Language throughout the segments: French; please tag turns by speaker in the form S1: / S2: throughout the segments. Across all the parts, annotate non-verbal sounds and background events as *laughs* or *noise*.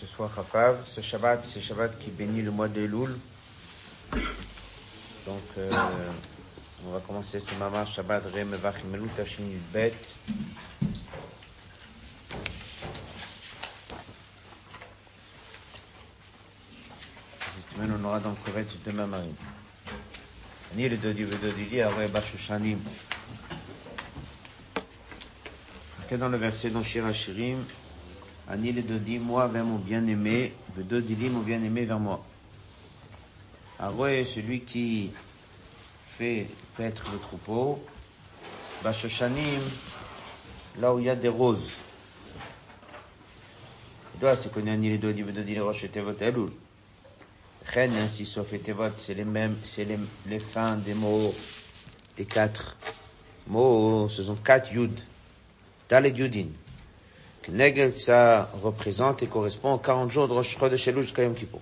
S1: ce soir Rafav. Ce Shabbat, c'est Shabbat qui bénit le mois de Elul. Donc, euh, on va commencer ce Mama Shabbat Rem Vachimelu Tashin Bet. on aura donc Kovet demain Marie. Ni le Dodi Vedodili, Arwe Bashushanim. Que dans le verset dans Shira Shirim, Ani le Dodi, moi vers mon bien-aimé, le mon bien-aimé vers moi. Arwe, celui qui fait paître le troupeau, Bashushanim, là où il y a des roses. Doit se connaître Ani le Dodi, Vedodili, Roche Tevot Elul. Chen ainsi sauf et Tevot, c'est les mêmes, c'est les, les fins des mots, des quatre mots, ce sont quatre yud. Dalet yudin. Negel, ça représente et correspond aux 40 jours de Rosh Chodesh Elul jusqu'à Yom Kippur.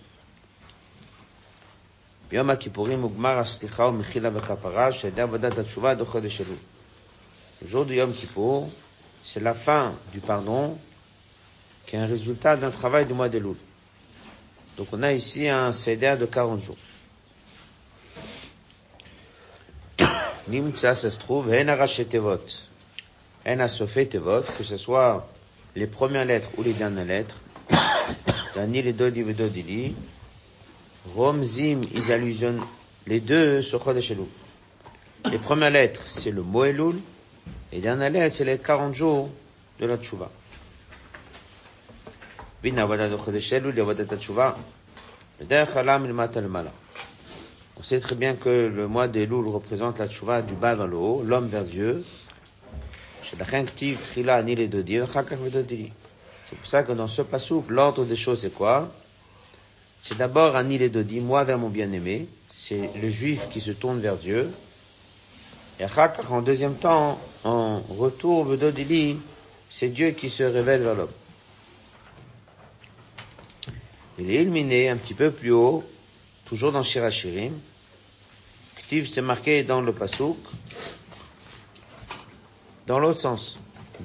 S1: ביום הכיפורים מוגמר הסליחה ומחילה וכפרה שעל ידי עבודת התשובה עד חודש אלול. Le jour du Yom Kippur, c'est la fin du pardon qui est un résultat d'un travail du mois d'Elul. Donc on a ici un CDR de 40 jours. *coughs* Nimtsa, ça se trouve, Hen Tevot. Hen Tevot, que ce soit les premières lettres ou les dernières lettres. *coughs* Dani les Dodi Vedodili. Romzim, ils allusionnent les deux sur. Les premières lettres, c'est le mot Elul. Les dernières lettres, c'est les 40 jours de la Tchouva. On sait très bien que le mois des louls représente la tchouva du bas vers le haut, l'homme vers Dieu. C'est pour ça que dans ce passage, l'ordre des choses c'est quoi? C'est d'abord un les dodi, moi vers mon bien-aimé. C'est le juif qui se tourne vers Dieu. Et en deuxième temps, en retour, c'est Dieu qui se révèle vers l'homme. Il est éliminé un petit peu plus haut, toujours dans Shirachirim. Ktiv, c'est marqué dans le Pasuk, dans l'autre sens.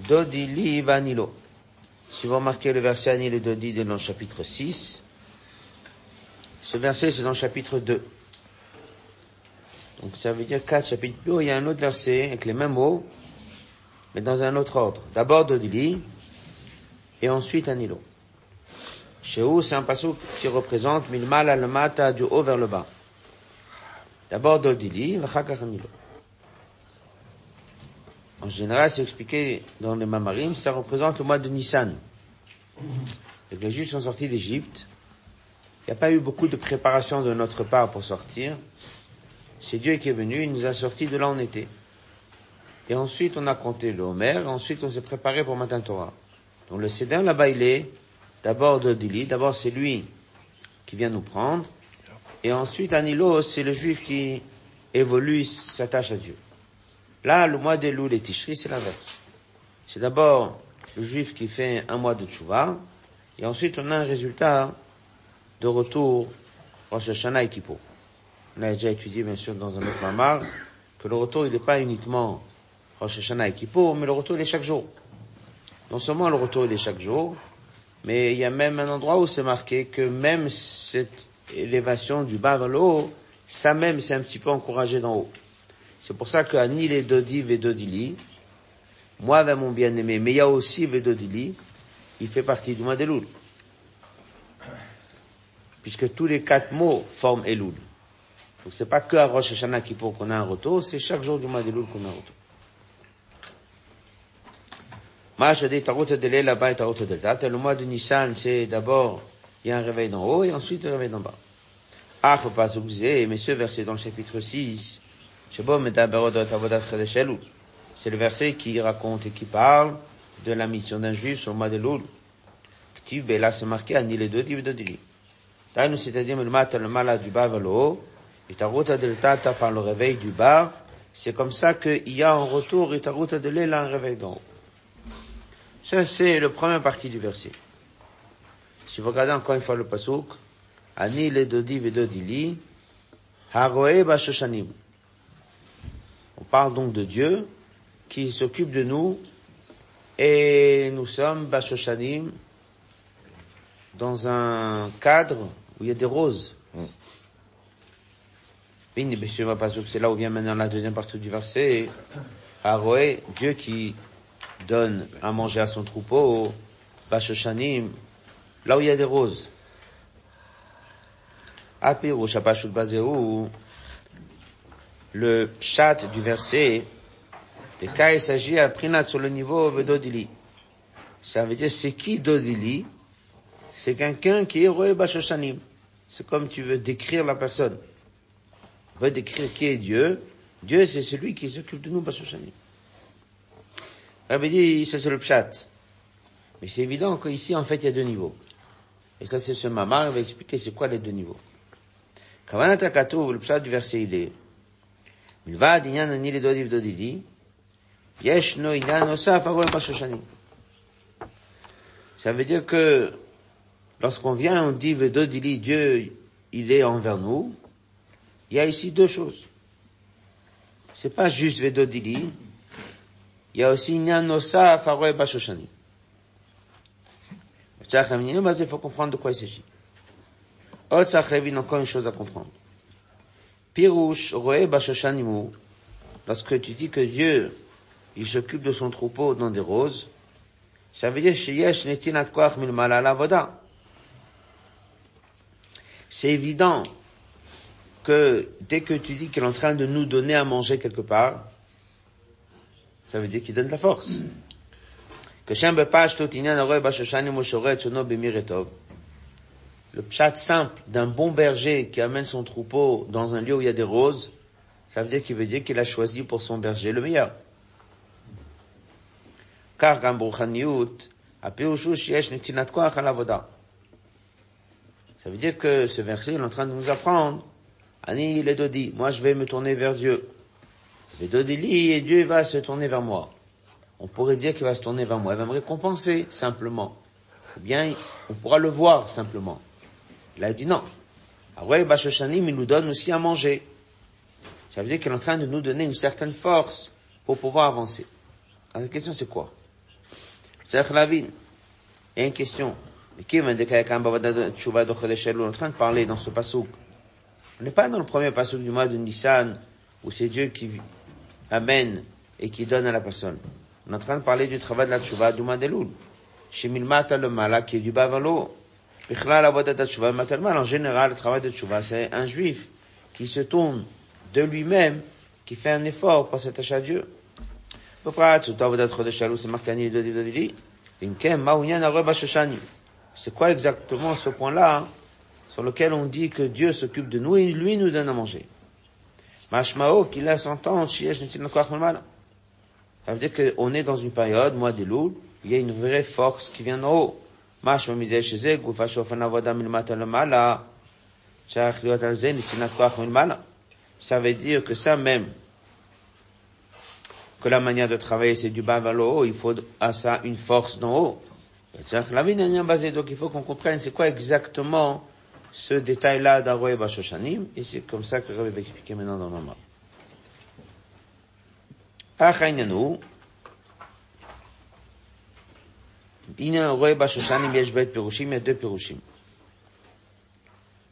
S1: Dodili vanilo. Si vous remarquez le verset Anil Dodi dans le chapitre 6, ce verset c'est dans le chapitre 2. Donc ça veut dire quatre chapitres plus il y a un autre verset avec les mêmes mots, mais dans un autre ordre. D'abord Dodili, et ensuite Anilo. Chez c'est un passage qui représente Milmal al-Mata du haut vers le bas. D'abord Dodili, En général, c'est expliqué dans les Mamarim, ça représente le mois de Nissan. Les Juifs sont sortis d'Égypte. Il n'y a pas eu beaucoup de préparation de notre part pour sortir. C'est Dieu qui est venu, il nous a sortis de là on était. Et ensuite, on a compté le ensuite on s'est préparé pour Matin Torah. Donc le Sédin, là-bas, il D'abord Dodili, d'abord c'est lui qui vient nous prendre, et ensuite Anilo, c'est le juif qui évolue, s'attache à Dieu. Là, le mois des loups, les ticheries, c'est l'inverse. C'est d'abord le juif qui fait un mois de tchouva, et ensuite on a un résultat de retour Rosh Hashanah et. On a déjà étudié, bien sûr, dans un autre mamar, que le retour, il n'est pas uniquement Rosh Hashanah et mais le retour, il est chaque jour. Non seulement le retour, il est chaque jour, mais il y a même un endroit où c'est marqué que même cette élévation du bas vers le haut, ça même c'est un petit peu encouragé d'en haut. C'est pour ça que ni les Dodi Vedodili, moi vers mon bien-aimé, mais il y a aussi Vedodili, il fait partie du mois d'Elul. Puisque tous les quatre mots forment Elul. Donc c'est pas que à Rosh Hashanah pour qu'on a un retour, c'est chaque jour du mois d'Elul qu'on a un retour. Le mois de Nissan, c'est d'abord, il y a un réveil d'en haut et ensuite un réveil d'en bas. Ah, faut pas oublier, mais ce verset dans le chapitre 6, c'est le verset qui raconte et qui parle de la mission d'un juif sur le mois de Loul. Et là, c'est marqué, ni les deux, c'est-à-dire le matin, le malade du bas vers le haut, et ta route de tata par le réveil du bas, c'est comme ça qu'il y a en retour, et ta route de l'aile un réveil d'en haut. Ça, c'est la première partie du verset. Si vous regardez encore une fois le pasuk, Ani le dodi vedodili, haroe bashoshanim. Parle donc de Dieu qui s'occupe de nous et nous sommes bashoshanim dans un cadre où il y a des roses.
S2: Mm.
S1: C'est là où vient maintenant la deuxième partie du verset. Haroé, Dieu qui donne à manger à son troupeau, Bashoshanim, là où il y a des roses. Apiru Shabashut Bazéou, le chat du verset, des cas il s'agit à Prinat sur le niveau Vedodili. Ça veut dire c'est qui Dodili? C'est quelqu'un qui est Roé Bashoshanim. C'est comme tu veux décrire la personne. On veut décrire qui est Dieu. Dieu, c'est celui qui s'occupe de nous, Bashoshanim. Rabbi dit, c'est le pshat. Mais c'est évident qu'ici, en fait, il y a deux niveaux. Et ça, c'est ce mamar, il va expliquer c'est quoi les deux niveaux. Le pshat du verset, il est, מלבד עניין אני לדודי ודודי ישנו עניין נוסף הגול בשושנים. Ça veut dire que lorsqu'on vient, on dit Vedodili, Dieu, il est envers nous, il y a ici deux choses. C'est pas juste Vedodili, il y a aussi Inyan Nosaf Aroe Bashoshani. Il faut comprendre de quoi il s'agit. Otsach Levin, encore une chose à comprendre. Pirouche Roe Bashoshanimu, lorsque tu dis que Dieu, il s'occupe de son troupeau dans des roses, ça veut dire Sheyesh Netinat Milmalala Voda. C'est évident que dès que tu dis qu'il est en train de nous donner à manger quelque part, ça veut dire qu'il donne de la force. Que le pshat simple d'un bon berger qui amène son troupeau dans un lieu où il y a des roses, ça veut dire qu'il veut dire qu'il a choisi pour son berger le meilleur. Car ça veut dire que ce verset est en train de nous apprendre, Ani le dodi, moi je vais me tourner vers Dieu. Le dodili et Dieu va se tourner vers moi. On pourrait dire qu'il va se tourner vers moi, il va me récompenser simplement. Ou bien on pourra le voir simplement. Il a dit non. Aroué Bashoshanim, il nous donne aussi à manger. Ça veut dire qu'il est en train de nous donner une certaine force pour pouvoir avancer. Alors, la question c'est quoi? C'est la vie. Il y a une question. On est en train de parler dans ce pasouk? On n'est pas dans le premier pasouk du mois de Nissan, où c'est Dieu qui amène et qui donne à la personne. On est en train de parler du travail de la tchouva du mois d'Elul. Chez Milmata le mala, qui est du bas. En général, le travail de tchouva, c'est un juif qui se tourne de lui-même, qui fait un effort pour s'attacher à Dieu. C'est quoi exactement ce point-là hein, sur lequel on dit que Dieu s'occupe de nous et lui nous donne à manger? Mashmao, qu'il entendre, ça veut dire qu'on est dans une période, mois des loups, il y a une vraie force qui vient d'en haut. משמע מזה שזה גופה שאופן עבודה מלמטה למעלה, שייך להיות על זה נתינת כוח מלמעלה. Ça veut dire que ça même, que la manière de travailler c'est du bas vers le haut, il faut à ça une force d'en haut. La vie n'est basée, donc il faut qu'on comprenne c'est quoi exactement ce détail-là d'Aroé Bashoshanim, et c'est comme ça que Rabbi va expliquer maintenant dans le moment. Pirushim, il y a deux Pirushim.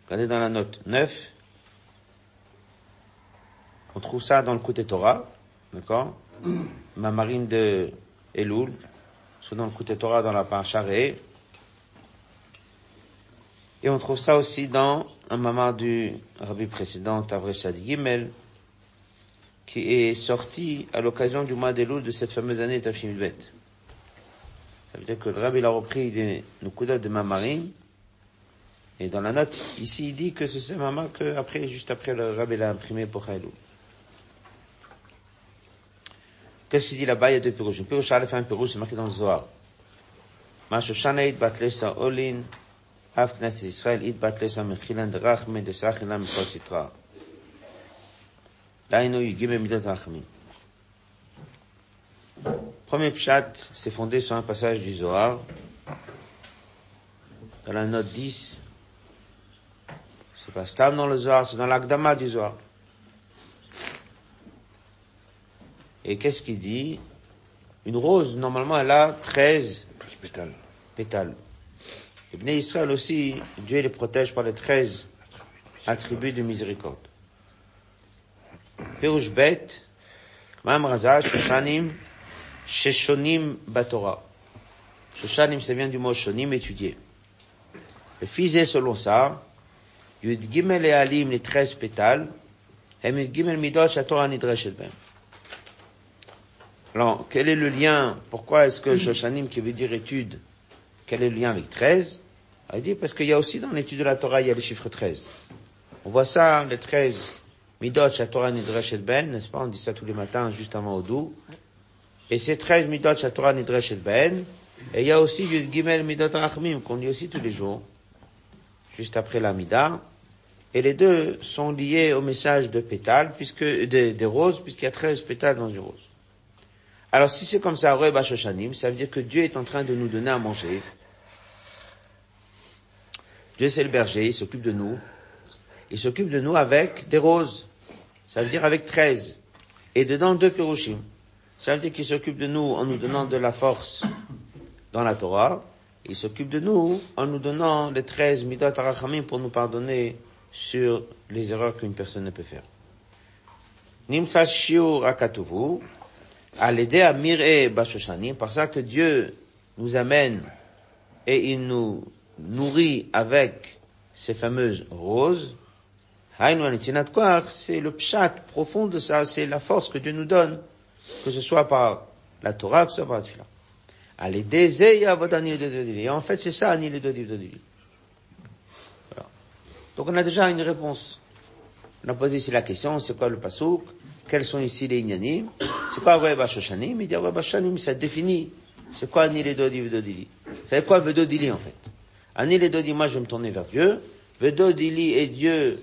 S1: Regardez dans la note 9. On trouve ça dans le côté Torah, d'accord Ma marine de Elul, soit dans le côté Torah, dans la Paracharé. Et on trouve ça aussi dans un maman du rabbi précédent, Tavresh Gimel, qui est sorti à l'occasion du mois d'Elul de cette fameuse année Tafimilbet. Ça veut dire que le rabbi a repris les Nukuda de Mamarim. Et dans la note, ici, il dit que c'est Mama que après, juste après, le rabbi l'a imprimé pour Khailou. Qu'est-ce qu'il dit là-bas? Il y a deux pirouches. Un pirouche Aleph, un pirouche, c'est marqué dans le Zohar. Mashoshana it batlesa olin, af knesset Israël it batlesa mechilan de rachme de sachina mikol sitra. Dainu yigime midat rachmim. Premier pshat, c'est fondé sur un passage du Zohar. Dans la note 10, c'est pas stable dans le Zohar, c'est dans l'Akdama du Zohar. Et qu'est-ce qu'il dit? Une rose, normalement, elle a 13 pétales. pétales. Les Israël aussi, Dieu les protège par les treize attributs de miséricorde. Perush Bet, Mam Raza, Shoshanim, Sheshonim Batora. Shoshanim, ça vient du mot Shonim, étudier. Le fils selon ça, Yud Gimel et les treize pétales, et Gimel Midot, Shatora Ben. Alors, quel est le lien? Pourquoi est-ce que Shoshanim, qui veut dire étude, quel est le lien avec 13 Il dit parce qu'il y a aussi dans l'étude de la Torah, il y a le chiffre 13. On voit ça, les 13 Midot, Torah Nidreshet Ben, n'est-ce pas? On dit ça tous les matins, juste avant Odou. Et ces 13 Midot, Torah Nidreshet Ben, et il y a aussi Yud Gimel Midot Rachmim, qu'on dit aussi tous les jours, juste après la Mida. Et les deux sont liés au message de pétales, puisque, des, roses, puisqu'il y a 13 pétales dans une rose. Alors si c'est comme ça, ça veut dire que Dieu est en train de nous donner à manger. Dieu c'est le berger, il s'occupe de nous. Il s'occupe de nous avec des roses. Ça veut dire avec treize. Et dedans deux pirouchim. Dire qu'il s'occupe de nous en nous donnant de la force dans la Torah. Il s'occupe de nous en nous donnant les treize midot arachamim pour nous pardonner sur les erreurs qu'une personne ne peut faire. Nimsa shiur akatuvu à l'aider à mirer Bashoshanim, par ça que Dieu nous amène et il nous nourrit avec ces fameuses roses. C'est le pshat profond de ça, c'est la force que Dieu nous donne, que ce soit par la Torah, que ce soit par la Tfila. À l'aider, et en fait, c'est ça, Anil voilà. Donc on a déjà une réponse. On a posé ici la question, c'est quoi le pasouk? Quels sont ici les ignanim c'est quoi Reba Shoshanim Il dit Shoshanim, ça définit. C'est quoi Ani Dodi Vedodili C'est quoi Vedodili en fait? Ani Dodi, moi je vais me tourner vers Dieu. Vedodili et Dieu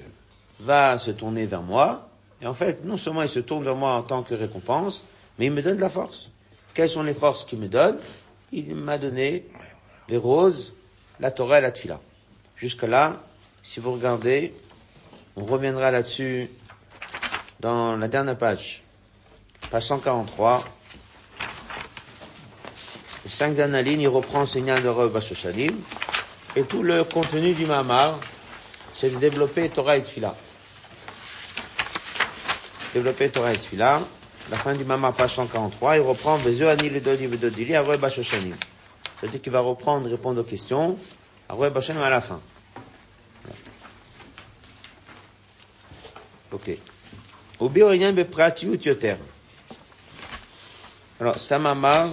S1: va se tourner vers moi. Et en fait, non seulement il se tourne vers moi en tant que récompense, mais il me donne de la force. Quelles sont les forces qu'il me donne? Il m'a donné les roses, la Torah et la Tfila. Jusque là, si vous regardez, on reviendra là-dessus dans la dernière page page 143. Les cinq dernières lignes, il reprend Seigneur de Reuv Et tout le contenu du Mamar, c'est de développer Torah et Tfila. Développer Torah et Tfila. La fin du Mamar, page 143, il reprend Bezo Ani le Dodi Vedodili à Reuv C'est-à-dire qu'il va reprendre, répondre aux questions Reuv à la fin. Ok. Ubi Orien Bepratiut Yoter. Alors, c'est un mamar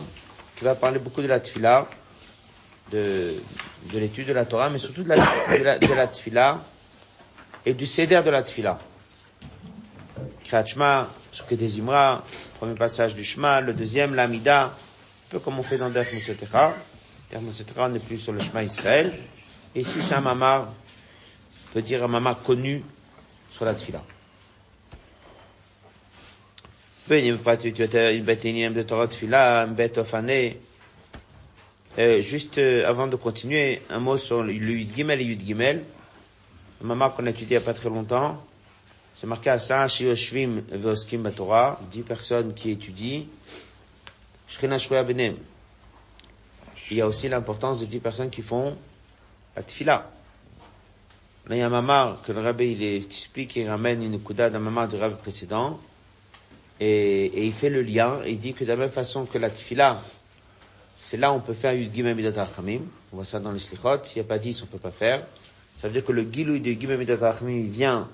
S1: qui va parler beaucoup de la tfila, de, de l'étude de la Torah, mais surtout de la, de la, de la tfila et du seder de la tfila. Krachma, des Imra, premier passage du Shema, le deuxième, l'Amida, un peu comme on fait dans Mutsetera. Def Mutsetera n'est plus sur le Shema Israël. Et ici, c'est un mamar, on peut dire un mamar connu sur la tfila. Euh, juste euh, avant de continuer, un mot sur le Yud Gimel et Yud Gimel. Un maman qu'on a étudié il n'y a pas très longtemps. C'est marqué à ça, Shioshvim Veoskim Batora, dix personnes qui étudient. Benem. Il y a aussi l'importance de dix personnes qui font la tfila. Là, il y a mamar que le rabbi il explique et ramène une kuda d'un mamar du rabbi précédent. Et, et, il fait le lien, il dit que de la même façon que la tfila, c'est là où on peut faire Yud Gimel Midat. On voit ça dans les slichot. S'il n'y a pas 10, on peut pas faire. Ça veut dire que le Gilou de Gimel Midat vient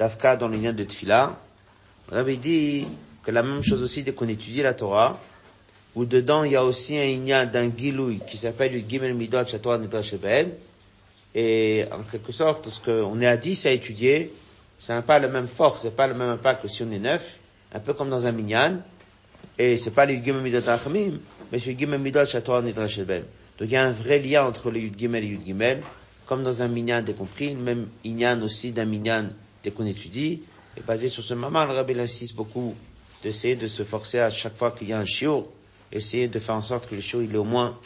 S1: d'Afka dans les liens de tfila. On avait dit que la même chose aussi dès qu'on étudie la Torah, où dedans il y a aussi un lien d'un Gilou qui s'appelle le Gimel Torah Nedrasheben. Et en quelque sorte, ce qu'on est à 10 à étudier, n'a pas la même force, c'est pas le même impact que si on est 9 un peu comme dans un minyan, et c'est pas les Yud Midot Achmim, mais c'est Yud Midot Shator Nidrash Donc il y a un vrai lien entre les Yud Gimel et Yud Gimel, comme dans un minyan dès compris, même minyan aussi d'un minyan dès qu'on étudie, et basé sur ce moment, le rabbi insiste beaucoup d'essayer de se forcer à chaque fois qu'il y a un shiur, essayer de faire en sorte que le shiur, il est au moins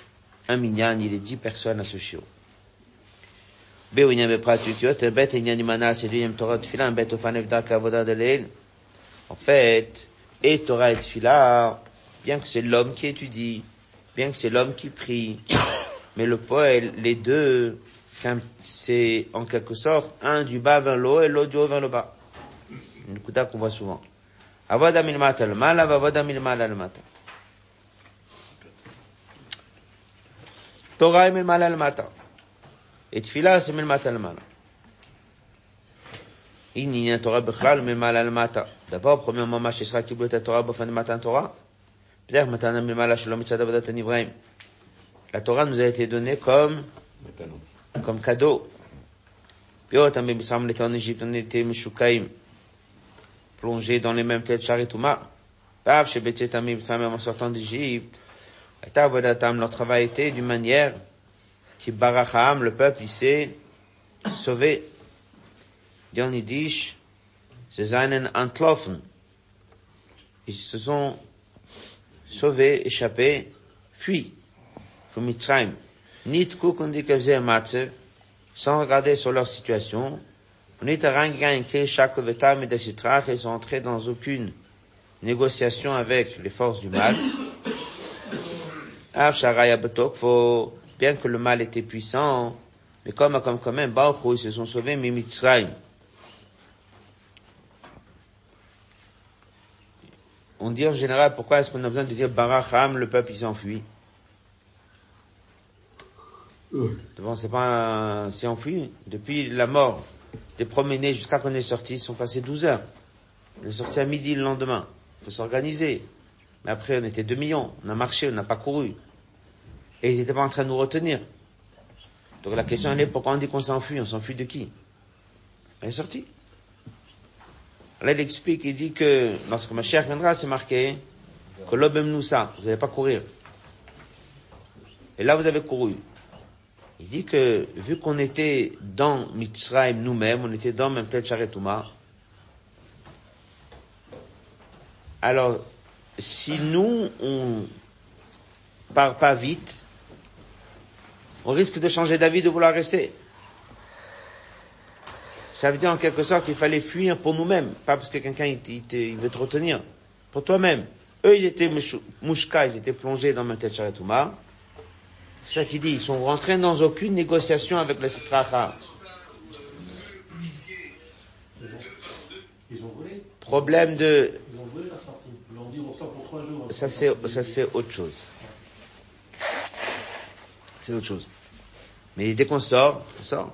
S1: un minyan, il est dix personnes à ce shiur. En fait, et Torah et Tfila, bien que c'est l'homme qui étudie, bien que c'est l'homme qui prie, *coughs* mais le poël, les deux, c'est en quelque sorte un du bas vers le haut et l'autre du haut vers le bas. Une couta qu'on voit souvent. Avoda milmata le mal, avoda milmala le matin. Torah est milmala le matin. Et tfila c'est milmata le mal. Il n'y a Torah bichlal milmala le matin. D'abord, premièrement, ma sera qui ta Torah bofan matin Torah. Peut-être matin milmala shalom mitzad avodat Ibrahim. La Torah nous a été donnée comme comme cadeau. Puis, bisam était en Égypte, on était mishukaim, plongé dans les mêmes têtes charitouma. Pav, chez tamé bisam en sortant d'Égypte. Leur travail était d'une manière qui baracham, le peuple, il s'est sauvé. Dit yiddish, c'est einen entlaufen. Ils se sont sauvés, échappés, fuis vom Mitzrayim, Kavzeh Matze, sans regarder sur leur situation, nit rangegangen chaque vetam et de ils sont entrés dans aucune négociation avec les forces du mal. Bien que le mal était puissant, mais comme, comme, quand même, ils se sont sauvés, mais. On dit en général, pourquoi est-ce qu'on a besoin de dire Baracham, le peuple, il s'enfuit? Bon, c'est pas c'est enfui. Depuis la mort des promenés jusqu'à qu'on est sorti, ils sont passés 12 heures. On est sorti à midi le lendemain. Il faut s'organiser. Mais après, on était 2 millions. On a marché, on n'a pas couru. Et ils n'étaient pas en train de nous retenir. Donc la question elle est pourquoi on dit qu'on s'enfuit? On s'enfuit de qui? On est sorti. Là, il explique, il dit que lorsque ma chère viendra, c'est marqué que l'obem nous ça. Vous n'allez pas courir. Et là, vous avez couru. Il dit que, vu qu'on était dans Mitzrayim nous-mêmes, on était dans même tel Charetouma, alors, si nous, on part pas vite, on risque de changer d'avis, de vouloir rester. Ça veut dire en quelque sorte qu'il fallait fuir pour nous-mêmes, pas parce que quelqu'un il, veut te retenir, pour toi-même. Eux, ils étaient mouchka, ils étaient plongés dans Mentel Charetouma. Ça qu'il dit, ils sont rentrés dans aucune négociation avec le Sitracha. Problème de... Ça c'est, ça c'est autre chose. C'est autre chose. Mais dès qu'on sort, on sort.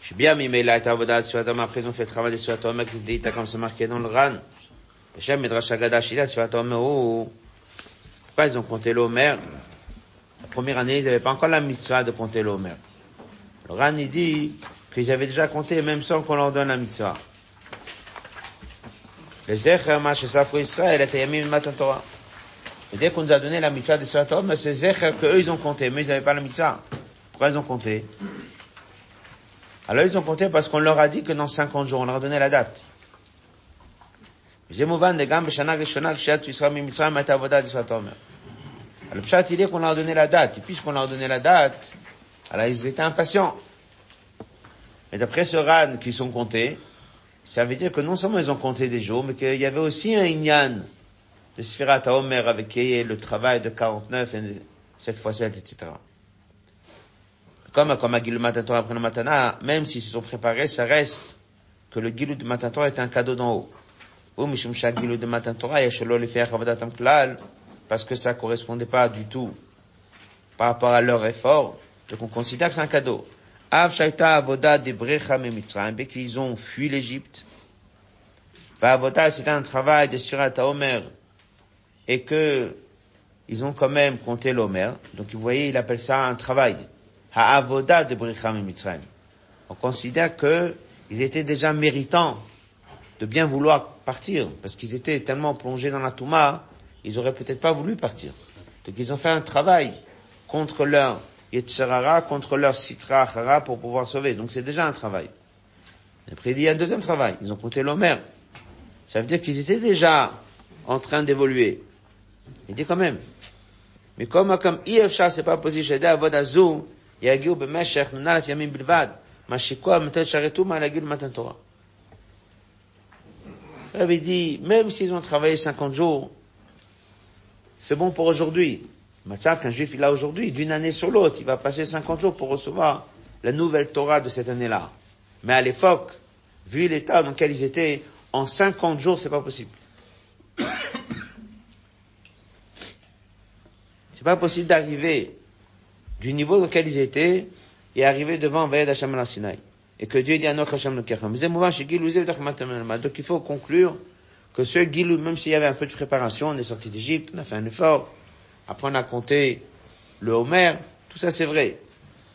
S1: Je suis bien, mais il a été avodat sur Adam, après ils ont fait travailler sur Adam, qui dit, comme c'est marqué dans le RAN. Hachem sur Adam, oh, pourquoi ils ont compté l'Omer? La première année, ils n'avaient pas encore la mitzvah de compter l'Omer. Le Ran, il dit qu'ils avaient déjà compté même sans qu'on leur donne la mitzvah. Le Zecher, Mash Safro Israël, était Yamim Matan Torah. Et dès qu'on nous a donné la mitzvah de Surat Torah, c'est Zecher qu'eux, ils ont compté, mais ils n'avaient pas la mitzvah. Pourquoi ils ont compté? Alors ils ont compté parce qu'on leur a dit que dans 50 jours, on leur a donné la date. Le pshat, il est qu'on leur a donné la date. Et puisqu'on leur a donné la date, alors ils étaient impatients. Et d'après ce RAN qui sont comptés, ça veut dire que non seulement ils ont compté des jours, mais qu'il y avait aussi un Inyan de Sfirat Omer avec qui est le travail de 49 et 7 fois 7, etc. Comme, comme à Gilou Matantora après le Matana, même s'ils se sont préparés, ça reste que le Gilou de Matantora est un cadeau d'en haut. Mishum Klal, parce que ça correspondait pas du tout par rapport à leur effort, donc on considère que c'est un cadeau. Av Shaita Avoda de Brecha dès qu'ils ont fui l'Égypte. Avoda, c'était un travail de Surat Omer, et que ils ont quand même compté l'Omer. Donc vous voyez, il appelle ça un travail. Avoda de Brecha On considère que ils étaient déjà méritants de bien vouloir partir, parce qu'ils étaient tellement plongés dans la Touma ils auraient peut-être pas voulu partir. Donc ils ont fait un travail contre leur Yetzerara, contre leur Sitra Achara pour pouvoir sauver. Donc c'est déjà un travail. Après il y a un deuxième travail. Ils ont compté l'Omer. Ça veut dire qu'ils étaient déjà en train d'évoluer. Il dit quand même. Mais comme, comme, Iefsha, c'est pas possible, j'ai dit à Vodazu, Yagiu Bemeshech, Nanalaf Yamim Bilvad, Mashikwa, Metel Sharetou, Malagil Matan Torah. Il dit, même s'ils ont travaillé 50 jours, c'est bon pour aujourd'hui. Matzah qu'un juif il a aujourd'hui, d'une année sur l'autre, il va passer 50 jours pour recevoir la nouvelle Torah de cette année-là. Mais à l'époque, vu l'état dans lequel ils étaient, en 50 jours, c'est pas possible. *coughs* C'est pas possible d'arriver du niveau dans lequel ils étaient et arriver devant Vayed Hashem al Sinai. Et que Dieu dit à notre Hashem le. Donc il faut conclure que ce Gilou, même s'il y avait un peu de préparation, on est sorti d'Égypte, on a fait un effort, après on a compté le Homer, tout ça c'est vrai.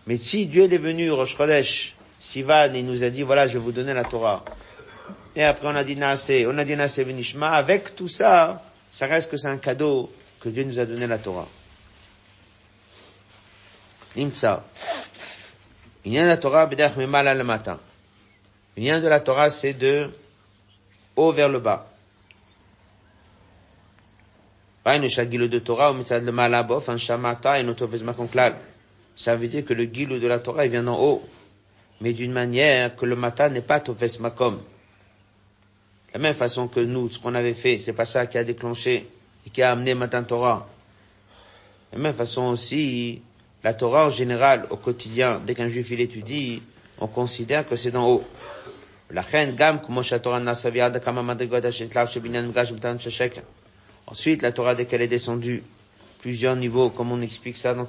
S1: Mais si Dieu est venu, Rosh Chodesh, Sivan, il nous a dit, voilà, je vais vous donner la Torah. Et après on a dit Naase, on a dit Venishma, avec tout ça, ça reste que c'est un cadeau que Dieu nous a donné la Torah. Nimtsa. Il y a la Torah, B'dach Memala le matin. Il de la Torah, c'est de haut vers le bas. Torah, Ça veut dire que le gilou de la Torah, il vient d'en haut. Mais d'une manière que le matin n'est pas tofes makom. La même façon que nous, ce qu'on avait fait, c'est pas ça qui a déclenché et qui a amené matin Torah. La même façon aussi, la Torah en général, au quotidien, dès qu'un juif il étudie, on considère que c'est d'en haut. La reine gam, Ensuite, la Torah, dès qu'elle est descendue, plusieurs niveaux, comme on explique ça dans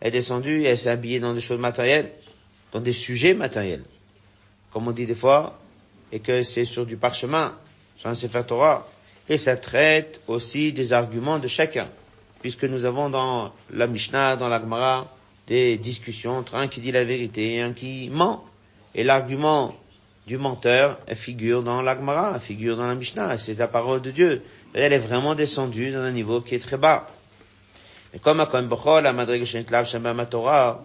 S1: elle est descendue et elle s'est habillée dans des choses matérielles, dans des sujets matériels. Comme on dit des fois, et que c'est sur du parchemin, sur un Sefer Torah, et ça traite aussi des arguments de chacun, puisque nous avons dans la Mishnah, dans la Gemara, des discussions entre un qui dit la vérité et un qui ment. Et l'argument du menteur figure dans la Gemara, elle figure dans la Mishnah, c'est la parole de Dieu elle est vraiment descendue dans un niveau qui est très bas. Et comme à Bechol, à Madriga Torah,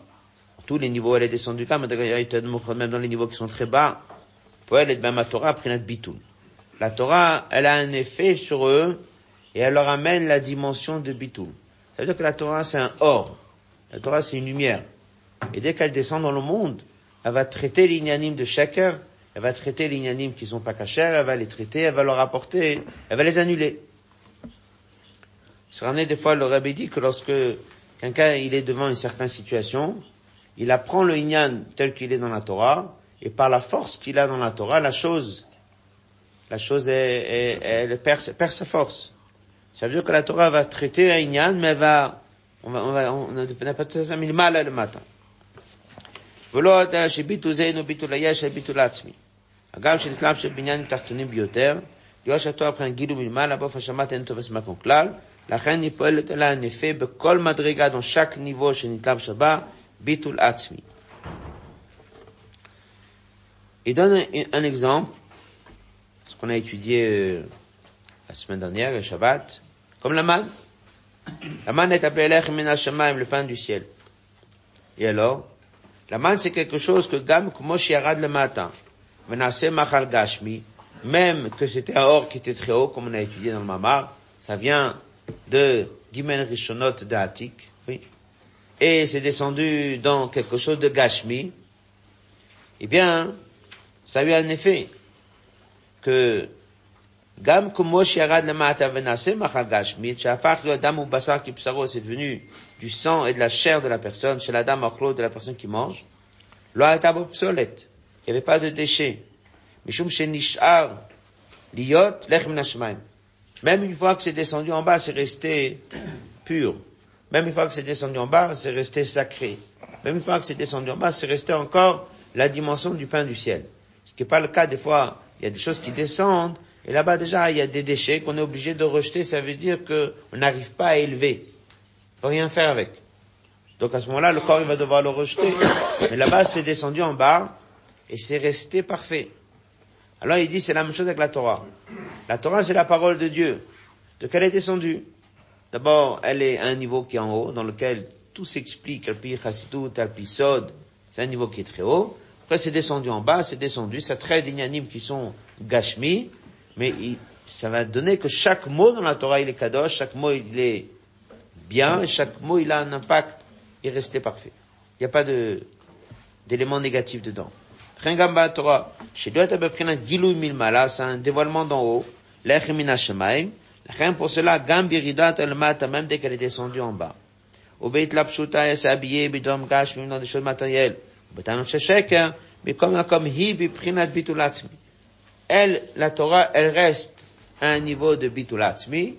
S1: tous les niveaux, elle est descendue, comme même dans les niveaux qui sont très bas, pour elle, est Torah, notre bitul. La Torah, elle a un effet sur eux, et elle leur amène la dimension de bitul. Ça veut dire que la Torah, c'est un or. La Torah, c'est une lumière. Et dès qu'elle descend dans le monde, elle va traiter l'ignanime de chacun, elle va traiter les qui qui sont pas cachers, elle va les traiter, elle va leur apporter, elle va les annuler. Ce des fois, le rabbi dit que lorsque quelqu'un il est devant une certaine situation, il apprend le inyan tel qu'il est dans la Torah, et par la force qu'il a dans la Torah, la chose, la chose est, elle perd, sa force. Ça veut dire que la Torah va traiter un inyan, mais va, on va, on va, on pas de mal le matin. Il donne un exemple, ce qu'on a étudié euh, la semaine dernière, le Shabbat, comme la manne. La manne est appelée l'ech le pain du ciel. Et alors, la c'est quelque chose que Gam Kumosh Yarad le matin. Machal Gashmi, même que c'était un or qui était très haut, comme on a étudié dans le Mamar, ça vient de Gimen Rishonot de oui, et c'est descendu dans quelque chose de Gashmi, eh bien, ça a eu un effet que Gam Lamata Venase Machal Gashmi, le Adam ou Basar c'est devenu du sang et de la chair de la personne, chez la dame de la personne qui mange, lo obsolète. Il n'y avait pas de déchets. Même une fois que c'est descendu en bas, c'est resté pur. Même une fois que c'est descendu en bas, c'est resté sacré. Même une fois que c'est descendu en bas, c'est resté encore la dimension du pain du ciel. Ce qui n'est pas le cas des fois. Il y a des choses qui descendent, et là-bas déjà, il y a des déchets qu'on est obligé de rejeter. Ça veut dire qu'on n'arrive pas à élever. On peut rien faire avec. Donc à ce moment-là, le corps, il va devoir le rejeter. Mais là-bas, c'est descendu en bas, et c'est resté parfait. Alors il dit c'est la même chose avec la Torah. La Torah c'est la parole de Dieu. De quelle est descendue? D'abord, elle est à un niveau qui est en haut, dans lequel tout s'explique, Alpi Chassidut, Alpi Sod, c'est un niveau qui est très haut. Après c'est descendu en bas, c'est descendu, ça traite des qui sont gashmi, mais ça va donner que chaque mot dans la Torah il est kadosh, chaque mot il est bien, chaque mot il a un impact, il est resté parfait. Il n'y a pas de, d'éléments négatifs dedans. Chengamba Torah, chez c'est un dévoilement d'en haut, l'Echemina Shemaim, Rien pour cela, Gambiridat el mata, même dès qu'elle est descendue en bas. Au Beit Lapshuta, elle s'est habillée, bidom gash, même dans des choses matérielles. Betanot sheshek, mais comme, comme hi, biprinat bitulatmi. Elle, la Torah, elle reste à un niveau de bitulatmi.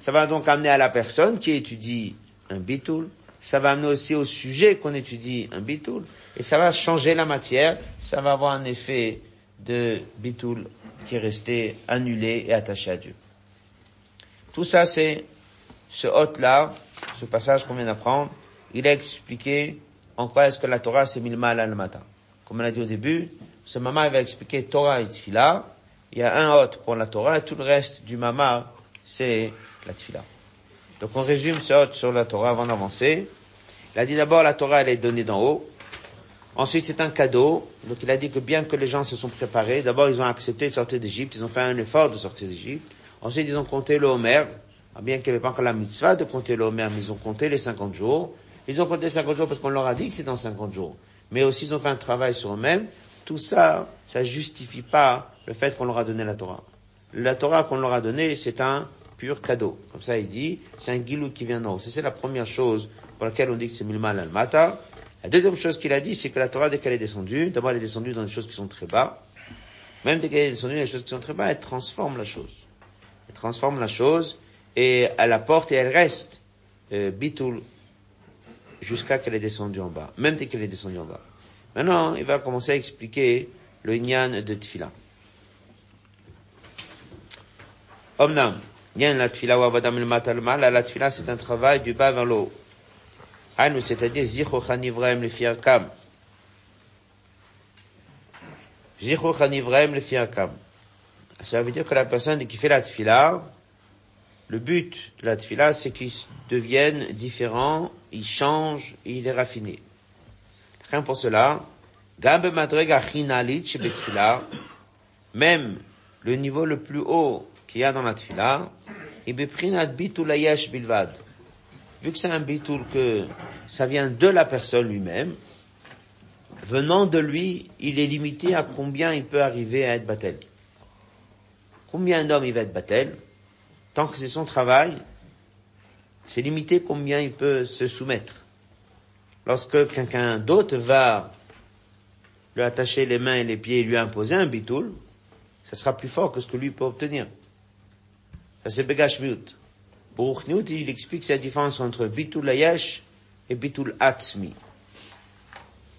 S1: Ça va donc amener à la personne qui étudie un bitul. Ça va amener aussi au sujet qu'on étudie un bitul. Et ça va changer la matière. Ça va avoir un effet de bitul qui est resté annulé et attaché à Dieu. Tout ça, c'est ce hôte-là, ce passage qu'on vient d'apprendre, il a expliqué en quoi est-ce que la Torah s'est mis le mal à le matin. Comme on l'a dit au début, ce maman va expliquer Torah et Tfila. Il y a un hôte pour la Torah et tout le reste du mama, c'est la Tfila. Donc on résume ce hôte sur la Torah avant d'avancer. Il a dit d'abord la Torah elle est donnée d'en haut. Ensuite c'est un cadeau. Donc il a dit que bien que les gens se sont préparés, d'abord ils ont accepté de sortir d'Égypte, ils ont fait un effort de sortir d'Égypte. Ensuite, ils ont compté le Homer, ah, bien qu'il n'y avait pas encore la mitzvah de compter le Homer, mais ils ont compté les 50 jours. Ils ont compté 50 jours parce qu'on leur a dit que c'est dans 50 jours. Mais aussi, ils ont fait un travail sur eux-mêmes. Tout ça, ça justifie pas le fait qu'on leur a donné la Torah. La Torah qu'on leur a donnée, c'est un pur cadeau. Comme ça, il dit, c'est un guilou qui vient d'en. C'est la première chose pour laquelle on dit que c'est Milmal al-Mata. La deuxième chose qu'il a dit, c'est que la Torah, dès qu'elle est descendue, d'abord elle est descendue dans des choses qui sont très bas. Même dès qu'elle est descendue dans des choses qui sont très bas, elle transforme la chose. Elle transforme la chose et elle apporte et elle reste euh, bitul jusqu'à qu'elle est descendue en bas, même dès qu'elle est descendue en bas. Maintenant, il va commencer à expliquer le nyan de tfila. Omnam, nyan la tfila wa la tfila c'est un travail du bas vers le haut. C'est-à-dire zicho chanivrem le fiakam. Zicho chanivrem le fiakam. Ça veut dire que la personne qui fait la tfila, le but de la tfila, c'est qu'ils deviennent différents, ils changent, et il est raffiné. Rien pour cela. Même le niveau le plus haut qu'il y a dans la tfila, vu que c'est un bitul que ça vient de la personne lui-même, venant de lui, il est limité à combien il peut arriver à être batel. Combien d'hommes il va être battel Tant que c'est son travail, c'est limité combien il peut se soumettre. Lorsque quelqu'un d'autre va lui attacher les mains et les pieds et lui imposer un bitoul, ça sera plus fort que ce que lui peut obtenir. Ça c'est Begashmiut. Pour il explique la différence entre bitul layesh et bitul atzmi.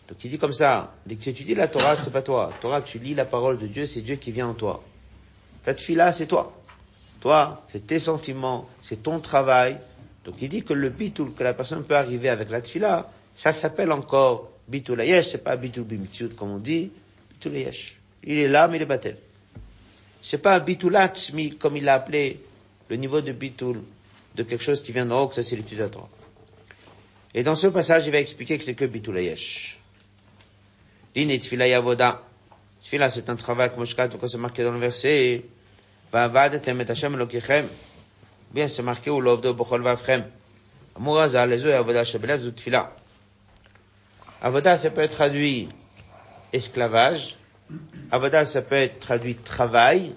S1: Donc il dit comme ça, dès que tu étudies la Torah, c'est pas toi. Torah, tu lis la parole de Dieu, c'est Dieu qui vient en toi. Ta tfila, c'est toi. Toi, c'est tes sentiments, c'est ton travail. Donc il dit que le bitul que la personne peut arriver avec la tfila, ça s'appelle encore bitul ayesh, c'est pas bitul bimitzut comme on dit, bitul ayesh. Il est là, mais il est battel. C'est pas bitul atzmi comme il l'a appelé le niveau de bitul de quelque chose qui vient d'en haut, que ça c'est l'étude de la Et dans ce passage, il va expliquer que c'est que bitulayesh. L'in tfila yavoda. Tfila, c'est un travail que Moshka, tout c'est marqué dans le verset. Va vadetem et Hashem elokichem. Bien, c'est marqué ou l'ovdo bochol vafchem. Amouraza, lezo yavoda shebelev zut tfila. Avoda, ça peut être traduit esclavage. Avoda, ça peut être traduit travail.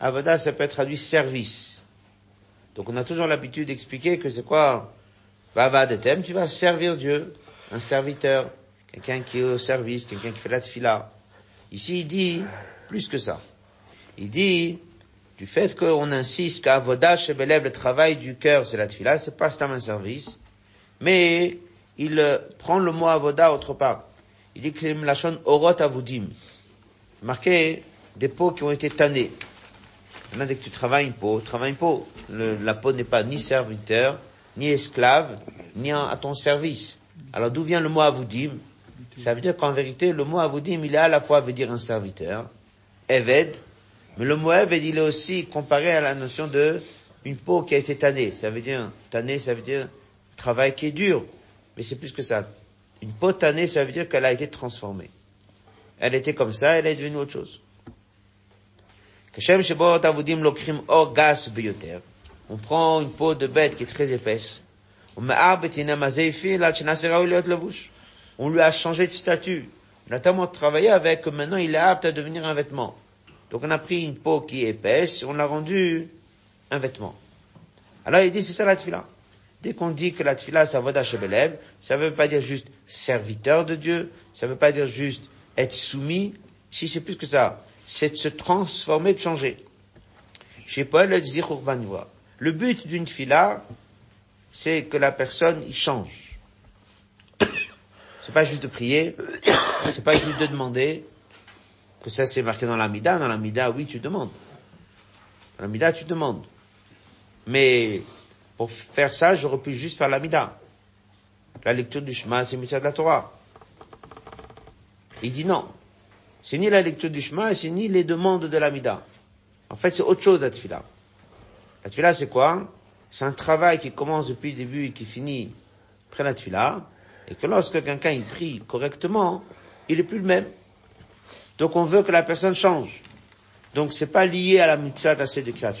S1: Avoda, ça peut être traduit service. Donc on a toujours l'habitude d'expliquer que c'est quoi Vavadetem, tu vas servir Dieu, un serviteur, quelqu'un qui est au service, quelqu'un qui fait la tfila. Ici, il dit plus que ça. Il dit, du fait qu'on insiste qu'à Vodash le travail du cœur, c'est la tfila, c'est pas un service, mais il euh, prend le mot avoda autre part. Il dit que la orot avodim. Marqué des peaux qui ont été tannées. Maintenant, dès que tu travailles une peau, travaille une peau. la peau n'est pas ni serviteur, ni esclave, ni à ton service. Alors d'où vient le mot avodim Ça veut dire qu'en vérité, le mot avodim, il est à la fois veut dire un serviteur, eved, mais le Moab, il est aussi comparé à la notion de une peau qui a été tannée. Ça veut dire, tannée, ça veut dire travail qui est dur. Mais c'est plus que ça. Une peau tannée, ça veut dire qu'elle a été transformée. Elle était comme ça, elle est devenue autre chose. On prend une peau de bête qui est très épaisse. On lui a changé de statut. On a tellement travaillé avec que maintenant il est apte à devenir un vêtement. Donc on a pris une peau qui est épaisse, on l'a rendue un vêtement. Alors il dit, c'est ça la tfila. Dès qu'on dit que la tfila, c'est voda Shebelev, ça ne veut pas dire juste serviteur de Dieu, ça ne veut pas dire juste être soumis, si c'est plus que ça. C'est de se transformer, de changer. Chez Paul, le but d'une tfila, c'est que la personne, il change. C'est pas juste de prier, c'est pas juste de demander, que ça c'est marqué dans l'amida. Dans l'amida, oui, tu demandes. Dans l'amida, tu demandes. Mais pour faire ça, j'aurais pu juste faire l'amida. La lecture du chemin, c'est mitzvah de la Torah. Il dit non. C'est ni la lecture du chemin, c'est ni les demandes de l'amida. En fait, c'est autre chose la tfila. La tfila, c'est quoi? C'est un travail qui commence depuis le début et qui finit après la tfila. Et que lorsque quelqu'un il prie correctement, il est plus le même. Donc on veut que la personne change. Donc c'est pas lié à la mitzvah d'assez de Kriyat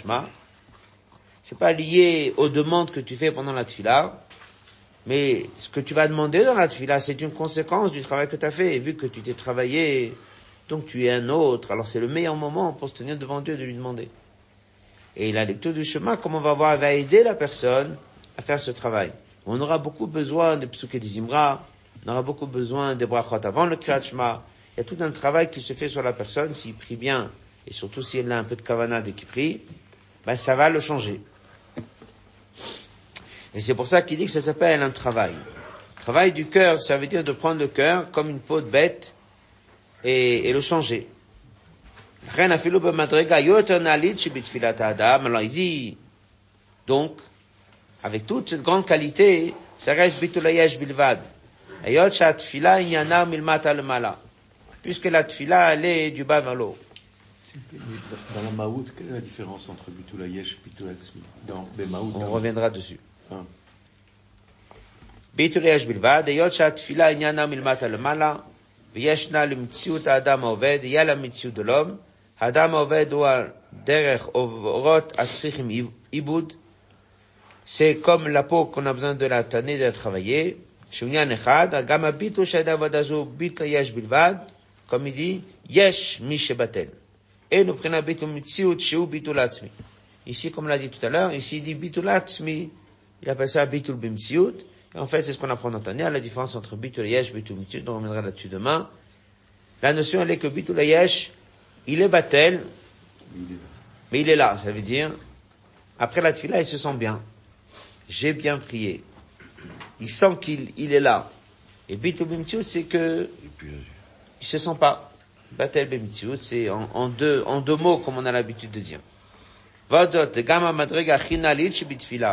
S1: c'est pas lié aux demandes que tu fais pendant la tfila, mais ce que tu vas demander dans la tfila, c'est une conséquence du travail que tu as fait. Et vu que tu t'es travaillé, donc tu es un autre, alors c'est le meilleur moment pour se tenir devant Dieu de lui demander. Et la lecture du chemin, comme on va voir, va aider la personne à faire ce travail. On aura beaucoup besoin des psuké des on aura beaucoup besoin des brachot avant le kriyat Il y a tout un travail qui se fait sur la personne, s'il prie bien, et surtout s'il a un peu de kavana dès qu'il prie, ben ça va le changer. Et c'est pour ça qu'il dit que ça s'appelle un travail. Travail du cœur, ça veut dire de prendre le cœur comme une peau de bête et, et le changer. Alors il dit, donc, avec toute cette grande qualité, ça reste bitulayesh bilvad. Puisque la tfila, elle est du bas vers l'eau.
S2: Dans la maout, quelle est la différence entre bitulayesh et bitulatzmi Dans
S1: les maout, On reviendra dessus. Ah. Bitulayesh bilvad, ayot shat tfila, inyanam ilmata lemala. וישנה למציאות האדם העובד, יהיה לה מציאות עולם. האדם העובד הוא על דרך עוברות צריכים עיבוד. שקום comme la דולה qu'on את חוויה, שעניין אחד, גם הביטול של העבודה הזו, ביטל יש בלבד, קומידי, יש מי שבטל. אין מבחינה ביטול מציאות שהוא ביטול עצמי. אישי קומלדית l'a dit tout à l'heure, ici il dit bitul Et en fait, c'est ce qu'on apprend dans Tania, la différence entre bitul yesh, bitul mitziut, on reviendra là-dessus demain. La notion, elle est que bitul yesh, il est batel, mais il est là, ça veut dire, après la tfila, il se sent bien j'ai bien prié. Il sent qu'il il est là. Et Bitul c'est que il se sent pas. Batel Bimtiut, c'est en, en, deux, en deux mots, comme on a l'habitude de dire. Vadot, Madrega Chinalit, Bitul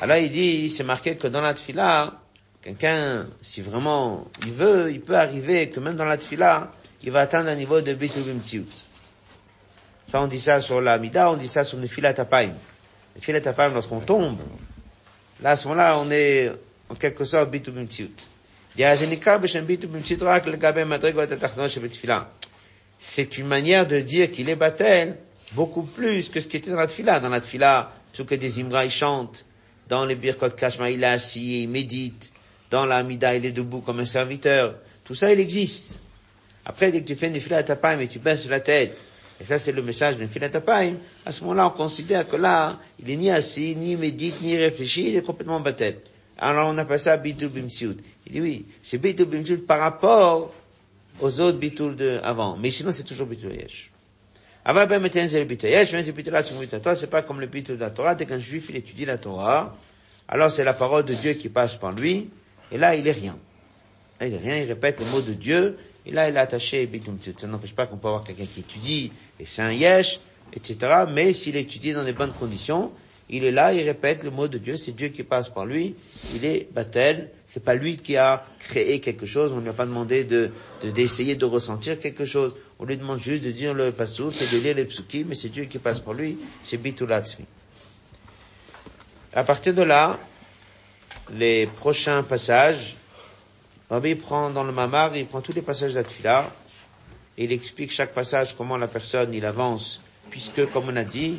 S1: Alors il dit, c'est marqué que dans la tfila, quelqu'un, si vraiment il veut, il peut arriver que même dans la tfila, il va atteindre un niveau de Bitul Ça, on dit ça sur la Mida, on dit ça sur le filat Tapaim. Le filet Tapaim, lorsqu'on tombe, là, à ce moment-là, on est, en quelque sorte, bitu bimtiut. C'est une manière de dire qu'il est batel beaucoup plus que ce qui était dans la tfila. Dans la tfila, que des imra, ils chantent. Dans les birkot kashma, il est assis, il médite. Dans la mida, il est debout comme un serviteur. Tout ça, il existe. Après, dès que tu fais une tapaim et tu baisses la tête, et ça, c'est le message d'un Apayim. À ce moment-là, on considère que là, il est ni assis, ni médite, ni réfléchi, il est complètement baptême. Alors, on appelle ça bitul bimtsiut. Il dit oui, c'est bitul bimtsiut par rapport aux autres bitul de avant. Mais sinon, c'est toujours bitul yesh. Avant, ben, maintenant, c'est le bitul yesh, mais c'est bitul là, c'est pas comme le bitul de la Torah. Dès qu'un juif, il étudie la Torah, alors c'est la parole de Dieu qui passe par lui, et là, il est rien. Il est rien, il répète le mot de Dieu, et là, il est attaché Ça n'empêche pas qu'on peut avoir quelqu'un qui étudie, et c'est un yesh, etc. Mais s'il étudie dans des bonnes conditions, il est là, il répète le mot de Dieu, c'est Dieu qui passe par lui, il est batel, c'est pas lui qui a créé quelque chose, on ne lui a pas demandé de, d'essayer de, ressentir quelque chose, on lui demande juste de dire le pasouk et de lire les psukim, mais c'est Dieu qui passe par lui, c'est bitulatzmi. À partir de là, les prochains passages, Rabbi prend dans le Mamar, il prend tous les passages d'Atfila, et il explique chaque passage comment la personne, il avance, puisque, comme on a dit,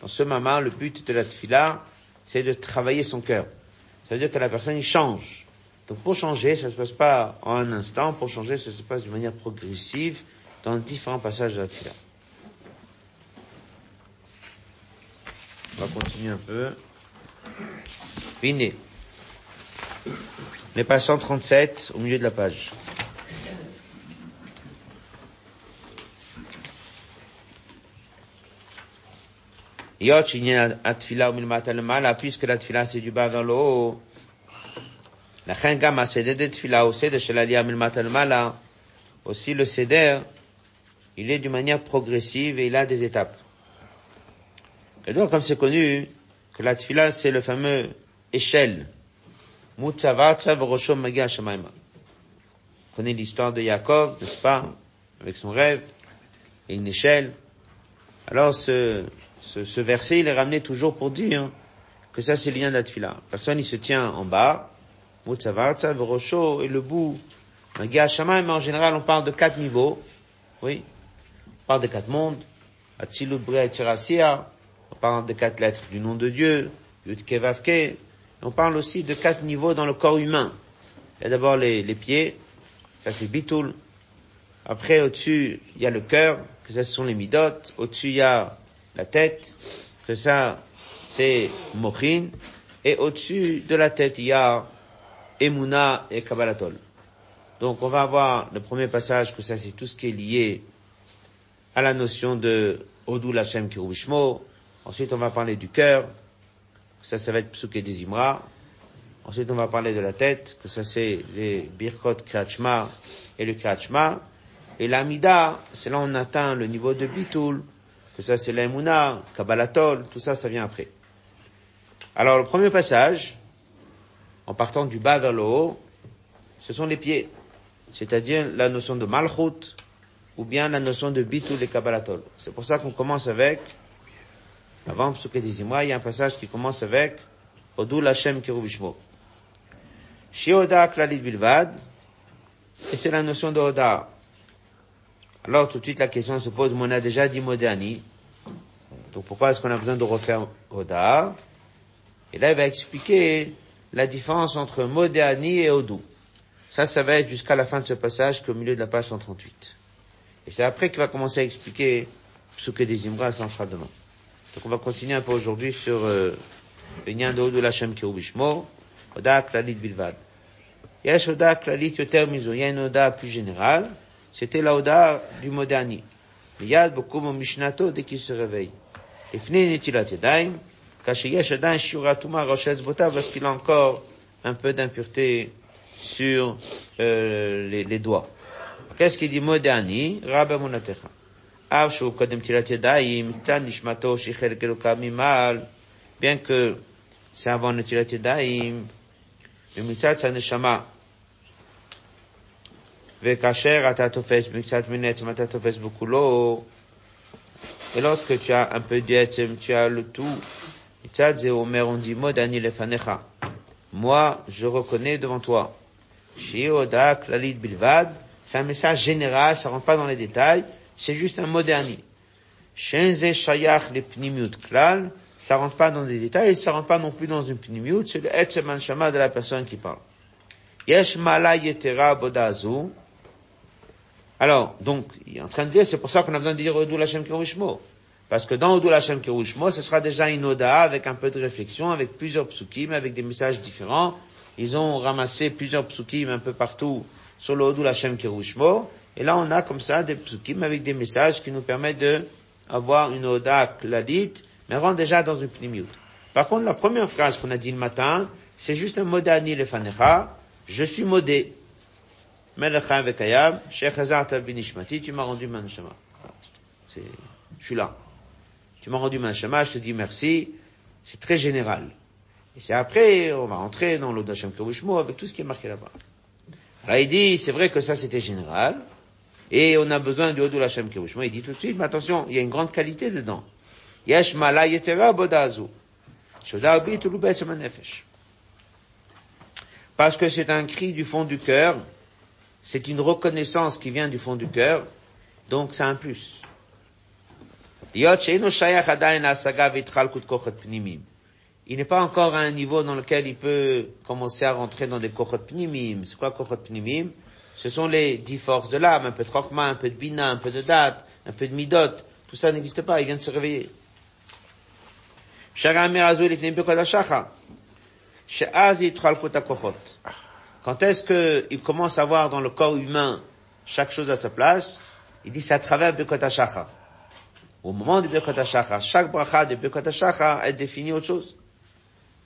S1: dans ce Mamar, le but de l'Atfila, c'est de travailler son cœur. Ça veut dire que la personne, il change. Donc pour changer, ça ne se passe pas en un instant, pour changer, ça se passe de manière progressive dans différents passages de continue un peu. Fini. Les pages 137 au milieu de la page. Yot, puisque la tfila c'est du bas vers le haut. Aussi le céder, il est d'une manière progressive et il a des étapes. Et donc, comme c'est connu, que la tfila c'est le fameux échelle. Vous connaissez l'histoire de Yaakov, n'est-ce pas, avec son rêve, et une échelle. Alors, ce, ce, ce, verset, il est ramené toujours pour dire que ça, c'est le lien d'Atfila. Personne, il se tient en bas, Mutzavartza, Verosho, et le bout, Magia Shamaim, mais en général, on parle de quatre niveaux. Oui. On parle de quatre mondes. Atzilut, Tirasia. On parle de quatre lettres du nom de Dieu. Yud, Kevavke. On parle aussi de quatre niveaux dans le corps humain. Il y a d'abord les, les pieds. Ça, c'est Bitul. Après, au-dessus, il y a le cœur. Que ça, ce sont les midotes. Au-dessus, il y a la tête, que ça, c'est Mochin, et au-dessus de la tête, il y a Emuna et Kabbalatol. Donc, on va avoir le premier passage, que ça, c'est tout ce qui est lié à la notion de Odou Lachem Kirubishmo. Ensuite, on va parler du cœur, que ça, ça va être Psuke des Imra. Ensuite, on va parler de la tête, que ça, c'est les Birkot Krachma et le Krachma. Et l'Amida, c'est là on atteint le niveau de Bitul, que ça c'est l'Aimuna, Kabbalatol, tout ça, ça vient après. Alors le premier passage, en partant du bas vers le haut, ce sont les pieds, c'est-à-dire la notion de Malchut, ou bien la notion de Bitul et Kabbalatol. C'est pour ça qu'on commence avec, avant Psuke il y a un passage qui commence avec Odul Hashem Kirubishmo. Shioda Klalit Bilvad, et c'est la notion de Oda. Alors tout de suite la question se pose, on a déjà dit Modani, donc pourquoi est-ce qu'on a besoin de refaire Oda? Et là il va expliquer la différence entre Modani et Odou. Ça, ça va être jusqu'à la fin de ce passage qu'au milieu de la page 138. Et c'est après qu'il va commencer à expliquer ce que des Imra, ça en fera demain. Donc on va continuer un peu aujourd'hui sur euh, le lien de Odou Lachem Kirubishmo, Oda Klalit Bilvad. Yesh Oda Klalit Yoter Mizo, il y a une Oda plus générale, c'était la Oda du Modani. Yad beaucoup mon Mishnato dès qu'il se réveille. Netilat Yadayim, Kasheyesh Adain Shuratuma Roshel Zbotav, parce qu'il a encore un peu d'impureté sur euh, les, les, doigts. Qu'est-ce qu'il dit Modani Rabba Munatecha. Av Shu Kodem Tilat Yadayim, Tan Nishmato Shichel Keluka Mimal, bien que c'est avant Netilat Yadayim, le mitzat sa neshama, וכאשר אתה תופס מקצת מן עצם, אתה תופס בכולו. Et lorsque tu as un peu d'etzem, tu as le tout. moi, je reconnais devant toi. C'est un message général, ça rentre pas dans les détails, c'est juste un mot dernier. Ça rentre pas dans les détails, ça rentre pas non plus dans une pnimiut, c'est le etzeman shama de la personne qui parle. Yesh bodazu. Alors, donc, il est en train de dire, c'est pour ça qu'on a besoin de dire Odou Lachem Kirishmo. Parce que dans Odou Lachem Kirushmo, ce sera déjà une Oda avec un peu de réflexion, avec plusieurs psukim, avec des messages différents. Ils ont ramassé plusieurs psukim un peu partout sur le Odou Lachem Kirushmo. Et là, on a comme ça des psukim avec des messages qui nous permettent de avoir une Oda kladite, mais rentre déjà dans une pnimiut. Par contre, la première phrase qu'on a dit le matin, c'est juste un modani le fanecha, je suis modé. Vekayam, Sheikh Hazarta binishmati, tu m'as rendu ma neshama. Je suis là. Tu m'as rendu ma neshama, je te dis merci. C'est très général. Et c'est après, on va rentrer dans l'Od Hashem avec tout ce qui est marqué là-bas. Alors il dit, c'est vrai que ça c'était général, et on a besoin du Odul Hashem Kavushmo. Il dit tout de suite, mais attention, il y a une grande qualité dedans. Yesh mala yetera bodazu. Parce que c'est un cri du fond du cœur, c'est une reconnaissance qui vient du fond du cœur, donc c'est un plus. Il n'est pas encore à un niveau dans lequel il peut commencer à rentrer dans des kochot pnimim. C'est quoi kochot pnimim? Ce sont les dix forces de l'âme, un peu de chokma, un peu de bina, un peu de date, un peu de midot. Tout ça n'existe pas, il vient de se réveiller. Quand est-ce qu'il commence à voir dans le corps humain chaque chose à sa place? Il dit c'est à travers Bekot Au moment du Bekot chaque bracha de Bekot est définie autre chose.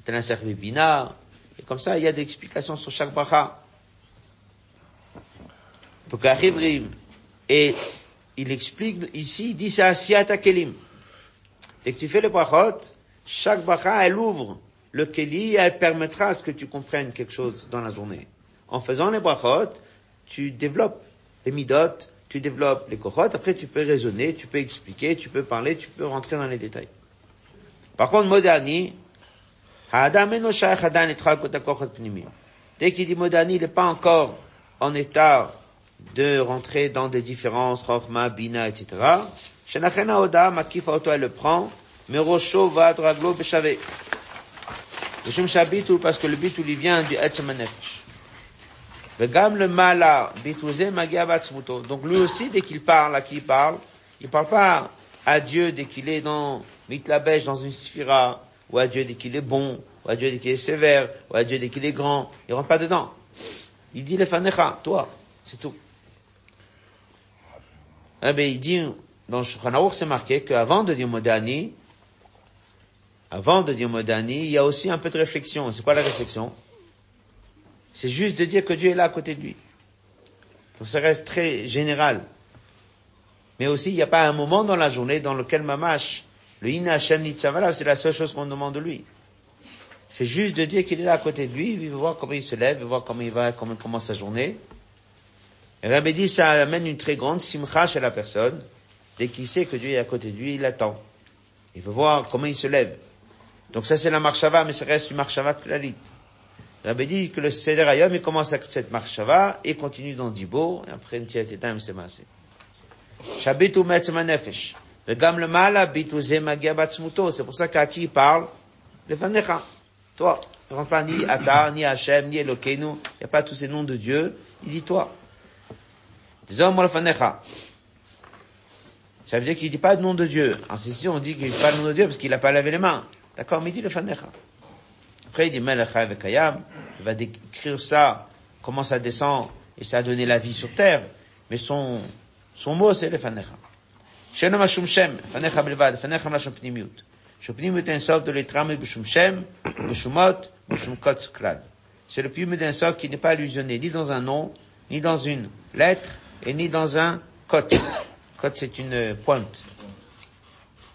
S1: Bina, et comme ça, il y a des explications sur chaque bracha. Et il explique ici, il dit c'est Asiyata Kelim. Dès que tu fais le brachot, chaque bracha, elle ouvre le keli elle permettra à ce que tu comprennes quelque chose dans la journée. En faisant les brachot, tu développes les midot, tu développes les kochot, après tu peux raisonner, tu peux expliquer, tu peux parler, tu peux rentrer dans les détails. Par contre, Modani, Dès qu'il dit Modani, il n'est pas encore en état de rentrer dans des différences, Chochma, Bina, etc. Shenachena Oda, Makifa Oto, elle le prend, mais Rocho va Draglo Beshavé. Mishum Shabitul, parce que le bitul, il vient du Etzem Nefesh. Vegam le Mala, Bitouze Magia Batsmuto. Donc lui aussi, dès qu'il parle, à qui il parle, il parle pas à Dieu dès qu'il est dans Mitlabèche, dans une sphira, ou à Dieu dès qu'il est bon, ou à Dieu dès qu'il est sévère, ou à Dieu dès qu'il est grand. Il rentre pas dedans. Il dit les fanecha, toi, c'est tout. Eh bien, il dit, dans Shulchan c'est marqué qu'avant de dire Modani, avant de dire Modani, il y a aussi un peu de réflexion. C'est quoi la réflexion? C'est juste de dire que Dieu est là à côté de lui. Donc ça reste très général. Mais aussi, il n'y a pas un moment dans la journée dans lequel Mamash, le Ina Hashem Nitzavala, c'est la seule chose qu'on demande de lui. C'est juste de dire qu'il est là à côté de lui, il veut voir comment il se lève, il veut voir comment il va, comment commence sa journée. Et Rabbi dit, ça amène une très grande simcha chez la personne. Dès qu'il sait que Dieu est à côté de lui, il attend. Il veut voir comment il se lève. Donc ça c'est la marshava, mais ça reste une marshava klalit. Rabbi dit que le Seder il commence avec cette marshava et continue dans Dibo, et après une tiette c'est massé. Shabitu metzma nefesh. Le mala bitu ze magia batzmuto. C'est pour ça qu'à qui il parle? Le fanecha. Toi. Il ne pas ni Ata, ni Hachem, ni Elokeinu. Il n'y a pas tous ces noms de Dieu. Il dit toi. Disons, le fanecha. Ça veut dire qu'il dit pas le nom de Dieu. En ceci, on dit qu'il dit pas le nom de Dieu parce qu'il n'a pas lavé les mains. D'accord? Mais il dit le fanecha Après, il dit Melecha avec Kayam. Il va décrire ça, comment ça descend et ça a donné la vie sur terre. Mais son, son mot, c'est le fanecha. שאינו משום שם, לפניך בלבד, לפניך מלשון פנימיות. שפנימיות אינסוף de להתרמד בשום שם, בשומות, בשום קוץ כלל. C'est le pneume d'insof qui n'est pas allusionné ni dans un nom, ni dans une lettre, et ni dans un kot. Kot, c'est une pointe.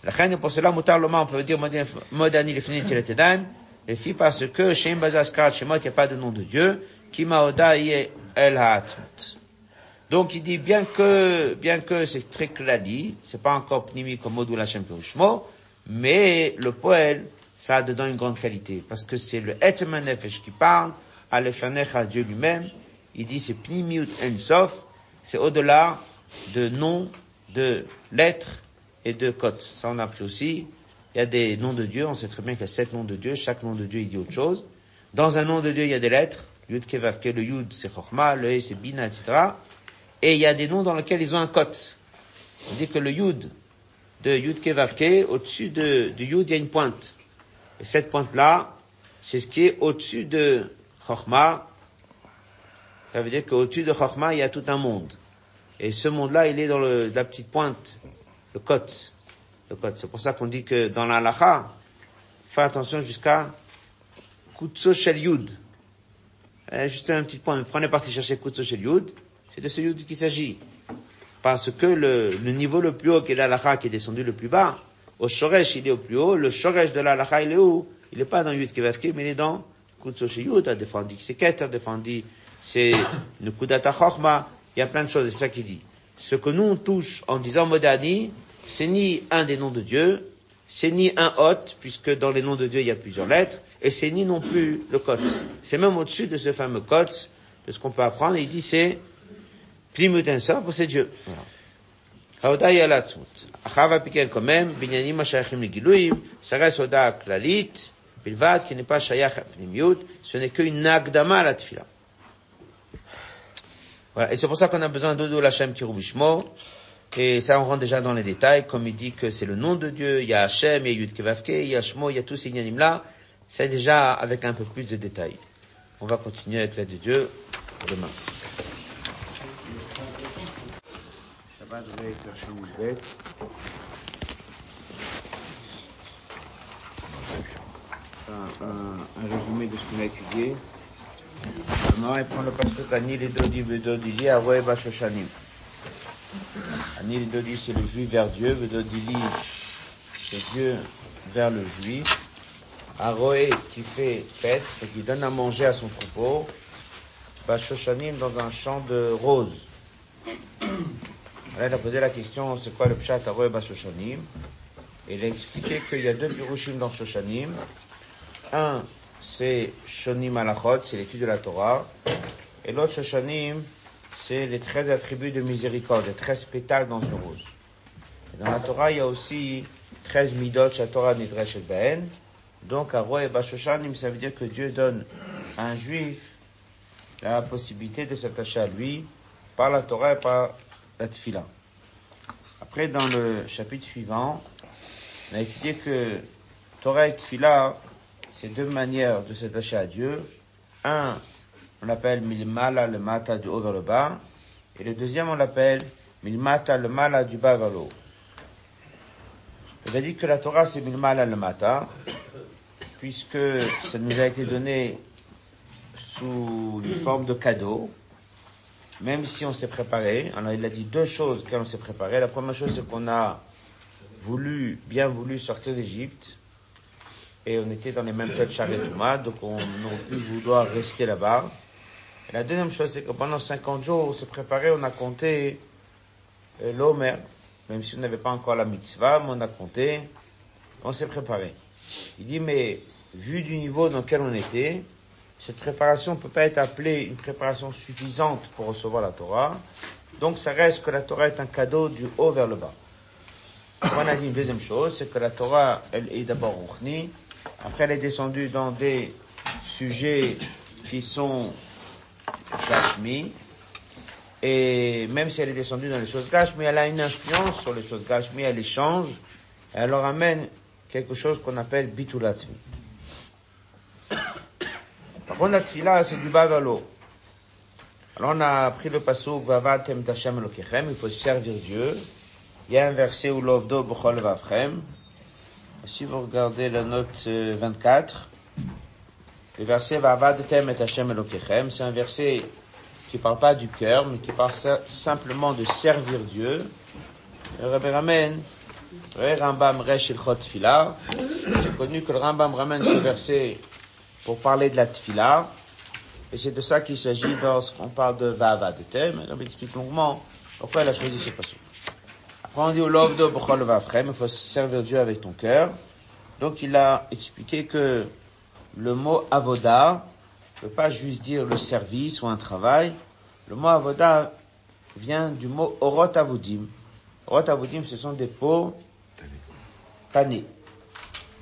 S1: La reine, pour cela, mutar loma, on peut dire modani le finit le tedaim, les filles parce que chez Mbazaskat, chez moi, il n'y a pas de nom de Dieu, qui maoda el. Donc il dit bien que bien que c'est très cladi, c'est pas encore pnimi comme Modou Lachem mais le poël, ça a dedans une grande qualité, parce que c'est le Etman Nefesh qui parle, à à Dieu lui-même, il dit c'est pnimiut ensof, c'est au-delà de noms, de lettres et de cotes. Ça on a appris aussi. Il y a des noms de Dieu, on sait très bien qu'il y a sept noms de Dieu, chaque nom de Dieu il dit autre chose. Dans un nom de Dieu il y a des lettres, Yud Kevavke, le Yud c'est Chochma, le E c'est Bina, etc. Et il y a des noms dans lesquels ils ont un kot. On dit que le Yud de Yud Kevavke, au-dessus de, du Yud, il y a une pointe. Et cette pointe-là, c'est ce qui est au-dessus de Chochma. Ça veut dire qu'au-dessus de Chochma, il y a tout un monde. Et ce monde-là, il est dans le, la petite pointe, le kot. C'est pour ça qu'on dit que dans la lacha, fais attention jusqu'à Kutso Shel Yud. Eh, juste un petit point. Prenez parti chercher Kutso Shel Yud. C'est de ce yud qu'il s'agit. Parce que le, niveau le plus haut qui est l'alacha qui est descendu le plus bas, au shoresh il est au plus haut, le shoresh de l'alacha il est où? Il n'est pas dans yud kevavke, mais il est dans kutsoshi yud, a défendu ket, a défendu c'est nukudata chorma, il y a plein de choses, c'est ça qu'il dit. Ce que nous on touche en disant modani, c'est ni un des noms de Dieu, c'est ni un hôte, puisque dans les noms de Dieu, il y a plusieurs lettres, et c'est ni non plus le kotz. C'est même au-dessus de ce fameux kotz, de ce qu'on peut apprendre, et il dit c'est Plimut pour c'est Dieu. Voilà. Et c'est pour ça qu'on a besoin d'Odo Lachem Kirubishmo, et ça, on rentre déjà dans les détails, comme il dit que c'est le nom de Dieu, il y a Hachem, il y a Yud Kevavke, il y a Shmo, il y a tous ces là. C'est déjà avec un peu plus de détails. On va continuer avec l'aide de Dieu demain. Un, un, un résumé de ce qu'on a étudié. Maintenant, il prend le. Ani Dodi, c'est le juif vers Dieu, Vedodili, c'est Dieu vers le juif. Aroe qui fait fête et qui donne à manger à son troupeau. Bashoshanim dans un champ de roses. Là, il a posé la question, c'est quoi le pshat Aroe Bashoshanim? Et il a expliqué qu'il y a deux pirushim dans Shoshanim. Un, c'est Shonim Alachot, c'est l'étude de la Torah. Et l'autre Shoshanim, c'est les 13 attributs de miséricorde, les 13 pétales dans une rose. Dans la Torah, il y a aussi 13 midot, Torah Nidresh Ben. Donc, à Roi et Bashoshanim, ça veut dire que Dieu donne à un juif la possibilité de s'attacher à lui par la Torah et par la Tfila. Après, dans le chapitre suivant, on a étudié que Torah et Tfila, c'est deux manières de s'attacher à Dieu. Un, on l'appelle milmala le mata du haut vers le bas. Et le deuxième, on l'appelle milmata le mala du bas vers le haut. Il a dit que la Torah c'est milmala le mata, puisque ça nous a été donné sous une forme de cadeau, même si on s'est préparé. Alors il a dit deux choses quand on s'est préparé. La première chose c'est qu'on a voulu, bien voulu sortir d'Égypte et on était dans les mêmes têtes Touma, donc on aurait pu vouloir rester là-bas. La deuxième chose, c'est que pendant 50 jours, on s'est préparé, on a compté euh, l'Omer, même si on n'avait pas encore la mitzvah, mais on a compté, on s'est préparé. Il dit, mais vu du niveau dans lequel on était, cette préparation ne peut pas être appelée une préparation suffisante pour recevoir la Torah. Donc ça reste que la Torah est un cadeau du haut vers le bas. On a dit une deuxième chose, c'est que la Torah, elle est d'abord Ruchni, après, elle est descendue dans des sujets qui sont Gashmi. Et même si elle est descendue dans les choses Gashmi, elle a une influence sur les choses Gashmi, elle les change. Elle leur amène quelque chose qu'on appelle Bitulatzmi. Par contre, la tfila, c'est du bagalo. Alors, on a pris le passage Vavatem Tashem il faut servir Dieu. Il y a un verset où l'ovdo b'chol vavchem. Si vous regardez la note 24, euh, le verset Vavadetem et Hashem Elokechem, c'est un verset qui parle pas du cœur, mais qui parle simplement de servir Dieu. Le Rabbi ramène, Rambam Resh Ilchot Tfila. C'est connu que le Rambam ramène ce verset pour parler de la Tfila. Et c'est de ça qu'il s'agit lorsqu'on parle de Vavadetem. Il explique longuement pourquoi il a choisi ce passage. Après, on dit il faut servir Dieu avec ton cœur. Donc, il a expliqué que le mot avoda ne peut pas juste dire le service ou un travail. Le mot avoda vient du mot orot avodim. Orot avodim, ce sont des peaux tannées.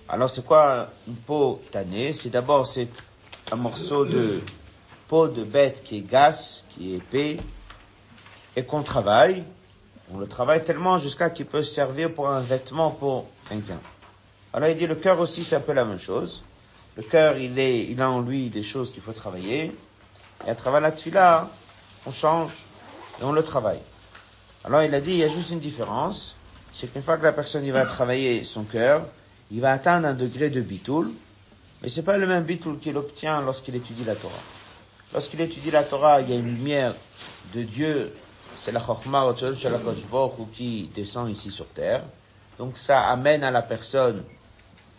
S1: Alors, c'est quoi une peau tannée? C'est d'abord, c'est un morceau de peau de bête qui est gasse, qui est épais, et qu'on travaille. On le travaille tellement jusqu'à qu'il peut servir pour un vêtement pour quelqu'un. Alors il dit le cœur aussi c'est un peu la même chose. Le cœur il est, il a en lui des choses qu'il faut travailler. Et à travers la tefila, on change et on le travaille. Alors il a dit il y a juste une différence, c'est qu'une fois que la personne il va travailler son cœur, il va atteindre un degré de bitoul, mais c'est pas le même bitoul qu'il obtient lorsqu'il étudie la Torah. Lorsqu'il étudie la Torah, il y a une lumière de Dieu c'est la Chokhmah qui descend ici sur terre. Donc ça amène à la personne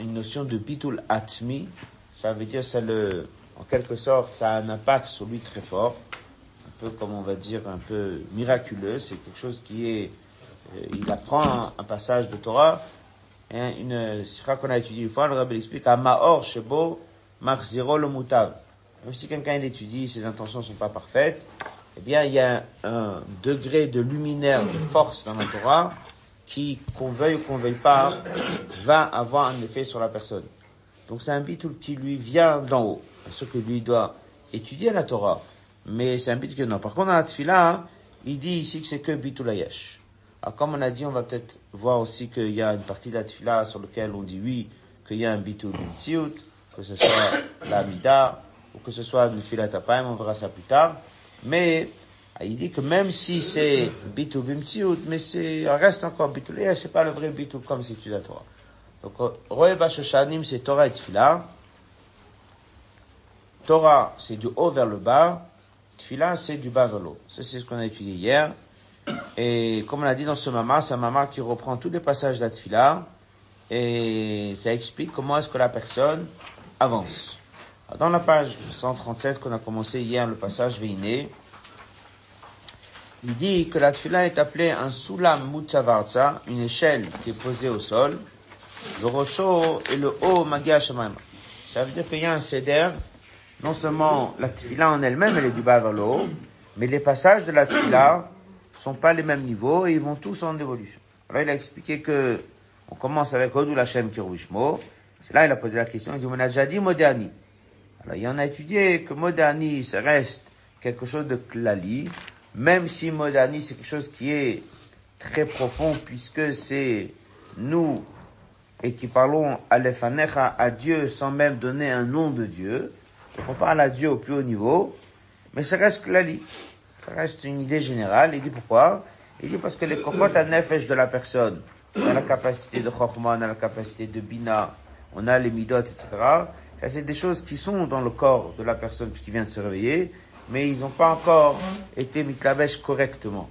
S1: une notion de bitul atmi. Ça veut dire, ça le, en quelque sorte, ça a un impact sur lui très fort. Un peu comme on va dire, un peu miraculeux. C'est quelque chose qui est, euh, il apprend un, passage de Torah, hein, une sira qu'on a étudié une fois, le rabbi explique à Maor Shebo Marziro le Mutav. Même si quelqu'un l'étudie, ses intentions sont pas parfaites, eh bien, il y a un degré de luminaire, de force dans la Torah, qui, qu'on veuille ou qu'on veuille pas, va avoir un effet sur la personne. Donc c'est un bitul qui lui vient d'en haut. Ce que lui doit étudier la Torah. Mais c'est un bitul qui non. Par contre, dans la tfila, il dit ici que c'est que bitul ayesh. Alors, comme on a dit, on va peut-être voir aussi qu'il y a une partie de la tefila sur laquelle on dit oui, qu'il y a un bitul bimtziut, que ce soit la mida, ou que ce soit le filat on verra ça plus tard. Mais, il dit que même si c'est bitul bimtziut, mais c'est, reste encore bitul, c'est pas le vrai bitul comme c'est tu la Torah. Donc, Roe Bashoshanim, c'est Torah et Tfila. Torah, c'est du haut vers le bas. Tfila, c'est du bas vers le haut. Ça, c'est ce qu'on a étudié hier. Et comme on a dit dans ce mama, c'est un mama qui reprend tous les passages de la Tfila. Et ça explique comment est-ce que la personne avance. Dans la page 137 qu'on a commencé hier, le passage Veiné, il dit que la Tfila est appelée un Sulam Mutsavarza, une échelle qui est posée au sol, le rocho et le haut magia Ça veut dire qu'il y a un céder, non seulement la tfila en elle-même, elle est du bas vers le haut, mais les passages de la tfila sont pas les mêmes niveaux et ils vont tous en évolution. Alors il a expliqué que on commence avec Odou Lachem Kiruishmo. C'est là il a posé la question, il dit, on a déjà dit Moderni. Alors il en a étudié que Moderni, ça reste quelque chose de klali, même si Moderni c'est quelque chose qui est très profond puisque c'est nous et qui parlons à l'Efanecha, à Dieu, sans même donner un nom de Dieu. Donc on parle à Dieu au plus haut niveau, mais ça reste klali. Ça reste une idée générale. Il dit pourquoi? Il dit parce que les kochot à nefesh de la personne, on a la capacité de chokhmah, on a la capacité de bina, on a les midot, etc. Ça, c'est des choses qui sont dans le corps de la personne qui vient de se réveiller, mais ils n'ont pas encore été mitlabesh correctement.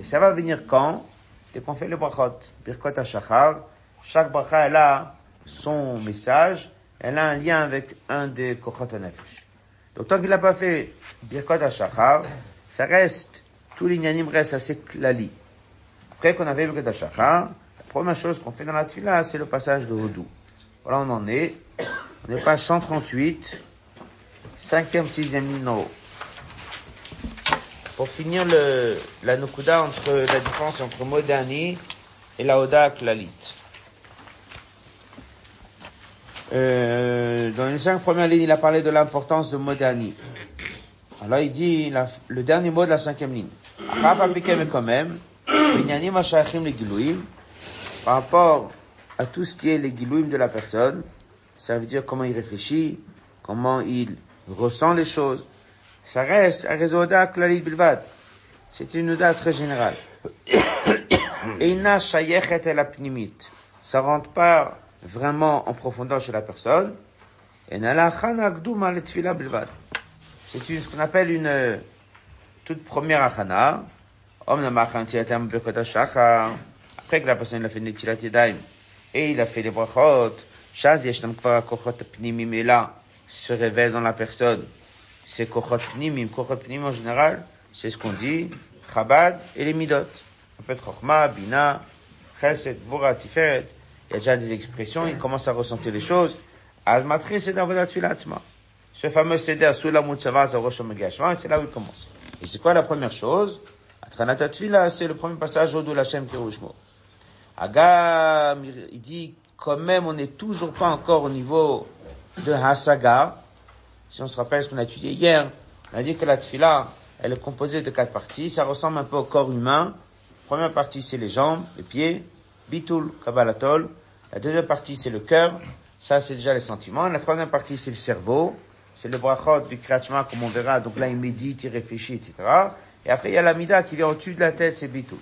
S1: Et ça va venir quand? Dès qu'on fait le brachot. Birkot shachar. Chaque bracha, elle a son message, elle a un lien avec un des kochot nefesh. Donc tant qu'il n'a pas fait Birkot HaShachar, ça reste, tout l'ignanim reste assez klali. Après qu'on a fait Birkot HaShachar, la première chose qu'on fait dans la tefila, c'est le passage de Hodou. Voilà, on en est. On est page 138, cinquième, sixième ligne en haut. Pour finir la nukuda entre, la différence entre Modani et la Oda Klalit. Euh, dans les cinq premières lignes, il a parlé de l'importance de Modani. Alors il dit le dernier mot de la cinquième ligne. par rapport à tout ce qui est les gilouim de la personne, ça veut dire comment il réfléchit, comment il ressent les choses. Ça reste un réseau klali bilvad. C'est une oda très générale. *coughs* Et il n'a la Ça rentre pas vraiment en profondeur chez la personne. C'est ce qu'on appelle une euh, toute première achana. Après que la personne a fait Netilat Yadayim et il a fait les brachot, Shaz yeshnam kvar kochot pnimim et là se révèle dans la personne. C'est kochot pnimim. Kochot pnimim en général, c'est ce qu'on dit, Chabad et les midot. Peut être Chochma, Bina, Chesed, Vora, Tiferet il y a déjà des expressions, il commence à ressentir les choses. Azmatri, c'est dans Ce fameux Seder, sous la Mutsavat, c'est là où il commence. Et c'est quoi la première chose? C'est le premier passage au Hashem Kirushmo. Agam, il dit, quand même, on n'est toujours pas encore au niveau de Hasaga. Si on se rappelle ce qu'on a étudié hier, on a dit que la tfila, elle est composée de quatre parties. Ça ressemble un peu au corps humain. Première partie, c'est les jambes, les pieds. Bitul, Kabbalatol. La deuxième partie, c'est le cœur. Ça, c'est déjà les sentiments. La troisième partie, c'est le cerveau. C'est le brachot du krachma, comme on verra. Donc là, il médite, il réfléchit, etc. Et après, il y a l'amida qui vient au-dessus de la tête, c'est bitul.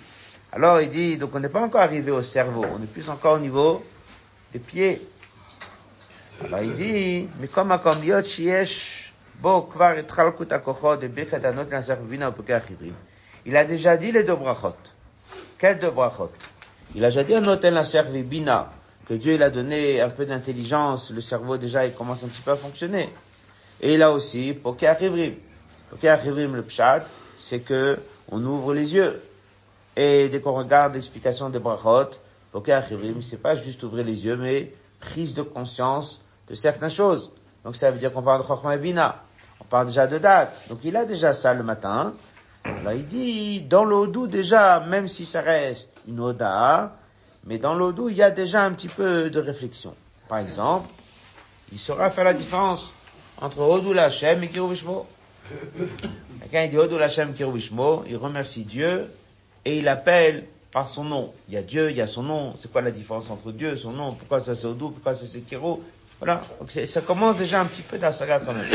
S1: Alors, il dit, donc on n'est pas encore arrivé au cerveau. On est plus encore au niveau des pieds. Akochot de bechatanot vina Il a déjà dit les deux brachot. Quels deux brachot? Il a déjà dit hôtel la bina, que Dieu il a donné un peu d'intelligence, le cerveau déjà il commence un petit peu à fonctionner. Et il aussi Poké Achivrim. Poké Achivrim, le pshat, c'est que on ouvre les yeux. Et dès qu'on regarde l'explication des brachot, Poké Achivrim, c'est pas juste ouvrir les yeux, mais prise de conscience de certaines choses. Donc ça veut dire qu'on parle de Chokhmah Bina. On parle déjà de date. Donc il a déjà ça le matin. Là, il dit, dans l'odou déjà, même si ça reste une oda, mais dans l'odou, il y a déjà un petit peu de réflexion. Par exemple, il saura faire la différence entre Odou Lachem et Kiruvishmo. Quand il dit Odou Lachem Kiruvishmo, il remercie Dieu et il appelle par son nom. Il y a Dieu, il y a son nom. C'est quoi la différence entre Dieu et son nom? Pourquoi ça c'est Odou? Pourquoi ça c'est Kiro Voilà. Donc ça commence déjà un petit peu dans la saga quand même.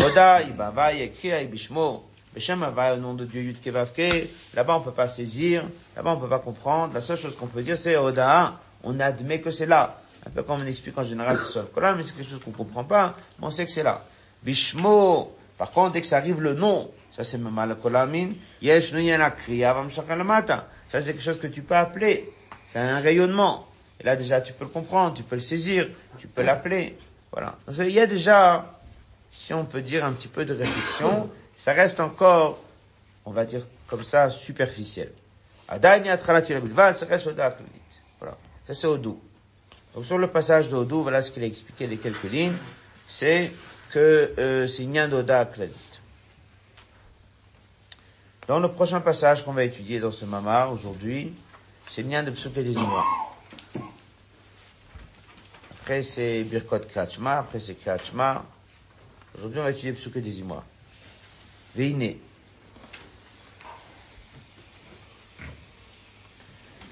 S1: *coughs* Oda, Ibava, Yekria, Ibishmo. Beshem va au nom de Dieu Yud Kevavke. Là-bas on peut pas saisir. Là-bas on peut pas comprendre. La seule chose qu'on peut dire c'est Oda. On admet que c'est là. Un peu comme on explique en général c'est sur le mais c'est quelque chose qu'on comprend pas. Mais on sait que c'est là. Bishmo. Par contre, dès que ça arrive le nom, ça c'est mal kolamin, yesh kriya matin. Ça c'est quelque chose que tu peux appeler. C'est un rayonnement. Et là déjà tu peux le comprendre, tu peux le saisir, tu peux l'appeler. Voilà. Donc, il y a déjà, si on peut dire un petit peu de réflexion, ça reste encore, on va dire comme ça, superficiel. Ça reste au Voilà. Ça c'est au doux. Donc sur le passage d'Odou, voilà ce qu'il a expliqué les quelques lignes, c'est que euh, c'est Nyandoda Kladit. Dans le prochain passage qu'on va étudier dans ce mamar aujourd'hui, c'est Nyan de Psuké des Après c'est Birkot Kachma, après c'est Kachma. Aujourd'hui on va étudier Psuké des Imois. Veine.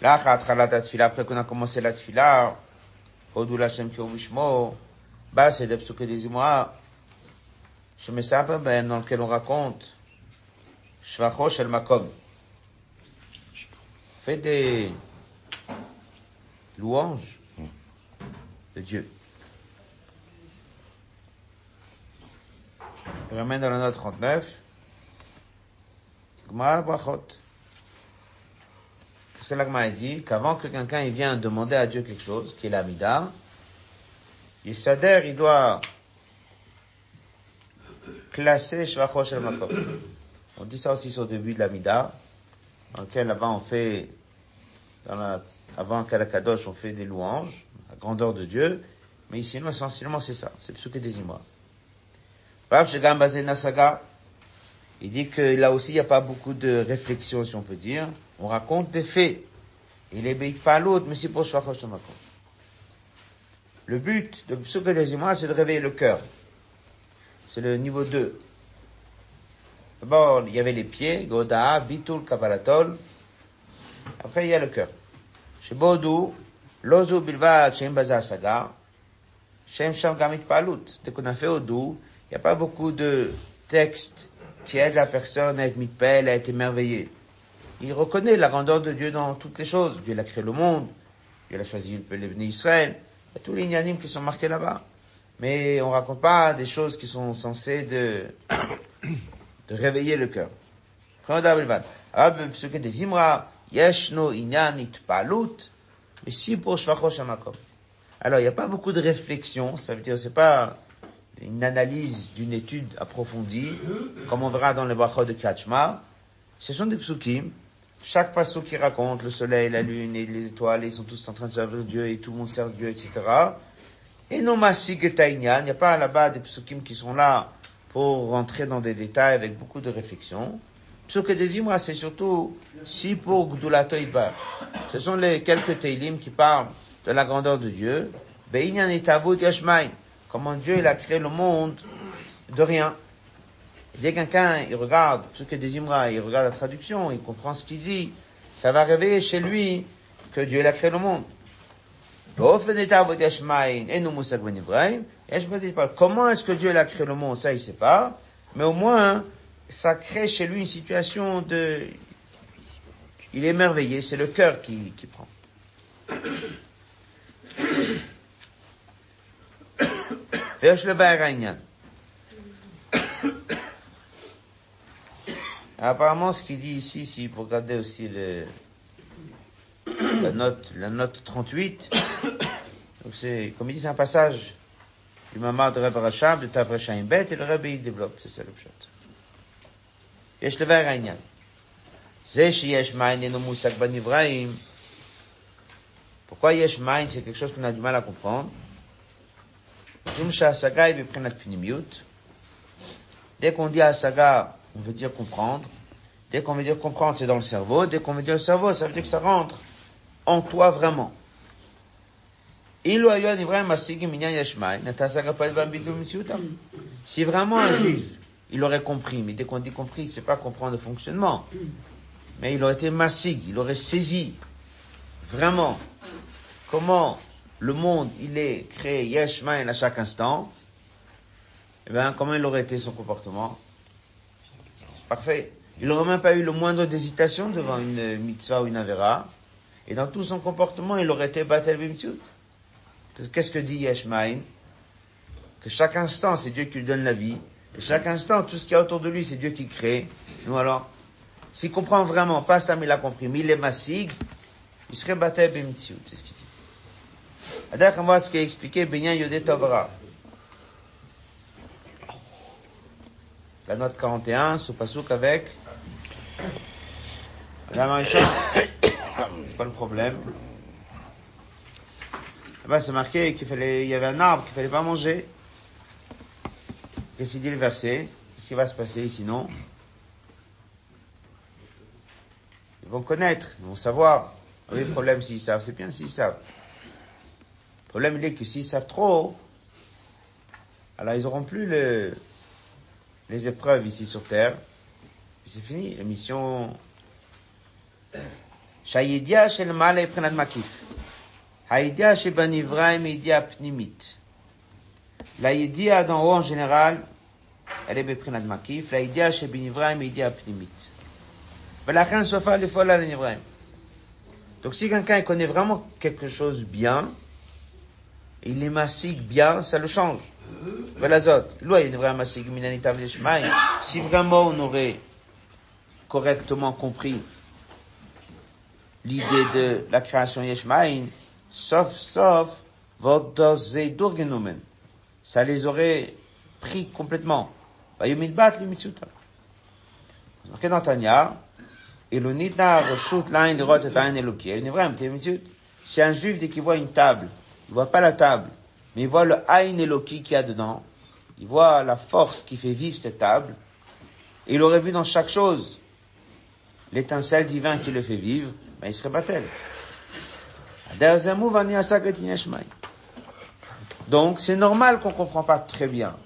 S1: Là, après qu'on a commencé la tfila, Hodou Lachem Kiomishmo, bah, c'est des psuké des Imois. Je me sais ben, dans lequel on raconte Shvacho Shel Makom. Fait des louanges Dieu. Je ramène dans la note 39. Gmar Brachot. Parce que l'Agma dit qu'avant que quelqu'un vienne demander à Dieu quelque chose, qui est l'Amida, Yisader, il doit classer Shvachot Makom. On dit ça aussi au début de la Mida, dans lequel avant on fait, dans la, avant Kalakadosh, on fait des louanges, la grandeur de Dieu, mais ici, essentiellement, c'est ça, c'est le des Imois. Rav Shegam Nasaga, il dit que là aussi, il n'y a pas beaucoup de réflexion, si on peut dire. On raconte des faits. Il est pas l'autre, mais c'est pour Shel Makom. Le but de Psuke des Imois, c'est de réveiller le cœur. C'est le niveau 2. D'abord, il y avait les pieds, Goda, Bitul, Kabalatol. Après, il y a le cœur. Chez Bodou, Saga, Shem Sham Gamit Palut. Dès qu'on a fait Odou, il n'y a pas beaucoup de textes qui aident la personne à être mitpel, à être émerveillé. Il reconnaît la grandeur de Dieu dans toutes les choses. Dieu a créé le monde, Dieu a choisi le peuple d'Israël. Il y a tous les inanimes qui sont marqués là-bas mais on raconte pas des choses qui sont censées de, *coughs* de réveiller le cœur. des imra, yeshno si pour Alors, il n'y a pas beaucoup de réflexion, ça veut dire, c'est pas une analyse d'une étude approfondie, comme on verra dans les brachot de Kachma. Ce sont des psukim. Chaque passo qui raconte le soleil, la lune et les étoiles, ils sont tous en train de servir Dieu et tout le monde sert Dieu, etc. Et non il n'y a pas là-bas des psukim qui sont là pour rentrer dans des détails avec beaucoup de réflexion. Psuke des Imra, c'est surtout si pour Gdulato Ce sont les quelques Teilim qui parlent de la grandeur de Dieu. Be'inyan et. Comment Dieu, il a créé le monde de rien. dès quelqu'un, il regarde Psuke des Imra, il regarde la traduction, il comprend ce qu'il dit, ça va réveiller chez lui que Dieu, il a créé le monde. Comment est-ce que Dieu a créé le monde? Ça, il sait pas. Mais au moins, ça crée chez lui une situation de... Il est émerveillé, c'est le cœur qui, qui prend. *coughs* Apparemment, ce qu'il dit ici, si vous regardez aussi le, la note, la note 38. Donc c'est, comme il dit, c'est un passage du Mamad de Rebbe Rachab, de Tavrechaim Bet, et le Rebbe il développe, c'est ça le pshat. יש לבר העניין. זה שיש מים אינו מושג בנבראים, pourquoi יש מים c'est quelque chose qu'on a du mal à comprendre, משום שההשגה היא בבחינת פנימיות. Dès qu'on dit השגה, on veut dire comprendre. Dès qu'on veut dire comprendre, c'est dans le cerveau. Dès qu'on veut dire le cerveau, ça veut dire que ça rentre en toi vraiment. Si vraiment un juif, il aurait compris, mais dès qu'on dit compris, c'est pas comprendre le fonctionnement. mais il aurait été massig, il aurait saisi vraiment comment le monde, il est créé yesh à chaque instant, eh bien, comment il aurait été son comportement? Parfait. Il n'aurait même pas eu le moindre d'hésitation devant une mitzvah ou une avera. Et dans tout son comportement, il aurait été batel bimtut. Qu'est-ce que dit Yeshmain Que chaque instant, c'est Dieu qui lui donne la vie. Chaque instant, tout ce qu'il y a autour de lui, c'est Dieu qui crée. Nous alors, s'il comprend vraiment, pas Stam il a compris, mais il est massig, il serait batel bimtut, c'est ce qu'il dit. Ce qu'il a expliqué Benyan Tovra. La note 41, sous Pasouk avec la Maréchal. *coughs* pas le problème. Là-bas, c'est marqué qu'il fallait, il y avait un arbre qu'il fallait pas manger. Qu'est-ce qu'il dit le verset Qu'est-ce qui va se passer sinon? Ils vont connaître, ils vont savoir. Ah oui, le problème s'ils savent, c'est bien s'ils savent. Le problème il est que s'ils savent trop, alors ils auront plus le, les épreuves ici sur terre. C'est fini, la mission. Shayidia shel male prenat makif. Haïdia sheban ivraim idia pnimit. La d'en haut en général, elle est beprinat ben makif, la idée shebinivraim est idée apnimit. Velachin sofa l'ifol al nivraim. Donc si quelqu'un connaît vraiment quelque chose bien, il est massig bien, ça le change. Voilà zot. Lui, il est vraiment massig minanitam lishmaim. Si vraiment on aurait correctement compris l'idée de la création Yeshmaïn, sauf, sauf, Vodos Zedurgenumen. Ça les aurait pris complètement marqué Tanya, si un juif, dès qu'il voit une table, il voit pas la table, mais il voit le Aïn Eloki qu'il y a dedans, il voit la force qui fait vivre cette table, il aurait vu dans chaque chose l'étincelle divine qui le fait vivre, mais il serait battel. Donc, c'est normal qu'on comprend pas très bien.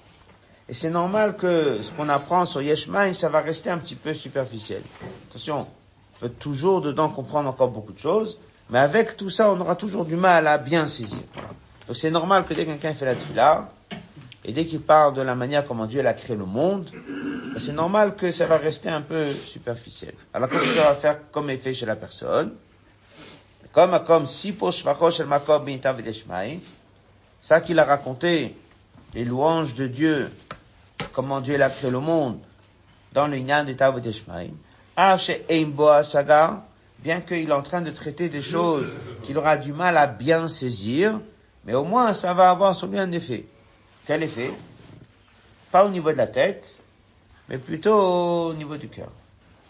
S1: Et c'est normal que ce qu'on apprend sur Yeshmaï, ça va rester un petit peu superficiel. Attention, on peut toujours dedans comprendre encore beaucoup de choses, mais avec tout ça, on aura toujours du mal à bien saisir. Donc c'est normal que dès que quelqu'un fait la tefila, et dès qu'il parle de la manière comment Dieu a créé le monde, c'est normal que ça va rester un peu superficiel. Alors qu'est-ce que ça va faire comme effet chez la personne? Comme comme ça qu'il a raconté, les louanges de Dieu, comment Dieu a créé le monde, dans le Nyan de Tavodeshmaï, bien qu'il est en train de traiter des choses qu'il aura du mal à bien saisir, mais au moins, ça va avoir son bien effet. Quel effet? Pas au niveau de la tête, mais plutôt au niveau du cœur.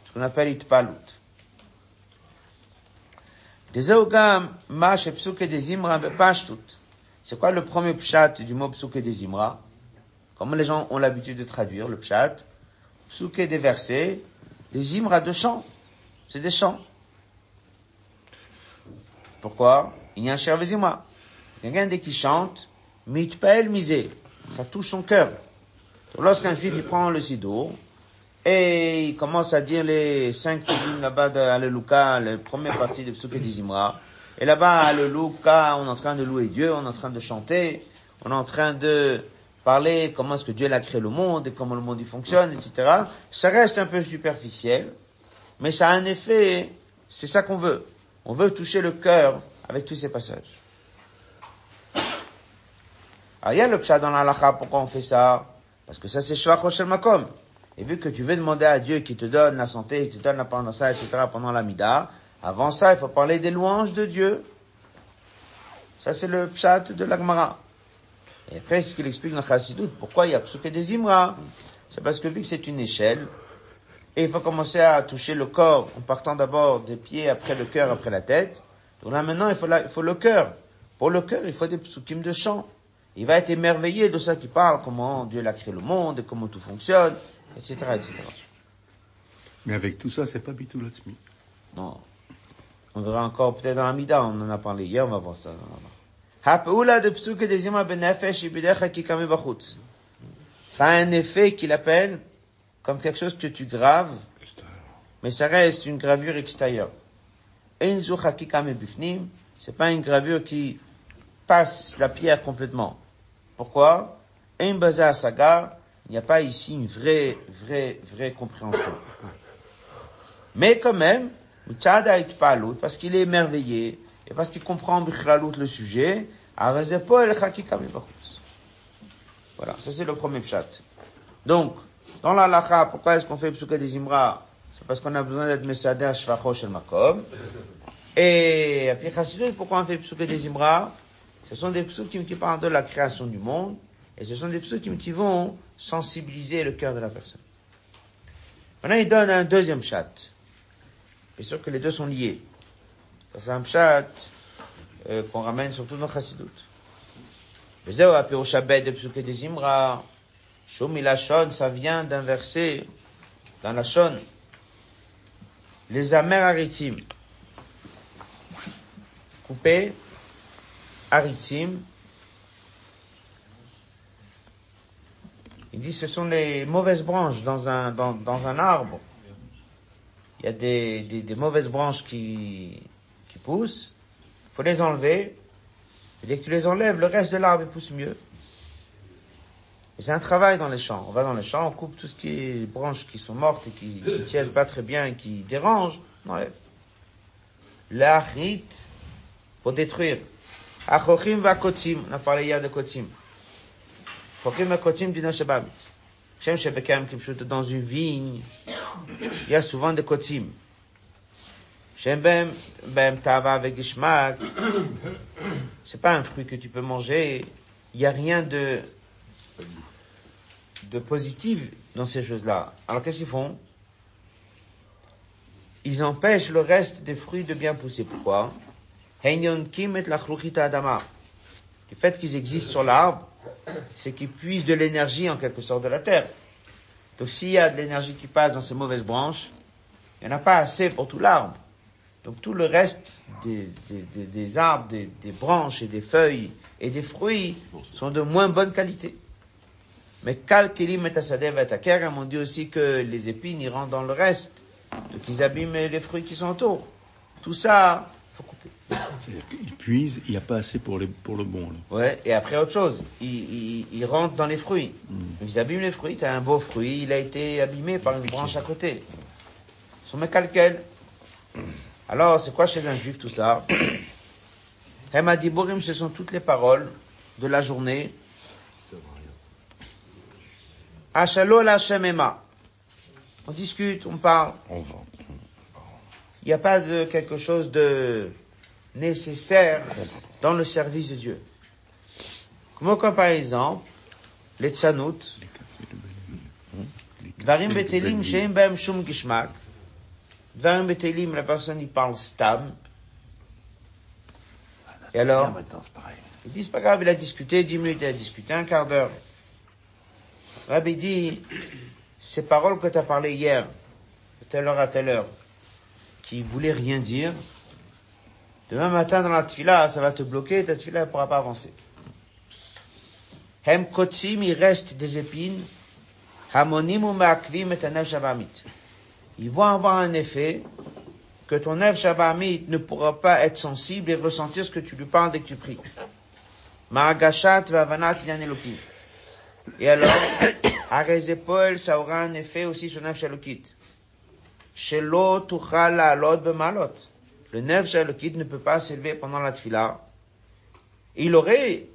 S1: Ce qu'on appelle itpalut. C'est quoi le premier pshat du mot psuke des imra? Comment les gens ont l'habitude de traduire le pshat Psuke des versets, des imra de chants. C'est des chants. Pourquoi? Il y a un cher imra. Quelqu'un dès qu'il chante, mitpael misé, ça touche son cœur. Lorsqu'un juif il prend le sidour et il commence à dire les cinq lignes là-bas de Alléluia, la première partie de Psuké d'Izimra, et là-bas, Alléluia, on est en train de louer Dieu, on est en train de chanter, on est en train de parler comment est-ce que Dieu a créé le monde et comment le monde y fonctionne, etc. Ça reste un peu superficiel, mais ça a un effet, c'est ça qu'on veut. On veut toucher le cœur avec tous ces passages. Alors, il y a le pshat dans l'alacha, pourquoi on fait ça? Parce que ça, c'est Shvach Makom. Et vu que tu veux demander à Dieu qui te donne la santé, qui te donne la parnassa, etc., pendant la mida, avant ça, il faut parler des louanges de Dieu. Ça, c'est le pshat de l'Agmara. Et après, ce qu'il explique dans Chassidut, pourquoi il y a psuké des imra. C'est parce que vu que c'est une échelle, et il faut commencer à toucher le corps en partant d'abord des pieds, après le cœur, après la tête. Donc là, maintenant, il faut, il faut le cœur. Pour le cœur, il faut des psukim de chant. Il va être émerveillé de ça qui parle, comment Dieu a créé le monde, et comment tout fonctionne, etc., etc.
S2: Mais avec tout ça, c'est pas Bitul
S1: Non. On verra encore peut-être dans Amida, on en a parlé hier, on va voir ça. Ça a un effet qu'il appelle comme quelque chose que tu graves, mais ça reste une gravure extérieure. C'est pas une gravure qui passe la pierre complètement. Pourquoi? Il n'y a pas ici une vraie, vraie, vraie compréhension. Mais quand même, parce qu'il est émerveillé, et parce qu'il comprend le sujet, voilà, ça c'est le premier chat. Donc, dans la lacha, pourquoi est-ce qu'on fait psuka des imra? C'est parce qu'on a besoin d'être mesader shvacho shel makom. Et puis chassidut, pourquoi on fait psuka des imra? Ce sont des psukim qui parlent de la création du monde, et ce sont des psukim qui vont sensibiliser le cœur de la personne. Maintenant, il donne un deuxième chat. Bien sûr que les deux sont liés C'est un chat euh, qu'on ramène surtout dans Chassidut. וזהו הפירוש הבא de דזמרה, שום מילה שון, ça vient d'un verset dans la shon. Les amers aritim, coupés, aritim, il dit ce sont les mauvaises branches dans un, dans, dans un arbre. Il y a des, des, des mauvaises branches qui, poussent, faut les enlever. Et dès que tu les enlèves, le reste de l'arbre pousse mieux. C'est un travail dans les champs. On va dans les champs, on coupe tout ce qui est branches qui sont mortes et qui ne tiennent pas très bien et qui dérangent, on enlève. L'achrit, pour détruire. Achochim va kotim, on a parlé hier de kotim. Achochim va kotim du Noshabamit. Shem qui dans une vigne, il y a souvent des kotim. C'est pas un fruit que tu peux manger. Il n'y a rien de, de positif dans ces choses-là. Alors qu'est-ce qu'ils font? Ils empêchent le reste des fruits de bien pousser. Pourquoi? Le fait qu'ils existent sur l'arbre, c'est qu'ils puisent de l'énergie en quelque sorte de la terre. Donc s'il y a de l'énergie qui passe dans ces mauvaises branches, il n'y en a pas assez pour tout l'arbre. Donc tout le reste des, des, des, arbres, des, branches et des feuilles et des fruits sont de moins bonne qualité. Mais et Asadev et on dit aussi que les épines ils rentrent dans le reste, donc ils abîment les fruits qui sont autour. Tout ça, faut couper.
S2: C'est-à-dire qu'ils puisent, il n'y a pas assez pour, les, pour le bon. Là.
S1: Ouais, et après autre chose, ils, ils, rentrent dans les fruits. Hmm. Ils abîment les fruits, tu as un beau fruit, il a été abîmé par une branche à côté. Ils sont calquels. Alors, c'est quoi chez un juif tout ça? *clears throat* Hemadiburim, ce sont toutes les paroles de la journée. On discute, on parle. Il n'y a pas de quelque chose de nécessaire dans le service de Dieu. Comme, par exemple, les betelim shum gishmak, dans un la personne, il parle stam. Et alors, il dit, c'est pas grave, il a discuté, dix minutes, il a discuté, un quart d'heure. Rabbi dit, ces paroles que tu as parlé hier, de telle heure à telle heure, qui voulaient rien dire, demain matin dans la tfila, ça va te bloquer, ta tfila ne pourra pas avancer. Hem kotzim, il reste des épines, hamonim ou ma'akvim et ils vont avoir un effet que ton Ev Shabbat ne pourra pas être sensible et ressentir ce que tu lui parles dès que tu pries. Ma'agashat vavanat. Et alors, *coughs* Arezepol, ça aura un effet aussi sur Nev Shalokit. Shelo tuchal alot bemalot. Le Nev Shalokit ne peut pas s'élever pendant la tfila. Il aurait,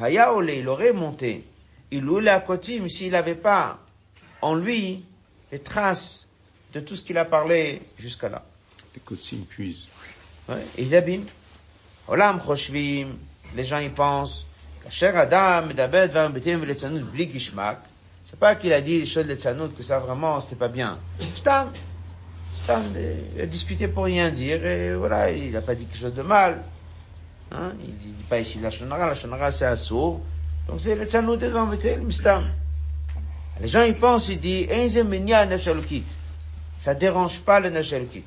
S1: Hayaole, il aurait monté. Il ou la kotim s'il n'avait pas en lui les traces de tout ce qu'il a parlé jusqu'à là.
S2: Les Kotsim puisent.
S1: Ouais, ils abîment. Olam choshvim, les gens y pensent. Cher Adam, Dabed, va betim le tzanout bli gishmak. C'est pas qu'il a dit les choses de tzanout que ça vraiment c'était pas bien. Stam, Stam, il a discuté pour rien dire et voilà, il a pas dit quelque chose de mal. Hein? Il dit pas ici la shonara, la shonara c'est assourd. Donc c'est le tzanout devant betim, Stam. Les gens y pensent, ils disent, zemenia nefshalukit ça dérange pas le Nashelkit.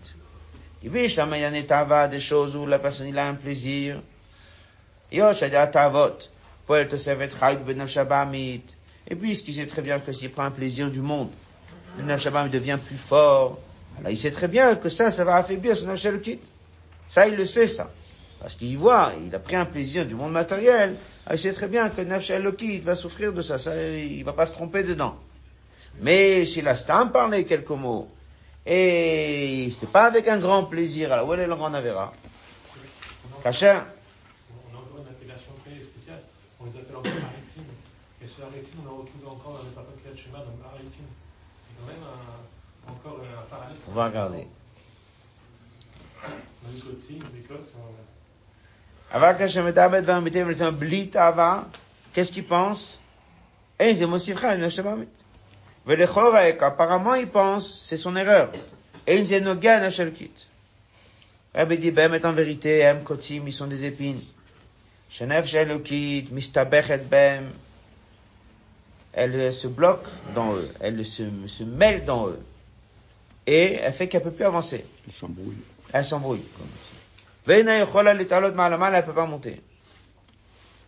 S1: Il dit, tava des choses où la personne il a un plaisir. A ben. Et puis, qui sait très bien que s'il prend un plaisir du monde, le Nashabam devient plus fort. Il sait très bien que ça, ça va affaiblir son Elokit. Ça, il le sait, ça. Parce qu'il voit, il a pris un plaisir du monde matériel, il sait très bien que Nefesh Elokit va souffrir de ça, ça, il va pas se tromper dedans. Mais s'il a Stam parlé quelques mots, et c'était pas avec un grand plaisir, alors où est le grand Avera Kacher
S3: On a encore une appellation très spéciale. On les appelle encore Haritzim. Et ce Haritzim, on le retrouve encore dans les papas Kriyat Shema, donc Haritzim. C'est quand même un, encore un parallèle.
S1: On va regarder. Qu'est-ce qu'il pense? Eh, c'est Mosifcha, il mettre. Velechorek, apparemment, il pense, c'est son erreur. Et. Rabbi dit, ben, mais en vérité, Em Kotim, ils sont des épines. Shenef Shelokit, Mistabechet Bem. Elle se bloque dans eux. Elle se, se mêle dans eux. Et elle fait qu'elle peut plus avancer.
S2: Il s'embrouille.
S1: Elle s'embrouille. Veina yochola litalot ma'alamal, elle peut pas monter.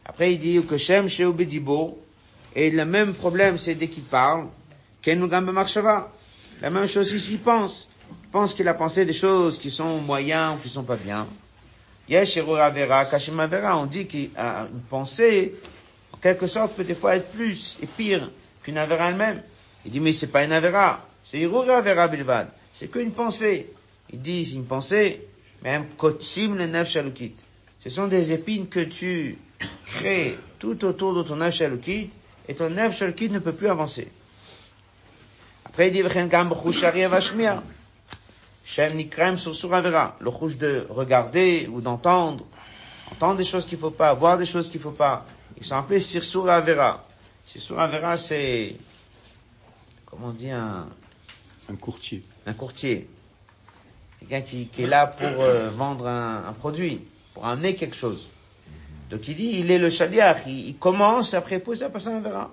S1: Après, il dit que Shem Sheu Bedibo, et le même problème, c'est dès qu'il parle. La même chose ici, pense. Pense qu'il a pensé des choses qui sont moyens ou qui sont pas bien. On dit qu'une pensée, en quelque sorte, peut des fois être plus et pire qu'une Avera elle-même. Il dit, mais c'est pas une Avera, c'est Erura Vera Bilvad. C'est qu'une pensée. Il dit, c'est une pensée, même Kotsim le Nef Shalukit. Ce sont des épines que tu crées tout autour de ton Nef Shalukit, et ton Nef Shalukit ne peut plus avancer. Après, il dit, V'chen gam b'chush shari avashmia. Shem nikrem sur sur avera. Le rouge de regarder ou d'entendre. Entendre des choses qu'il faut pas, voir des choses qu'il faut pas. Ils sont appelés sirsur avera. Sirsur avera, c'est, comment on dit, un,
S2: Un courtier.
S1: un courtier. Quelqu'un qui, qui est là pour euh, vendre un, un produit, pour amener quelque chose. Donc il dit, il est le chaliach, il, il commence, après il pousse la personne verra.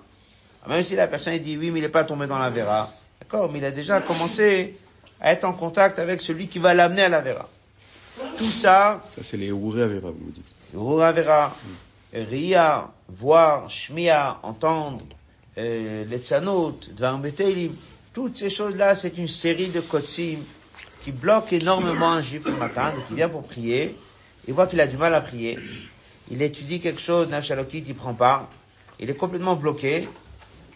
S1: Même si la personne dit oui, mais il n'est pas tombé dans la vera. D'accord, mais il a déjà commencé à être en contact avec celui qui va l'amener à la vera. Tout ça,
S2: Ça, c'est les Ouré Avera, vous me dites.
S1: Rura vera, Ria, voir, Shmia, entendre, euh, les tzanot, Dvar Betelim, toutes ces choses-là, c'est une série de kotsim qui bloquent énormément un juif le matin, donc il vient pour prier, il voit qu'il a du mal à prier, il étudie quelque chose, Nafshalokit, il prend pas, il est complètement bloqué,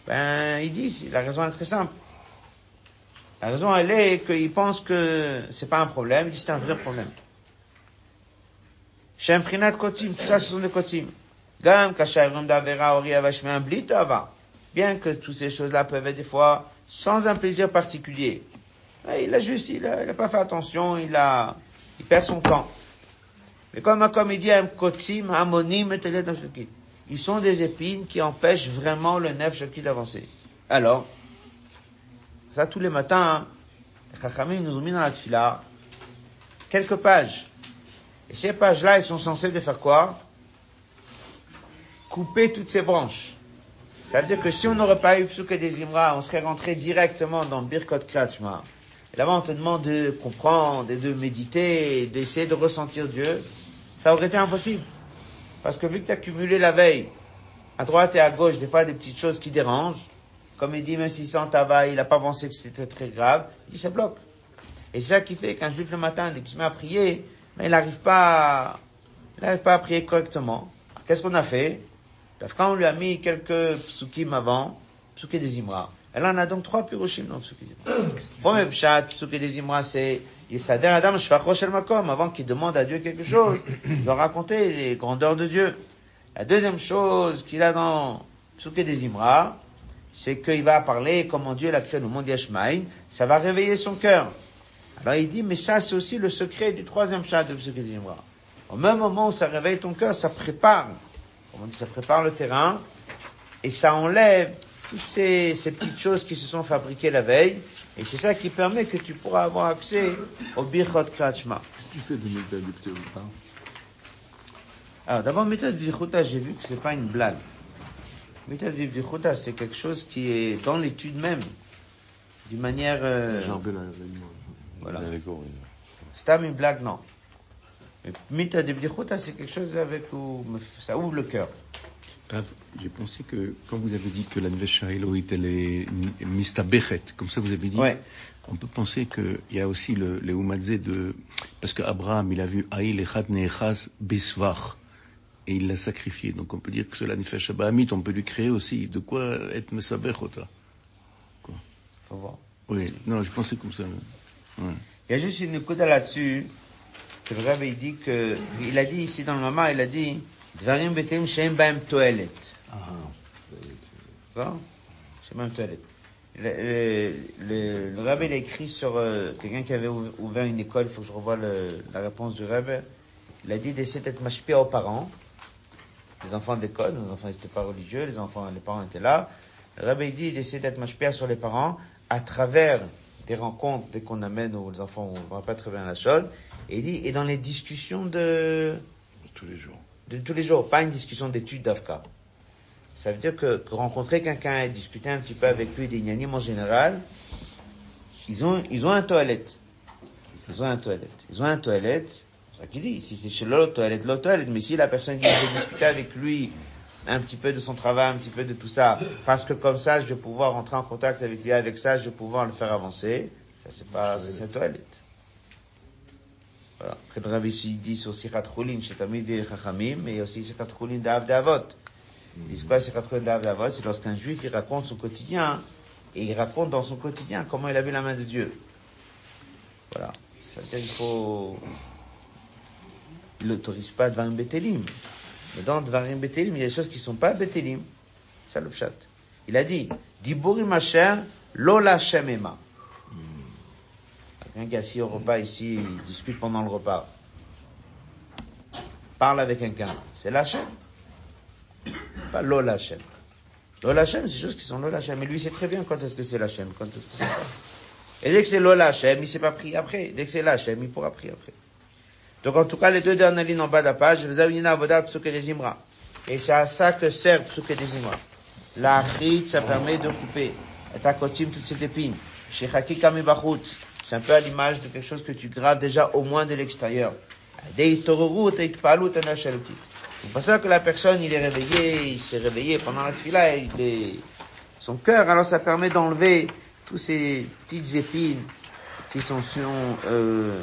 S1: ben, il dit, la raison est très simple. La raison, elle est qu'il pense que c'est pas un problème, c'est un vrai problème. Shem Prinat Kotim, tout ça ce sont des Kotim. Gam Davera Ori Avashmean Blit. Bien que toutes ces choses-là peuvent être des fois sans un plaisir particulier. Il a juste, il a, il a pas fait attention, il a, il perd son temps. Mais comme, comme il dit, Kotim, Amonim. Ils sont des épines qui empêchent vraiment le Nef d'avancer. Alors, ça tous les matins, hein, les Chachamim nous ont mis dans la tefila quelques pages. Et ces pages-là, elles sont censées de faire quoi? Couper toutes ces branches. Ça veut dire que si on n'aurait pas eu Psuke des Imra, on serait rentré directement dans Birkot Kratchma. Et là-bas, on te demande de comprendre et de méditer, et d'essayer de ressentir Dieu. Ça aurait été impossible. Parce que vu que tu as cumulé la veille, à droite et à gauche, des fois des petites choses qui dérangent, comme il dit, même s'il sent tabac, il n'a pas pensé que c'était très grave, il dit ça bloque. Et c'est ça qui fait qu'un juif le matin, dès qu'il se met à prier, mais il n'arrive pas, à- il n'arrive pas à prier correctement. Qu'est-ce qu'on a fait? Quand on lui a mis quelques psukim avant, psuké des Imra. Et là, on a donc trois piroshim dans psuké des Imra. *coughs* Premier pshat, psuké des Imra, c'est Yisader Adam Shvacho Shel Makom. Avant qu'il demande à Dieu quelque chose, il doit raconter les grandeurs de Dieu. La deuxième chose qu'il a dans psuké des Imra, c'est qu'il va parler comment Dieu l'a créé le monde Yashmaïn, ça va réveiller son cœur. Alors il dit, mais ça c'est aussi le secret du troisième chat de Zimra. Au même moment où ça réveille ton cœur, ça prépare, comme on dit, ça prépare le terrain, et ça enlève toutes ces, ces petites choses qui se sont fabriquées la veille, et c'est ça qui permet que tu pourras avoir accès au Birchot Krachma.
S2: Qu'est-ce que tu fais de méthode du Pteuta
S1: Alors d'abord, méthode Vichuta, j'ai vu que c'est pas une blague. C'est quelque chose qui est dans l'étude même, d'une manière... euh. Voilà. Pas une blague, non. Mita c'est quelque chose avec où ça ouvre le cœur.
S2: J'ai pensé que quand vous avez dit que la Elohit, elle est mistabechet, comme ça vous avez dit,
S1: Ouais.
S2: on peut penser qu'il y a aussi le, le Umadze de... Parce qu'Abraham, il a vu Aïl Echad Nechaz Bisvach, et il l'a sacrifié. Donc on peut dire que sur la Nefesh Abahamit, on peut lui créer aussi de quoi être Mesabechota.
S1: Faut voir.
S2: Oui, non, je pensais comme ça. Ouais.
S1: Il y a juste une coude là-dessus, le Rabbi dit que, il a dit ici dans le Mama, il a dit, Dvarim betim shem baem toelet.
S2: Ah,
S1: Shem baem toelet. Le, le, le, Rabbi, il a écrit sur euh, quelqu'un qui avait ou- ouvert une école, il faut que je revoie le- la réponse du Rabbi. Il a dit d'essayer d'être machpia aux parents, les enfants d'école, les enfants n'étaient pas religieux, les enfants, les parents étaient là. Le Rabbi dit d'essayer d'être machpia sur les parents à travers des rencontres, dès qu'on amène où les enfants ne voient pas très bien la chose. Et il dit, et dans les discussions de,
S2: tous les jours.
S1: de tous les jours, pas une discussion d'études d'Afka. Ça veut dire que, que rencontrer quelqu'un et discuter un petit peu avec lui des inanimes en général, ils ont, ils ont un toilette. Ils ont un toilette. Ils ont un toilette. C'est ça qu'il dit. Si c'est chez l'autre toilette, l'autre toilette. Mais si la personne qui veut discuter avec lui un petit peu de son travail, un petit peu de tout ça, parce que comme ça, je vais pouvoir rentrer en contact avec lui, avec ça, je vais pouvoir le faire avancer. Ça, c'est pas, c'est une toilette. Voilà. Après, le rabbi dit sur Sichat Chulin, chez Tamid et Chachamim, mais aussi Sichat Chulin d'Av d'Avot. Ils disent quoi, Sichat Chulin d'Av d'Avot? C'est lorsqu'un juif, il raconte son quotidien, et il raconte dans son quotidien comment il a vu la main de Dieu. Voilà. Ça veut dire qu'il faut, il n'autorise pas Dvarim Betelim. Mais dans Dvarim Betelim, il y a des choses qui sont pas Betelim. C'est le. Il a dit, Diburim Asher, Lola Shemema. Quelqu'un qui est assis au repas ici, il discute pendant le repas. Parle avec quelqu'un. C'est l'Hachem. Pas l'Olachem. L'Olachem, c'est des choses qui sont l'Olachem. Et lui, sait très bien quand est-ce que c'est l'Hachem, quand est-ce que c'est pas. Et dès que c'est l'Olachem, il s'est pas pris après. Dès que c'est l'Hachem, il pourra prier après. Donc, en tout cas, les deux dernières lignes en bas de la page. Et c'est à ça que sert psuke des imra. La achrit, ça permet de couper. Takotim, toute cette épine. Shechaki kamibachut. C'est un peu à l'image de quelque chose que tu graves déjà au moins de l'extérieur. C'est pour ça que la personne, il est réveillé, il s'est réveillé pendant la tefila, il est, son cœur, alors ça permet d'enlever tous ces petites épines qui sont, sont euh,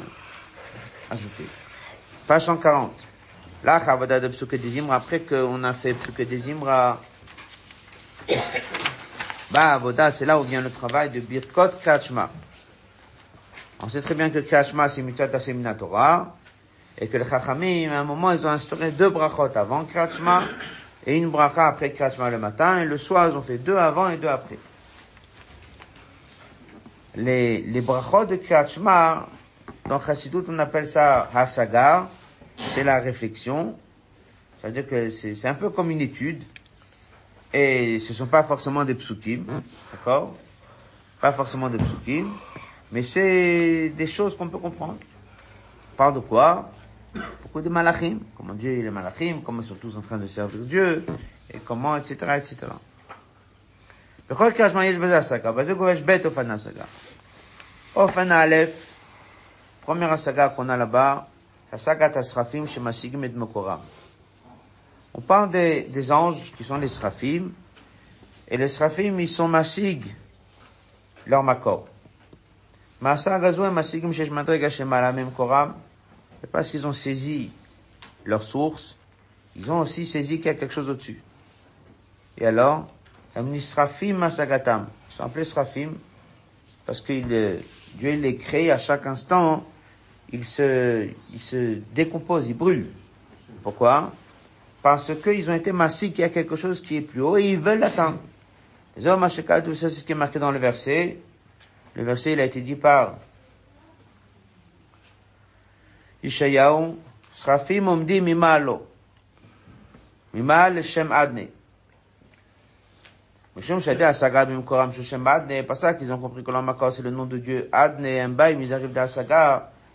S1: ajoutées. Page 140. Là, Chavada de Psuke des Imra, après qu'on a fait Psuke des bah, Avoda, c'est là où vient le travail de Birkot Kachma. On sait très bien que Kachma, c'est Mitzvah Semina Torah, et que les Chachamim, à un moment, ils ont instauré deux brachot avant Kachma, et une bracha après Kachma le matin, et le soir, ils ont fait deux avant et deux après. Les, les brachot de Kachma, dans Chassidut, on appelle ça Hasagar, c'est la réflexion. Ça veut dire que c'est c'est un peu comme une étude. Et ce sont pas forcément des psukim, d'accord Pas forcément des psukim, mais c'est des choses qu'on peut comprendre. On parle de quoi Beaucoup de malachim, comment Dieu il est malachim, comment ils sont tous en train de servir Dieu, et comment, etc., etc. בכל קרשמה יש בזה השגה, בזה גובש ב' אופן ההשגה. אופן א', première saga qu'on a là-bas, la saga Tasrafim chez Masigim et Mokoram. On parle des, anges qui sont les Srafim, et les Srafim, ils sont Masig, leur Makor. Masa et Masigim chez Madrega chez c'est parce qu'ils ont saisi leur source, ils ont aussi saisi qu'il y a quelque chose au-dessus. Et alors, ils sont appelés Srafim, parce que Dieu les crée à chaque instant hein ils se, ils se décomposent, ils brûlent. Pourquoi? Parce qu'ils ont été massifs, qu'il y a quelque chose qui est plus haut et ils veulent l'atteindre. Les hommes, ça c'est ce qui est marqué dans le verset. Le verset, il a été dit par Ishayahu, Srafim omdi mimalo. Mimal Shem Adne. Mishum Shadeh Asaga Bimkoram Shem Adne, pas ça qu'ils ont compris que l'Amakor c'est le nom de Dieu. Adne, bail, ils arrivent d'Asaga.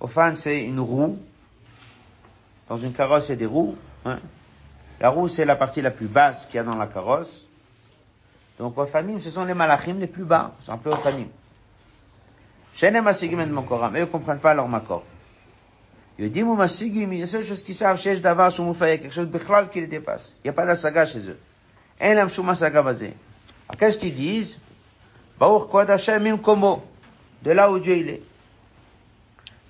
S1: Ofan, c'est une roue. Dans une carrosse, il y a des roues. Hein. La roue, c'est la partie la plus basse qu'il y a dans la carrosse. Donc, ofanim, ce sont les malachim les plus bas. C'est appelés ofanim. Shenem asigim et mokoram. Eux, ne comprennent pas leur makor. Yodim ou masigim, il y a seule chose qu'ils savent, shesh davar shum quelque chose de qui les dépasse. Il n'y a pas d'asaga chez eux. En lam shum asaga bazé. Alors, qu'est-ce qu'ils disent? Baruch kod Hashem im komo. De là où Dieu il est. Fish en lam shum asaga bazé,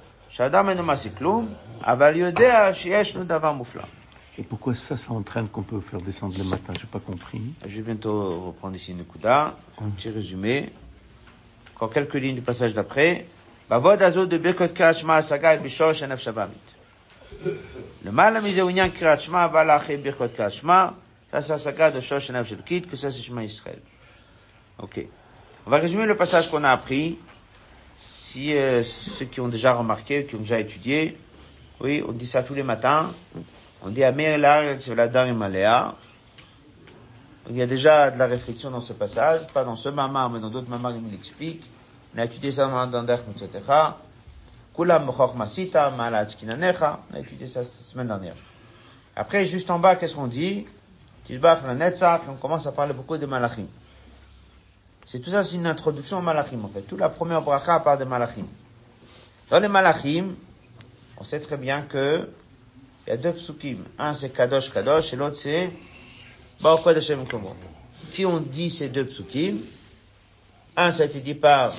S1: שאדם אינו מעשי כלום, אבל יודע שיש לו דבר מופלא.
S2: Et pourquoi ça, ça entraîne qu'on peut faire descendre le matin J'ai pas compris.
S1: Je vais bientôt reprendre ici une Kuda, un petit résumé. Encore quelques lignes du passage d'après. בעבוד הזו דברכות קריאת שמע השגה בשורש הנפש הבאמית. למעלה מזה הוא עניין קריאת שמע, אבל אחרי ברכות קריאת שמע, ça c'est השגה de שורש הנפש אלוקית, que ça c'est שמע ישראל. Ok. On va résumer le passage qu'on a appris. Si euh, ceux qui ont déjà remarqué, qui ont déjà étudié, oui, on dit ça tous les matins. On dit la. Il y a déjà de la réflexion dans ce passage, pas dans ce mamar, mais dans d'autres mamars, il l'explique. On a étudié ça dans Dandech, etc. Kulam Masita. On a étudié ça cette semaine dernière. Après, juste en bas, qu'est-ce qu'on dit? La on commence à parler beaucoup de Malachim. C'est tout ça, c'est une introduction au Malachim, en fait. Toute la première bracha parle de Malachim. Dans les Malachim, on sait très bien que il y a deux psukim. Un, c'est Kadosh Kadosh, et l'autre, c'est Baruch Hashem Komo. Qui ont dit ces deux psukim? Un, ça a été dit par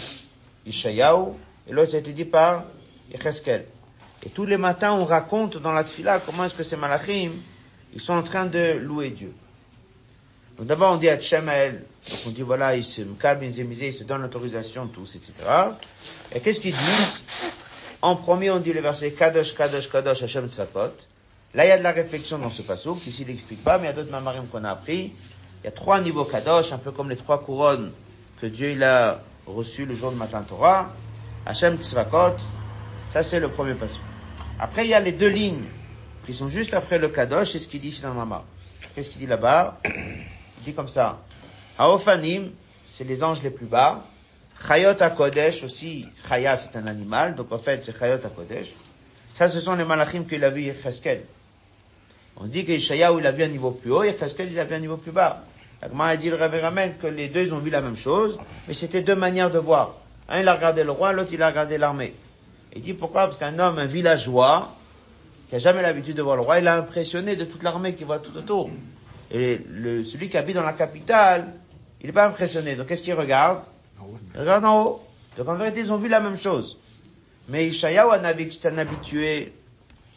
S1: Ishayahu, et l'autre, ça a été dit par Yecheskel. Et tous les matins, on raconte dans la tfila comment est-ce que ces malachim, ils sont en train de louer Dieu. Donc d'abord, on dit à donc on dit voilà, ils se calment, ils ils se donnent l'autorisation, tous, etc. Et qu'est-ce qu'ils disent? En premier, on dit le verset Kadosh, Kadosh, Kadosh, Hashem Tzakot. Là, il y a de la réflexion dans ce passage, ici il n'explique pas, mais il y a d'autres mamarim qu'on a appris. Il y a trois niveaux Kadosh, un peu comme les trois couronnes que Dieu il a reçu le jour de Matin Torah, Hachem Tzvakot, ça c'est le premier passage. Après, il y a les deux lignes qui sont juste après le Kadosh, c'est ce qu'il dit ici dans Mama. Qu'est-ce qu'il dit là-bas? Il dit comme ça. Haofanim, c'est les anges les plus bas. Chayot HaKodesh aussi, Chaya c'est un animal, donc en fait c'est Chayot HaKodesh. Ça ce sont les malachim qu'il a vu Yecheskel. On dit que Ishayahu il a vu un niveau plus haut, Yecheskel il a vu un niveau plus bas. L'Agma a dit le Rabbi que les deux ils ont vu la même chose, mais c'était deux manières de voir. Un il a regardé le roi, l'autre il a regardé l'armée. Il dit pourquoi? Parce qu'un homme, un villageois, qui a jamais l'habitude de voir le roi, il a impressionné de toute l'armée qui voit tout autour. Et le, celui qui habite dans la capitale, il n'est pas impressionné. Donc qu'est-ce qu'il regarde Il regarde en haut. Donc en vérité, ils ont vu la même chose. Mais Ishayahu, un un habitué,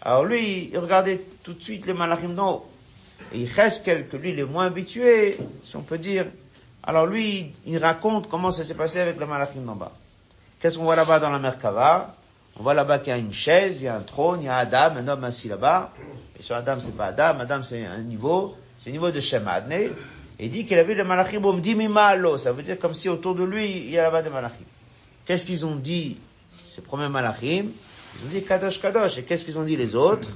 S1: alors lui, il regardait tout de suite les malachim d'en haut. Et Yecheskel, que lui, il est moins habitué, si on peut dire, alors lui, il raconte comment ça s'est passé avec le malachim d'en bas. Qu'est-ce qu'on voit là-bas dans la Merkava? On voit là-bas qu'il y a une chaise, il y a un trône, il y a Adam, un homme assis là-bas. Et sur Adam, c'est pas Adam, Adam, c'est un niveau, c'est un niveau de Shem Et il dit qu'il a vu le malachim malo. Ça veut dire comme si autour de lui, il y a là-bas des malachim. Qu'est-ce qu'ils ont dit, ces premiers malachim? Ils ont dit Kadosh Kadosh. Et qu'est-ce qu'ils ont dit les autres?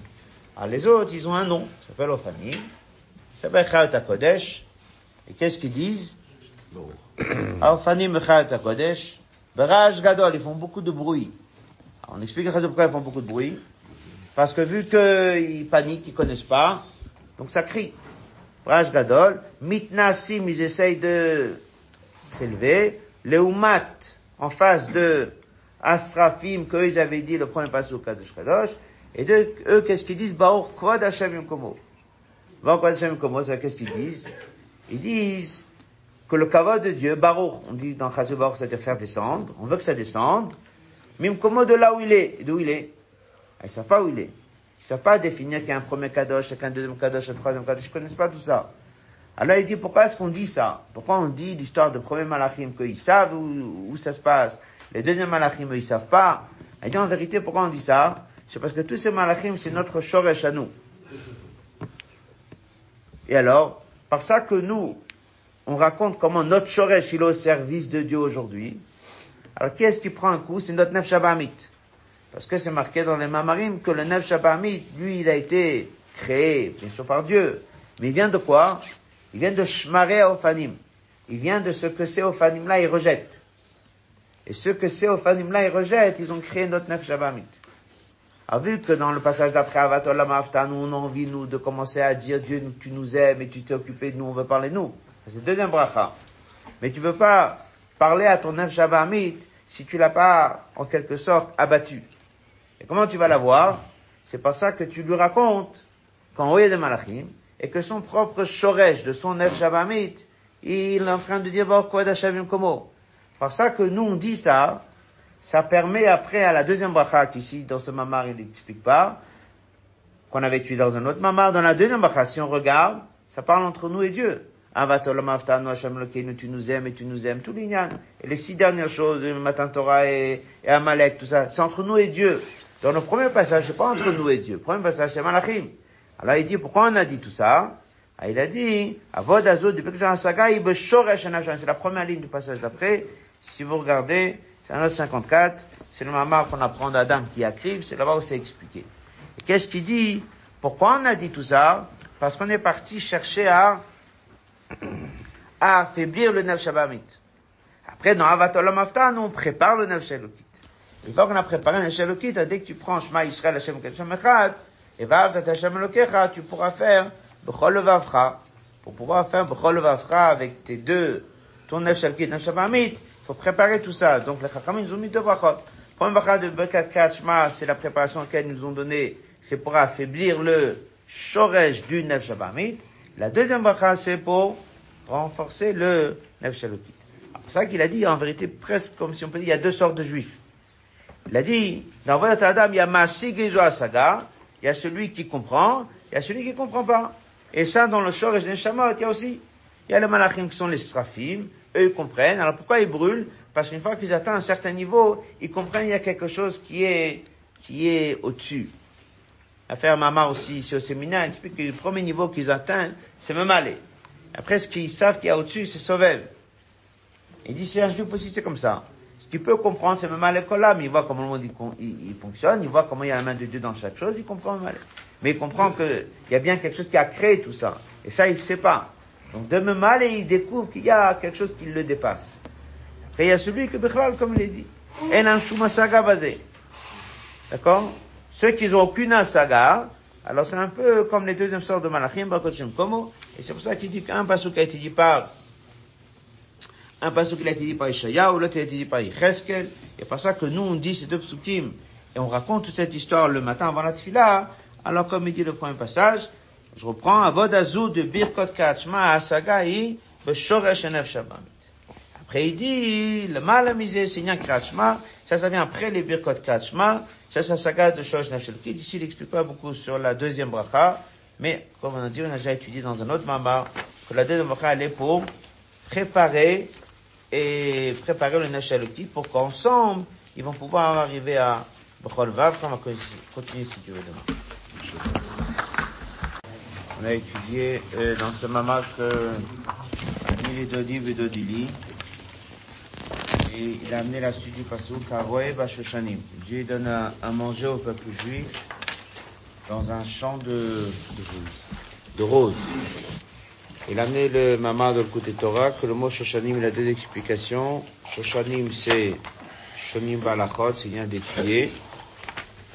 S1: Alors les autres, ils ont un nom, ça s'appelle Ophani, ça s'appelle Chalta Kodesh, et qu'est-ce qu'ils disent? *coughs* Ophani Chalta Kodesh, Beraj Gadol, ils font beaucoup de bruit. Alors, on explique pourquoi ils font beaucoup de bruit. Parce que vu qu'ils paniquent, ils connaissent pas, donc ça crie. Beraj Gadol, Mitnasim, ils essayent de s'élever, Leumat, en face de Asrafim, qu'eux ils avaient dit le premier passage au Kadosh et de, eux, qu'est-ce qu'ils disent? Baor Kvod Hashem Yomkomo. Baor Kvod Hashem Yomkomo, c'est qu'est-ce qu'ils disent? Ils disent que le kavod de Dieu, Baruch, on dit dans Chazou Baruch, c'est-à-dire faire descendre, on veut que ça descende, Mimkomo de là où il est, d'où il est? Ils savent pas où il est. Ils savent pas définir qu'il y a un premier kadosh, qu'il y a un deuxième kadosh, un troisième kadosh, ils connaissent pas tout ça. Alors il dit, pourquoi est-ce qu'on dit ça? Pourquoi on dit l'histoire de premier malachim, qu'ils savent où, ça se passe? Les deuxièmes malachim, ils savent pas. Il dit, en vérité, pourquoi on dit ça? C'est parce que tous ces malachim, c'est notre shoresh à nous. Et alors, par ça que nous, on raconte comment notre shoresh, il est au service de Dieu aujourd'hui. Alors, qui est-ce qui prend un coup? C'est notre Nef Shabamit. Parce que c'est marqué dans les Mamarim que le Nef Shabamit, lui, il a été créé, bien sûr, par Dieu. Mais il vient de quoi? Il vient de Shmaré Ofanim. Il vient de ce que ces Ofanim-là, ils rejettent. Et ce que ces Ofanim-là, ils rejettent, ils ont créé notre Nef Shabamit. A vu que dans le passage d'après Avatolam Afta, nous, on a envie, nous, de commencer à dire, Dieu, tu nous aimes et tu t'es occupé de nous, on veut parler de nous. C'est le deuxième bracha. Mais tu veux pas parler à ton Nef Shabamit si tu l'as pas, en quelque sorte, abattu. Et comment tu vas l'avoir? C'est par ça que tu lui racontes qu'en haut il y a des malachim, et que son propre shoresh de son Nef Shabamit, il est en train de dire quoi d'Ashavim Komo? Par ça que nous on dit ça, ça permet après à la deuxième bracha qu'ici dans ce mamar il n'explique pas, qu'on avait étudié dans un autre mamar, dans la deuxième bracha, si on regarde, ça parle entre nous et Dieu. tu nous aimes et tu nous aimes, tout l'ignan. Et les six dernières choses, et, et Amalek, tout ça, c'est entre nous et Dieu. Dans le premier passage, c'est pas entre nous et Dieu. Le premier passage, c'est Malachim. Alors il dit, pourquoi on a dit tout ça? Ah, Il a dit, c'est la première ligne du passage d'après. Si vous regardez, c'est un autre 54, c'est le mamar qu'on apprend d'Adam qui écrive, c'est là-bas où c'est expliqué. Et qu'est-ce qu'il dit? Pourquoi on a dit tout ça? Parce qu'on est parti chercher à, *clears throat* à affaiblir le Nef Shabamit. Après, dans Avatolam Aftan, on prépare le Nef Shalokit. Une fois qu'on a préparé Nef Shalokit, dès que tu prends Shema Yisrael Hashem Hashem Echad, et tu pourras faire Bechol Vavcha. Pour pouvoir faire Bechol Vavcha avec tes deux, ton Nef Shalkit, Nef Shabamit, il faut préparer tout ça. Donc les Chachamim, nous ont mis deux brachot. Premier bracha de Bekat Kachma, c'est la préparation qu'elles nous ont donnée, c'est pour affaiblir le Shoresh du Nef Shabamit. La deuxième bracha, c'est pour renforcer le Nef Shalokit. C'est pour ça qu'il a dit, en vérité, presque comme si on peut dire, il y a deux sortes de juifs. Il a dit, dans votre Adam, il y a Masig et Saga, il y a celui qui comprend, il y a celui qui comprend pas. Et ça, dans le Shor et Neshamot, il y a aussi, il y a les malachim qui sont les srafim, eux ils comprennent. Alors pourquoi ils brûlent? Parce qu'une fois qu'ils atteignent un certain niveau, ils comprennent qu'il y a quelque chose qui est, qui est au-dessus. Affaire Mama aussi, ici au séminaire, explique que le premier niveau qu'ils atteignent, c'est même aller. Après, ce qu'ils savent qu'il y a au-dessus, c'est Sovel. Il dit, c'est un juif aussi, c'est comme ça. Ce qu'il peut comprendre, c'est même à l'école mais il voit comment le monde il, fonctionne, il voit comment il y a la main de Dieu dans chaque chose, il comprend mal. Mais il comprend qu'il y a bien quelque chose qui a créé tout ça. Et ça, il ne sait pas. Donc de même mal, il découvre qu'il y a quelque chose qui le dépasse. Après, il y a celui que Bechral, comme il est dit, basé. D'accord? Ceux qui n'ont aucune saga, alors c'est un peu comme les deuxièmes sortes de Malachim, Bakochim Komo, et c'est pour ça qu'il dit qu'un qui a été dit par un passage qui a été dit par Ishaya, ou l'autre a été dit par Yecheskel. Et par ça que nous, on dit ces deux psukim, et on raconte toute cette histoire le matin avant la tfila. Alors, comme il dit le premier passage, je reprends, Avod Azou de Birkot Kachma Asagai, Beshoresh Enef Shabamit. Après, il dit, le mal amusé, c'est Kachma, ça, ça vient après les Birkot Kachma, ça, ça saga de Shoresh Enef Shabamit. Ici, il n'explique pas beaucoup sur la deuxième bracha, mais, comme on a dit, on a déjà étudié dans un autre mama, que la deuxième bracha, elle est pour préparer et préparer le Nachaloki pour qu'ensemble, ils vont pouvoir arriver à Bechol Vav. On continuer si tu veux demain. On a étudié euh, dans ce mamak euh, Dodiv et Dodili. Il a amené la suite du Passouk à Roé Bashoshanim. Dieu donne à, manger au peuple juif dans un champ de roses. Il a amené le Mama de le Torah que le mot Shoshanim, il a deux explications. Shoshanim, c'est Shonim Balachot, c'est bien d'étudier.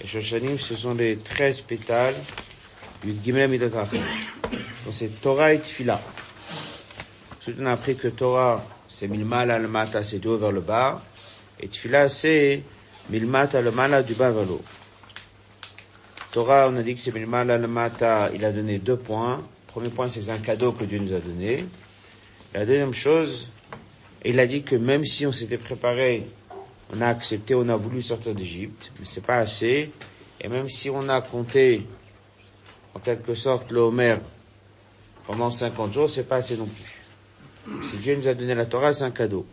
S1: Et Shoshanim, ce sont les treize pétales du Gimel Midotrachim. Donc c'est Torah et Tfila. Ensuite, on a appris que Torah, c'est Milmal al Mata, c'est du haut vers le bas. Et Tfila, c'est Milmata al Mala, du bas vers le haut. Torah, on a dit que c'est Milmal al Mata, il a donné deux points. Premier point, c'est un cadeau que Dieu nous a donné. La deuxième chose, il a dit que même si on s'était préparé, on a accepté, on a voulu sortir d'Égypte, mais c'est pas assez. Et même si on a compté, en quelque sorte, le Homer pendant 50 jours, c'est pas assez non plus. Si Dieu nous a donné la Torah, c'est un cadeau.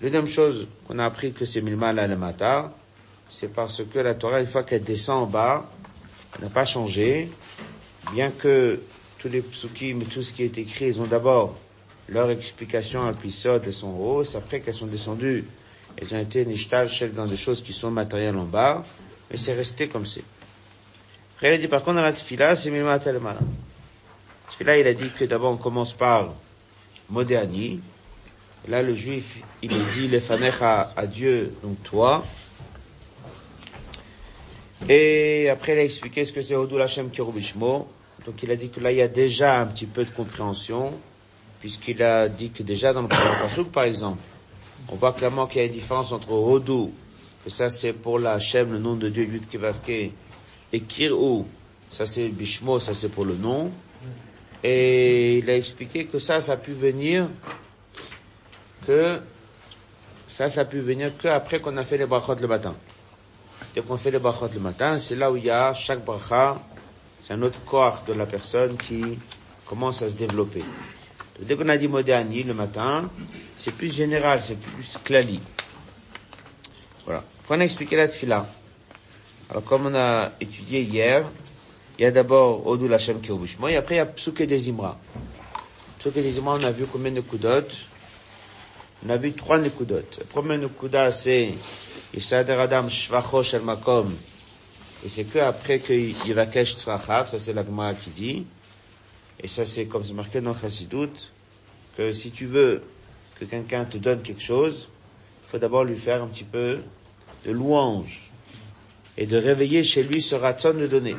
S1: Deuxième chose qu'on a appris que c'est Milmal à matin, c'est parce que la Torah, une fois qu'elle descend en bas, n'a pas changé, bien que tous les psukim, tout ce qui est écrit, ils ont d'abord leur explication à l'épisode, elles sont hausses, après qu'elles sont descendues, elles ont été nishtal, dans des choses qui sont matérielles en bas, mais c'est resté comme c'est. Après, il dit, par contre, dans la tfila, c'est Milmat al Tfila, il a dit que d'abord on commence par Modéani, Là, le juif, il dit les fanecha à Dieu, donc toi. Et après, il a expliqué ce que c'est Odul Hashem Kirubishmo. Donc, il a dit que là, il y a déjà un petit peu de compréhension, puisqu'il a dit que déjà dans le *coughs* premier par exemple, on voit clairement qu'il y a une différence entre Hodou, que ça c'est pour la Hashem, le nom de Dieu, Yud Kevavke, et Kiru, ça c'est Bishmo, ça c'est pour le nom. Et il a expliqué que ça, ça a pu venir que ça, ça a pu venir qu'après qu'on a fait les brachot le matin. Dès qu'on fait les brachot le matin, c'est là où il y a chaque bracha, c'est un autre corps de la personne qui commence à se développer. Dès qu'on a dit modéani le matin, c'est plus général, c'est plus clali. Voilà. On a expliqué la tfila. Alors, comme on a étudié hier, il y a d'abord Odou Lachem Kirubushmo, et après il y a Psuke des Imra. Psuke des Imra, on a vu combien de coups on a vu trois nekudot. Le premier nekuda, c'est Yishader Adam Shvacho Shel Makom. Et c'est que après que Yivakesh Tzrachav, ça c'est la Gemara qui dit, et ça c'est comme c'est marqué dans Chassidut, que si tu veux que quelqu'un te donne quelque chose, il faut d'abord lui faire un petit peu de louange et de réveiller chez lui ce ratson de donner.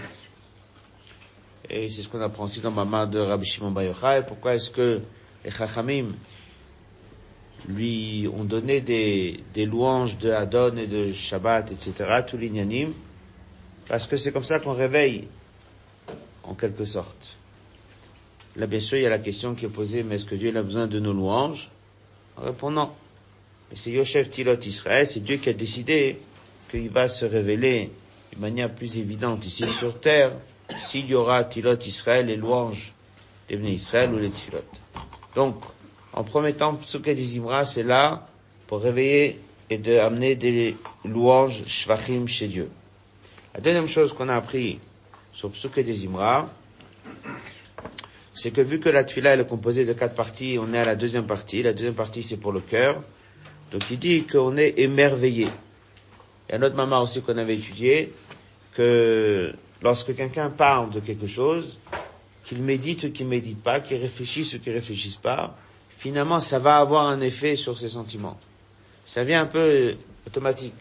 S1: Et c'est ce qu'on apprend aussi dans Maman de Rabbi Shimon Bar Yochai. Pourquoi est-ce que les Chachamim, lui ont donné des, des louanges de Adon et de Shabbat, etc., tout l'ignanim, parce que c'est comme ça qu'on réveille, en quelque sorte. Là, bien sûr, il y a la question qui est posée, mais est-ce que Dieu a besoin de nos louanges? En répondant, mais c'est Yosef Tilot Israël, c'est Dieu qui a décidé qu'il va se révéler de manière plus évidente ici sur terre, s'il y aura Tilot Israël, les louanges des Israël ou les Tilot. Donc, en premier temps, Psuke des Imra, c'est là pour réveiller et de amener des louanges shvachim chez Dieu. La deuxième chose qu'on a appris sur Psuke des Imra, c'est que vu que la tfila est composée de quatre parties, on est à la deuxième partie. La deuxième partie, c'est pour le cœur. Donc il dit qu'on est émerveillé. Il y a un autre maman aussi qu'on avait étudié, que lorsque quelqu'un parle de quelque chose, qu'il médite ou qu'il médite pas, qu'il réfléchisse ou qu'il réfléchisse pas, finalement, ça va avoir un effet sur ses sentiments. Ça vient un peu automatique.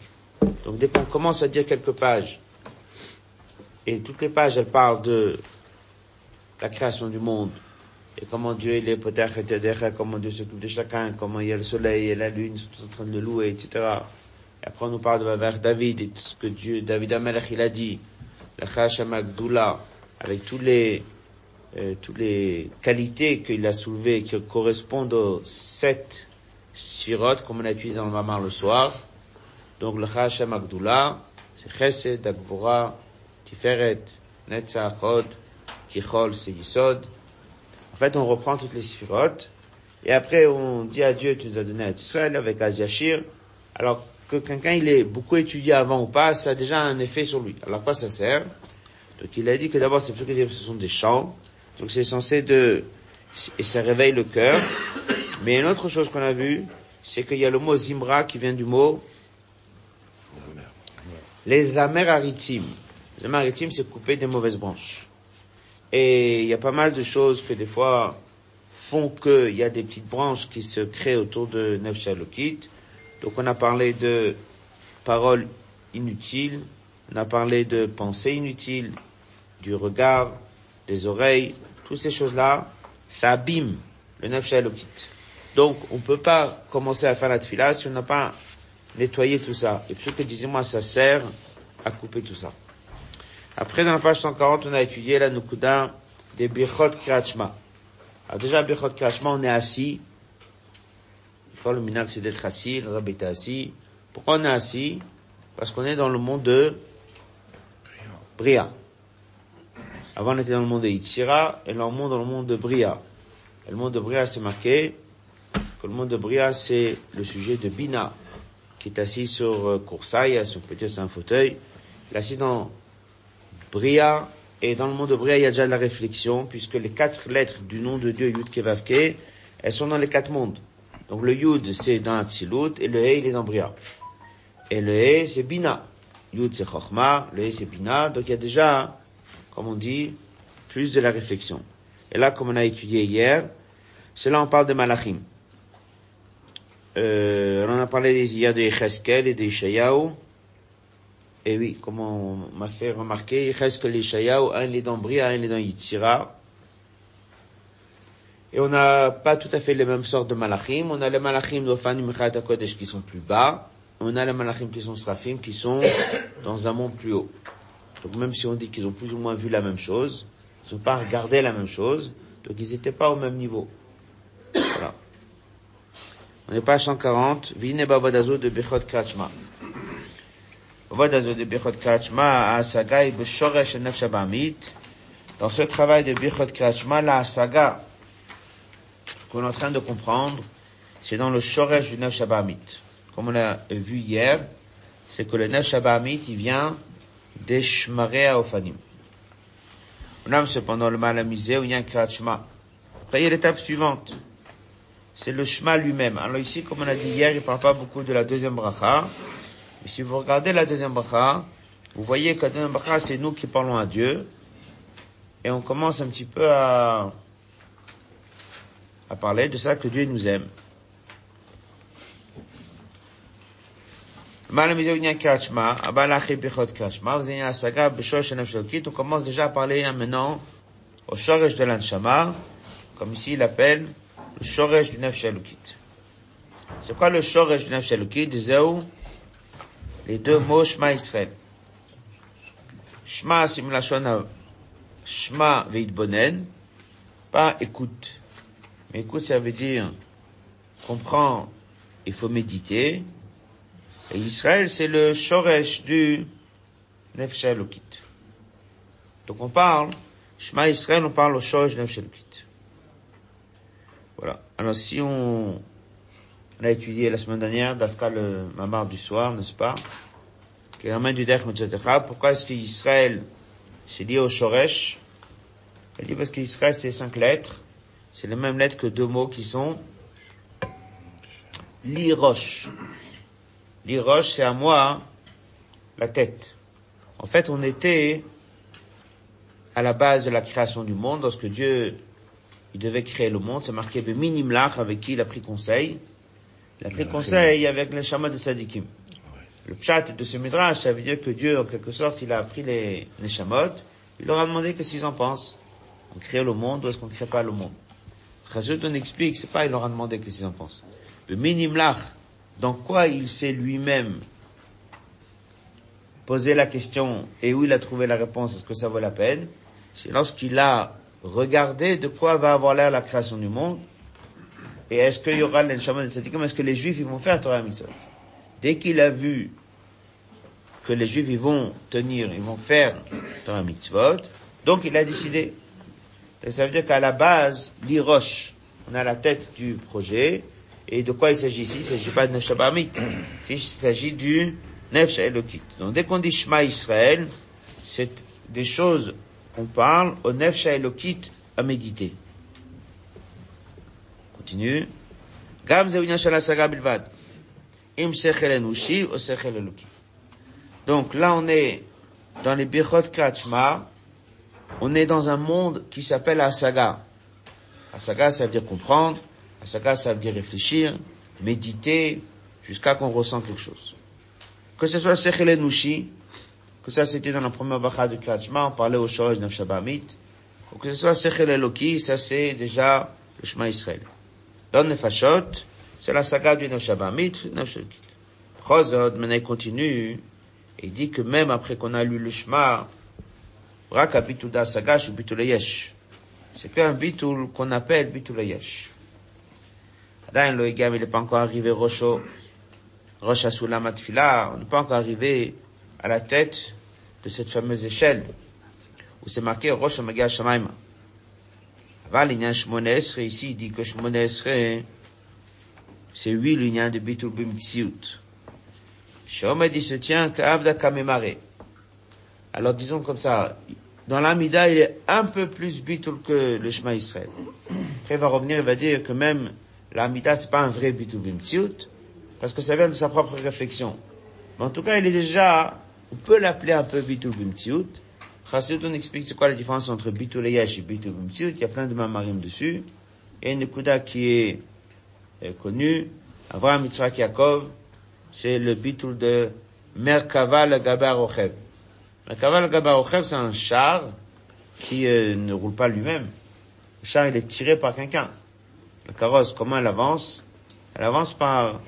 S1: Donc, dès qu'on commence à dire quelques pages, et toutes les pages, elles parlent de la création du monde, et comment Dieu il est peut-être comment Dieu s'occupe de chacun, comment il y a le soleil et la lune sont en train de le louer, etc. Et après on nous parle de vers David et tout ce que Dieu, David Amelech il a dit, la Doula, avec tous les euh, toutes les qualités qu'il a soulevées qui correspondent aux sept sirotes, comme on a étudié dans le Mamar le soir. Donc le Agdula, c'est Chesed, Agvora, Tiferet, Netzach, Hod, Kichol, c'est Yisod. En fait, on reprend toutes les sirotes. Et après, on dit à Dieu, tu nous as donné à Israël avec Aziachir. Alors que quelqu'un, il est beaucoup étudié avant ou pas, ça a déjà un effet sur lui. Alors quoi ça sert? Donc il a dit que d'abord, c'est que ce sont des chants. Donc c'est censé de, et ça réveille le cœur. Mais une autre chose qu'on a vu, c'est qu'il y a le mot Zimra qui vient du mot les améraritim. Les améraritim, c'est couper des mauvaises branches. Et il y a pas mal de choses que des fois font qu'il y a des petites branches qui se créent autour de Nefshalokit. Donc on a parlé de paroles inutiles, on a parlé de pensées inutiles, du regard, des oreilles, toutes ces choses-là, ça abîme le neuf Elokit. Donc, on ne peut pas commencer à faire la tfila si on n'a pas nettoyé tout ça. Et ce que disais-moi, ça sert à couper tout ça. Après, dans la page 140, on a étudié la Nukuda des Birchot Krachma. Alors déjà, Birchot Krachma, on est assis. Le minac, c'est d'être assis, le rabbi est assis. Pourquoi on est assis? Parce qu'on est dans le monde de Bria. Avant, on était dans le monde de Yitzira, et là, on monte dans le monde de Bria. Et le monde de Bria, c'est marqué que le monde de Bria, c'est le sujet de Bina, qui est assis sur euh, Coursaille, son petit c'est un fauteuil. Il est assis dans Bria, et dans le monde de Bria, il y a déjà de la réflexion, puisque les quatre lettres du nom de Dieu, Yud Kevavke, elles sont dans les quatre mondes. Donc le Yud, c'est dans Atzilut, et le He, il est dans Bria. Et le He, c'est Bina. Yud, c'est Chochma, le He, c'est Bina. Donc il y a déjà, comme on dit, plus de la réflexion. Et là, comme on a étudié hier, c'est là on parle de Malachim. Euh, on a parlé hier de Yecheskel et de Ishayahu. Et oui, comme on m'a fait remarquer, Yecheskel et Ishayahu, un il est dans Bria, un il est dans Yitzira. Et on n'a pas tout à fait les mêmes sortes de malachim. On a les malachim d'Ofanim Kodesh qui sont plus bas. On a les malachim qui sont srafim qui sont *coughs* dans un monde plus haut. Donc même si on dit qu'ils ont plus ou moins vu la même chose, ils n'ont pas regardé la même chose, donc ils n'étaient pas au même niveau. Voilà. On est pas à 140. Vine Bavadazo de Bechot Krachma. Dans ce travail de Bechot Krachma, la Asaga qu'on est en train de comprendre, c'est dans le Shoresh du Nefesh Abamit. Comme on a vu hier, c'est que le Nefesh Abamit, il vient des Shmarea Ofanim. On a cependant le mal amusé où il y a un Krachma. Après, il y a l'étape suivante c'est le Shema lui-même. Alors ici, comme on a dit hier, il parle pas beaucoup de la deuxième bracha. Si vous regardez la deuxième bracha, vous voyez que la deuxième bracha, c'est nous qui parlons à Dieu. Et on commence un petit peu à, à parler de ça que Dieu nous aime. On commence déjà à parler hein, maintenant au shoresh de l'anshama, comme ici il appelle le shoresh du nefesh elokit. C'est quoi le shoresh du nefesh elokit? Zéou, les deux mots Shema Israël. Shema, c'est Shema veitbonen, pas écoute. Mais écoute, ça veut dire comprends, il faut méditer. Et Israël, c'est le shoresh du nefesh elokit. Donc on parle, Shema Israël, on parle au shoresh elokit. Voilà. Alors si on, on a étudié la semaine dernière, d'Afka le Mamar du soir, n'est-ce pas? Qui est du etc. Pourquoi est-ce qu'Israël, c'est lié au Shoresh? Elle dit parce qu'Israël, c'est cinq lettres. C'est les mêmes lettres que deux mots qui sont Liroche. Liroche, c'est à moi la tête. En fait, on était à la base de la création du monde lorsque Dieu il devait créer le monde, c'est marqué Minimlach avec qui il a pris conseil. Il a pris conseil avec les chamas de Sadikim. Le pshat de ce midrash, ça veut dire que Dieu, en quelque sorte, il a pris les, les il leur a demandé qu'est-ce qu'ils en pensent. On crée le monde ou est-ce qu'on ne crée pas le monde? Chazut, on explique, c'est pas il leur a demandé qu'est-ce qu'ils en pensent. Le minimlach, dans quoi il s'est lui-même posé la question et où il a trouvé la réponse, est-ce que ça vaut la peine? C'est lorsqu'il a regardez de quoi va avoir l'air la création du monde, et est-ce qu'il y aura l'enchama de Sadikim, est-ce que les Juifs ils vont faire Torah Mitzvot? Dès qu'il a vu que les Juifs ils vont tenir, ils vont faire Torah Mitzvot, donc il a décidé. ça veut dire qu'à la base, l'Irosh, on a la tête du projet, et de quoi il s'agit ici? Il ne s'agit pas de Nefesh il s'agit du Nefesh Elokit. Donc dès qu'on dit Shema Israël, c'est des choses on parle au nefsha elokit à méditer. Continue. Gam saga bilvad. Im sechel enushi ou sechel Donc là, on est dans les Bichot Kachma, on est dans un monde qui s'appelle Asaga. Asaga, ça veut dire comprendre. Asaga, ça veut dire réfléchir, méditer, jusqu'à qu'on ressent quelque chose. Que ce soit Sechel Enushi, que ça c'était dans la première bacha de Kachma, on parlait au Shoraj Nefshabamit, ou que ce soit Sechel Eloki, ça c'est déjà le Shema Israël. Dans Nefashot, c'est la saga du Nefshabamit. Chosod, il continue, et dit que même après qu'on a lu le Shema, Rak Sagash ou. C'est qu'un bitul qu'on appelle Bituleyesh. Adain le il n'est pas encore arrivé Rocho, Rosh Asulam Atfila, on n'est pas encore arrivé à la tête de cette fameuse échelle où c'est marqué Rosh Amagia Shamaima. Aval, il y a un Shmonesre, ici, il dit que Shmonesre, c'est huit l'union de Bitul Bimtsiut. Shomed, il se tient qu'Avda Kamemare. Alors disons comme ça, dans l'Amida, il est un peu plus Bitul que le Shema Israël. Après, il va revenir, il va dire que même l'Amida, c'est pas un vrai Bitul Bimtsiut, parce que ça vient de sa propre réflexion. Mais en tout cas, il est déjà, on peut l'appeler un peu Bitul Bimtsiut. Chassidut, on explique c'est quoi la différence entre Bitul et Bitul Bimtsiut. Il y a plein de mamarim dessus. Il y a une Kuda qui est euh, connue. Avraham Yitzhak Yaakov, c'est le Bitul de Merkava le Gabar Ochev. Merkava le Gabar Ochev, c'est un char qui euh, ne roule pas lui-même. Le char, il est tiré par quelqu'un. La carrosse, comment elle avance? Elle avance par un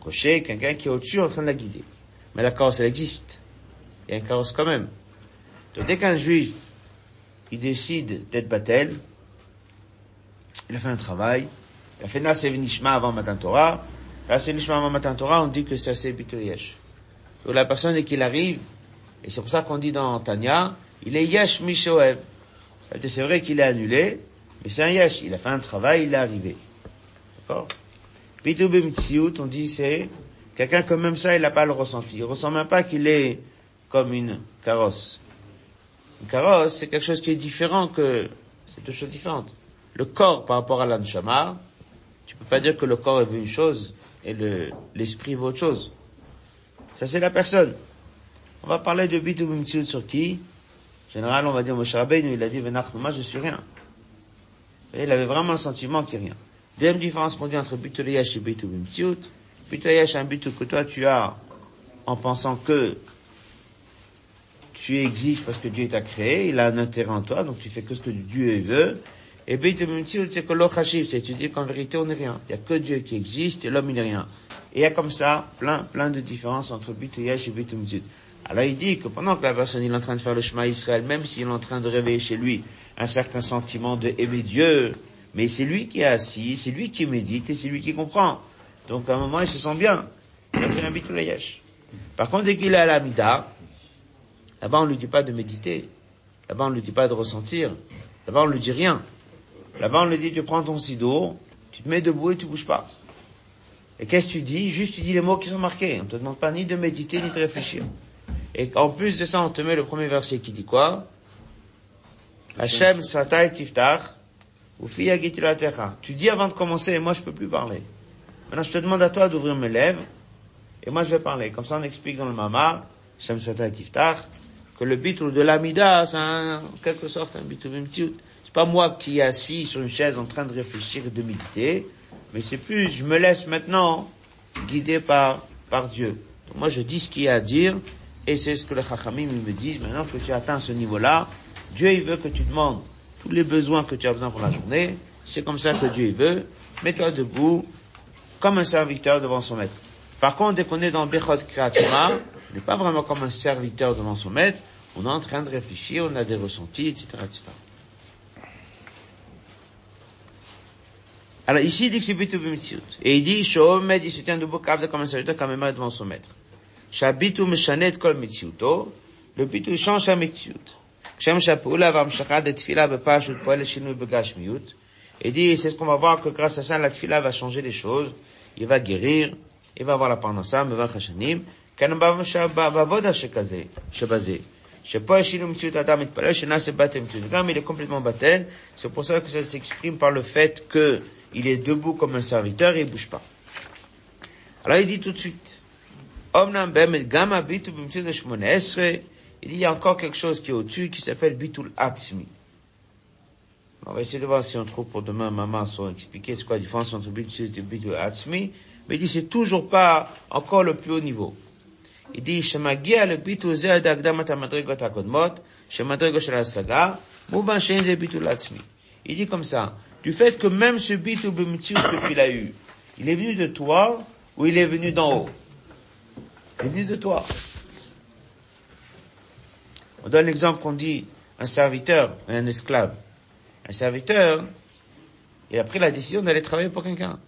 S1: cocher, quelqu'un qui est au-dessus en train de la guider. Mais la carrosse, elle existe. Il y a une carrosse quand même. Donc dès qu'un juif, il décide d'être battel, il a fait un travail, il a fait Naseh Nishma avant Matan Torah, Nishma avant Matan Torah, on dit que c'est Bitul Yesh. Donc la personne, dès qu'il arrive, et c'est pour ça qu'on dit dans Tanya, il est Yesh Mishoev. C'est vrai qu'il est annulé, mais c'est un Yesh. Il a fait un travail, il est arrivé. D'accord? Bimtsiut, on dit c'est quelqu'un comme même ça, il n'a pas le ressenti. Il ressent même pas qu'il est comme une carrosse. Une carrosse, c'est quelque chose qui est différent que, c'est deux choses différentes. Le corps par rapport à l'anshama, tu peux pas dire que le corps veut une chose et le, l'esprit veut autre chose. Ça c'est la personne. On va parler de Bitu sur qui? Général, on va dire Moshe Rabbeinu, il a dit moi je suis rien. Et il avait vraiment le sentiment qu'il est rien. Deuxième différence qu'on dit entre Bitu et Bitu Bimtsiut. Bitu un Bitu que toi tu as en pensant que tu existes parce que Dieu t'a créé, il a un intérêt en toi, donc tu fais que ce que Dieu veut. Et Mimtsiut, c'est que c'est tu dis qu'en vérité on n'est rien. Il n'y a que Dieu qui existe et l'homme il n'est rien. Et il y a comme ça plein, plein de différences entre Yesh et Mimtsiut. Alors il dit que pendant que la personne il est en train de faire le chemin Israël, même s'il est en train de réveiller chez lui un certain sentiment de aimer Dieu, mais c'est lui qui est assis, c'est lui qui médite et c'est lui qui comprend. Donc à un moment il se sent bien. C'est un Yesh. Par contre, dès qu'il est à la Mida, Là-bas, on ne lui dit pas de méditer. Là-bas, on ne lui dit pas de ressentir. Là-bas, on ne lui dit rien. Là-bas, on lui dit, tu prends ton sido, tu te mets debout et tu bouges pas. Et qu'est-ce que tu dis? Juste, tu dis les mots qui sont marqués. On ne te demande pas ni de méditer, ni de réfléchir. Et en plus de ça, on te met le premier verset qui dit quoi? Hachem satay tiftach, Tu dis avant de commencer, moi je peux plus parler. Maintenant, je te demande à toi d'ouvrir mes lèvres, et moi je vais parler. Comme ça, on explique dans le Mama, Hachem satay tiftach, que le bitul de l'amida, c'est en quelque sorte un bitul bimtiut. C'est pas moi qui est assis sur une chaise en train de réfléchir et de méditer, mais c'est plus, je me laisse maintenant guider par, par Dieu. Moi, je dis ce qu'il y a à dire, et c'est ce que les chachamim me disent, maintenant que tu as atteint ce niveau-là, Dieu, il veut que tu demandes tous les besoins que tu as besoin pour la journée, c'est comme ça que Dieu, il veut, mets-toi debout, comme un serviteur devant son maître. Par contre, dès qu'on est dans Bechot Kreatima, on n'est pas vraiment comme un serviteur devant son maître, on est en train de réfléchir, on a des ressentis, etc., etc. Alors ici, il dit que c'est Bitu B'Mitziyut. Et il dit, Shomed, il se tient debout, comme un serviteur, comme un devant son maître. Shabitu Meshanet Kol Mitziyuto, le Bitu change sa Mitziyut. Shem Shapula Vamshachad et Tfila Bepashut Poel Shinu Begashmiut. Il dit, c'est ce qu'on va voir que grâce à ça, la Tfila va changer les choses, il va guérir, il va avoir la parnassa, Mevach Hashanim, כאן בעבודה שכזה, שבזה. שפה יש שינוי מציאות האדם מתפלל, שנעשה בטל מציאות. גם il est complètement battel, c'est pour ça que ça s'exprime par le fait que il est debout comme un serviteur et il bouge pas. Alors il dit tout de suite, Omnam באמת גם הביטול במציאות השמונה עשרה, il dit il y a encore quelque chose qui est au-dessus qui s'appelle bitul atzmi. On va essayer de voir si on trouve pour demain, maman, sans expliquer c'est quoi la différence entre bitul et bitul atzmi, mais il dit c'est toujours pas encore le plus haut niveau. il dit, שמגיע לביטול זה על ידי הקדמת המדרגות הקודמות, שמדרגות של ההשגה, מובן שאין זה ביטול עצמי. Il dit comme ça, du fait que même ce bitul b'mitzvot que tu l'as eu, il est venu de toi ou il est venu d'en haut Il est venu de toi. On donne l'exemple qu'on dit un serviteur et un esclave. Un serviteur, il a pris la décision d'aller travailler pour quelqu'un.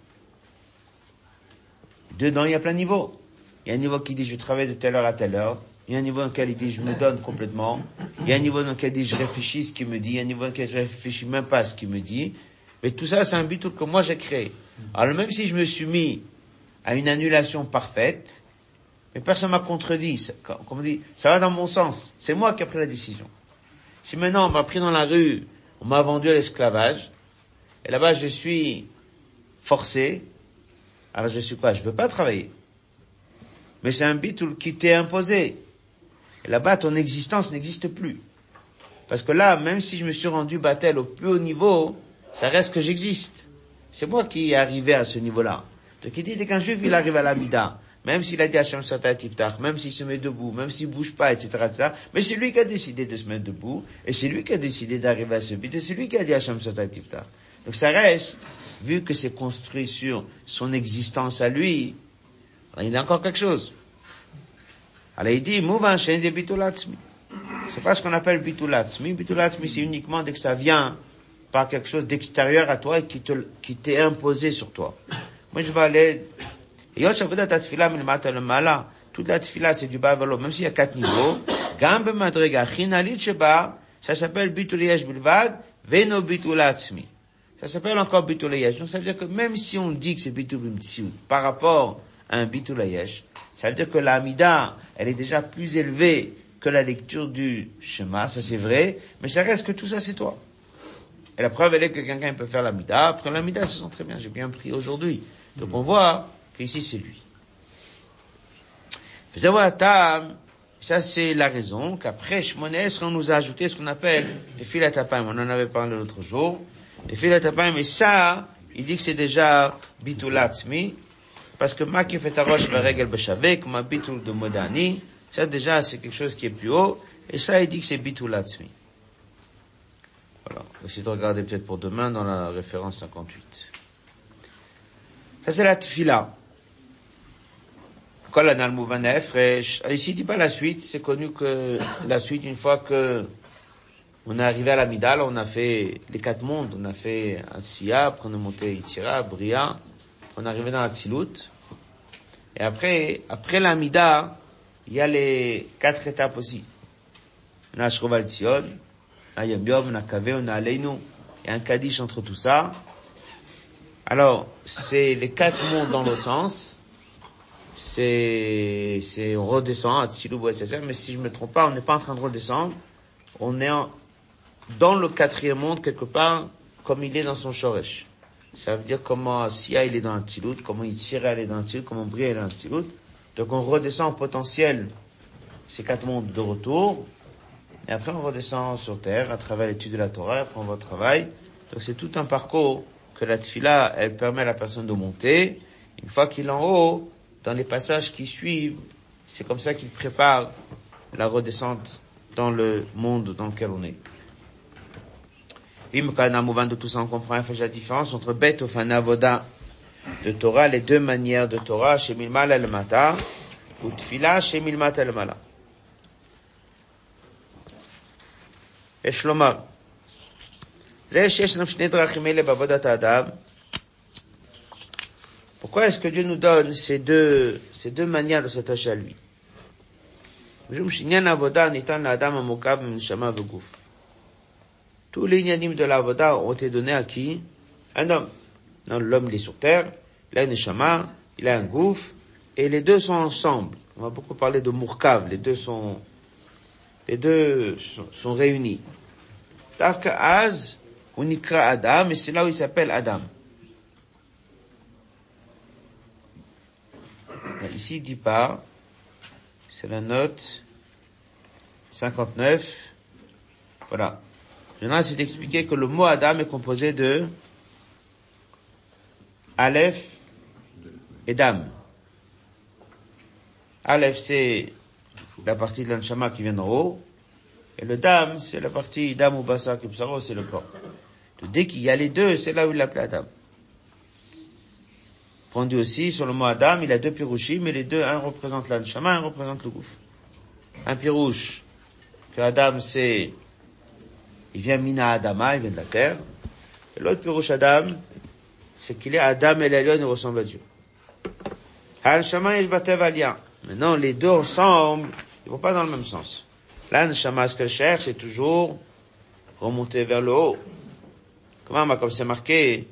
S1: Dedans, il y a plein de niveaux. Il y a un niveau qui dit je travaille de telle heure à telle heure. Il y a un niveau dans lequel il dit je me donne complètement. Il y a un niveau dans lequel il dit je réfléchis ce qu'il me dit. Il y a un niveau dans lequel je réfléchis même pas à ce qu'il me dit. Mais tout ça, c'est un but que moi j'ai créé. Alors même si je me suis mis à une annulation parfaite, mais personne m'a contredit. Ça, comme on dit, ça va dans mon sens. C'est moi qui ai pris la décision. Si maintenant on m'a pris dans la rue, on m'a vendu à l'esclavage, et là-bas je suis forcé, alors je suis quoi? Je veux pas travailler. Mais c'est un bitul qui t'est imposé. Et là-bas, ton existence n'existe plus. Parce que là, même si je me suis rendu battel au plus haut niveau, ça reste que j'existe. C'est moi qui est arrivé à ce niveau-là. Donc il dit qu'un juif, il arrive à la mida, même s'il a dit Hachem Tiftach, même s'il se met debout, même s'il bouge pas, etc., etc., mais c'est lui qui a décidé de se mettre debout, et c'est lui qui a décidé d'arriver à ce but, et c'est lui qui a dit Hachem Tiftach. Donc ça reste, vu que c'est construit sur son existence à lui, il a encore quelque chose. Alors il dit, Mouvan Shenze Bitulatzmi. C'est pas ce qu'on appelle Bitulatzmi. Bitulatzmi, c'est uniquement dès que ça vient par quelque chose d'extérieur à toi et qui te, qui t'est imposé sur toi. Moi, je vais aller, toute la tfila, c'est du bas vers même s'il y a quatre niveaux. Gambe madrega, chinalit sheba, ça s'appelle bituliyesh bilvad, veno bitulatzmi. Ça s'appelle encore bituliyesh. Donc ça veut dire que même si on dit que c'est bitulimtsiut, par rapport un bituliyesh, ça veut dire que l'amida, elle est déjà plus élevée que la lecture du schéma, ça c'est vrai, mais ça reste que tout ça c'est toi. Et la preuve, elle est que quelqu'un peut faire l'amida, après l'amida, se sent très bien, j'ai bien pris aujourd'hui. Donc on voit qu'ici c'est lui. Ça c'est la raison qu'après Shmones, on nous a ajouté ce qu'on appelle les filatapim. On en avait parlé l'autre jour. Les filatapim, et ça, il dit que c'est déjà bitulatzmi, parce que ma qui fait roche la règle beshavek, ma bitul de modani, ça déjà c'est quelque chose qui est plus haut, et ça il dit que c'est bitulatzmi. Voilà. On va essayer de regarder peut-être pour demain dans la référence 58. Ça c'est la tfila. Kol anal fresh. Ici il dit pas la suite, c'est connu que la suite, une fois que on est arrivé à la Midal, on a fait les quatre mondes, on a fait Atsiya, après on est monté Itzira, Bria, on est arrivé dans Atzilut, et après, après l'Amida, il y a les quatre étapes aussi. On a Shroval Tzion, on a Yom Yom, on a Kaveh, on a Aleinu. Il y a un Kaddish entre tout ça. Alors, c'est les quatre mondes dans l'autre sens. C'est, c'est, on redescend à Tzilou, etc. Mais si je me trompe pas, on n'est pas en train de redescendre. On est dans le quatrième monde quelque part, comme il est dans son Shoresh. Ça veut dire comment Sia il est dans un tilut, comment il tire est dans un tilut, comment Bria est dans un tilut. Donc on redescend au potentiel ces quatre mondes de retour. Et après on redescend sur terre à travers l'étude de la Torah, après on va au travail. Donc c'est tout un parcours que la tfila, elle permet à la personne de monter. Une fois qu'il est en haut, dans les passages qui suivent, c'est comme ça qu'il prépare la redescente dans le monde dans lequel on est. De tout ça, on comprend la différence entre Avoda de Torah, les deux manières de Torah, chez Milmal el Mata, ou Tfila chez el Mala. Pourquoi est-ce que Dieu nous donne ces deux, ces deux manières de s'attacher à lui? Tous les inanimes de l'avoda ont été donnés à qui? Un homme. Non, l'homme, il est sur terre, il a une neshama, il a un gouffre, et les deux sont ensemble. On va beaucoup parler de Mourkav, les deux sont, les deux sont, réunis. Tafka Az, on y Adam, et c'est là où il s'appelle Adam. Ici, il dit pas, c'est la note 59, voilà. Maintenant, c'est d'expliquer que le mot Adam est composé de Aleph et Dam. Aleph, c'est la partie de l'anshama qui vient d'en haut. Et le Dam, c'est la partie Dam ou Bassa qui c'est le corps. Dès qu'il y a les deux, c'est là où il l'appelle Adam. Rendu aussi sur le mot Adam, il a deux pirouchis, mais les deux, un représente l'anshama, un représente le gouffre. Un pirouche, que Adam c'est il vient Mina Adama, il vient de la terre. Et l'autre Pirouche Adam, c'est qu'il est Adam et l'Elion, il ressemble à Dieu. Maintenant, les deux ensemble, ils vont pas dans le même sens. Là, Neshama, ce qu'elle cherche, c'est toujours remonter vers le haut. Comment, comme c'est marqué,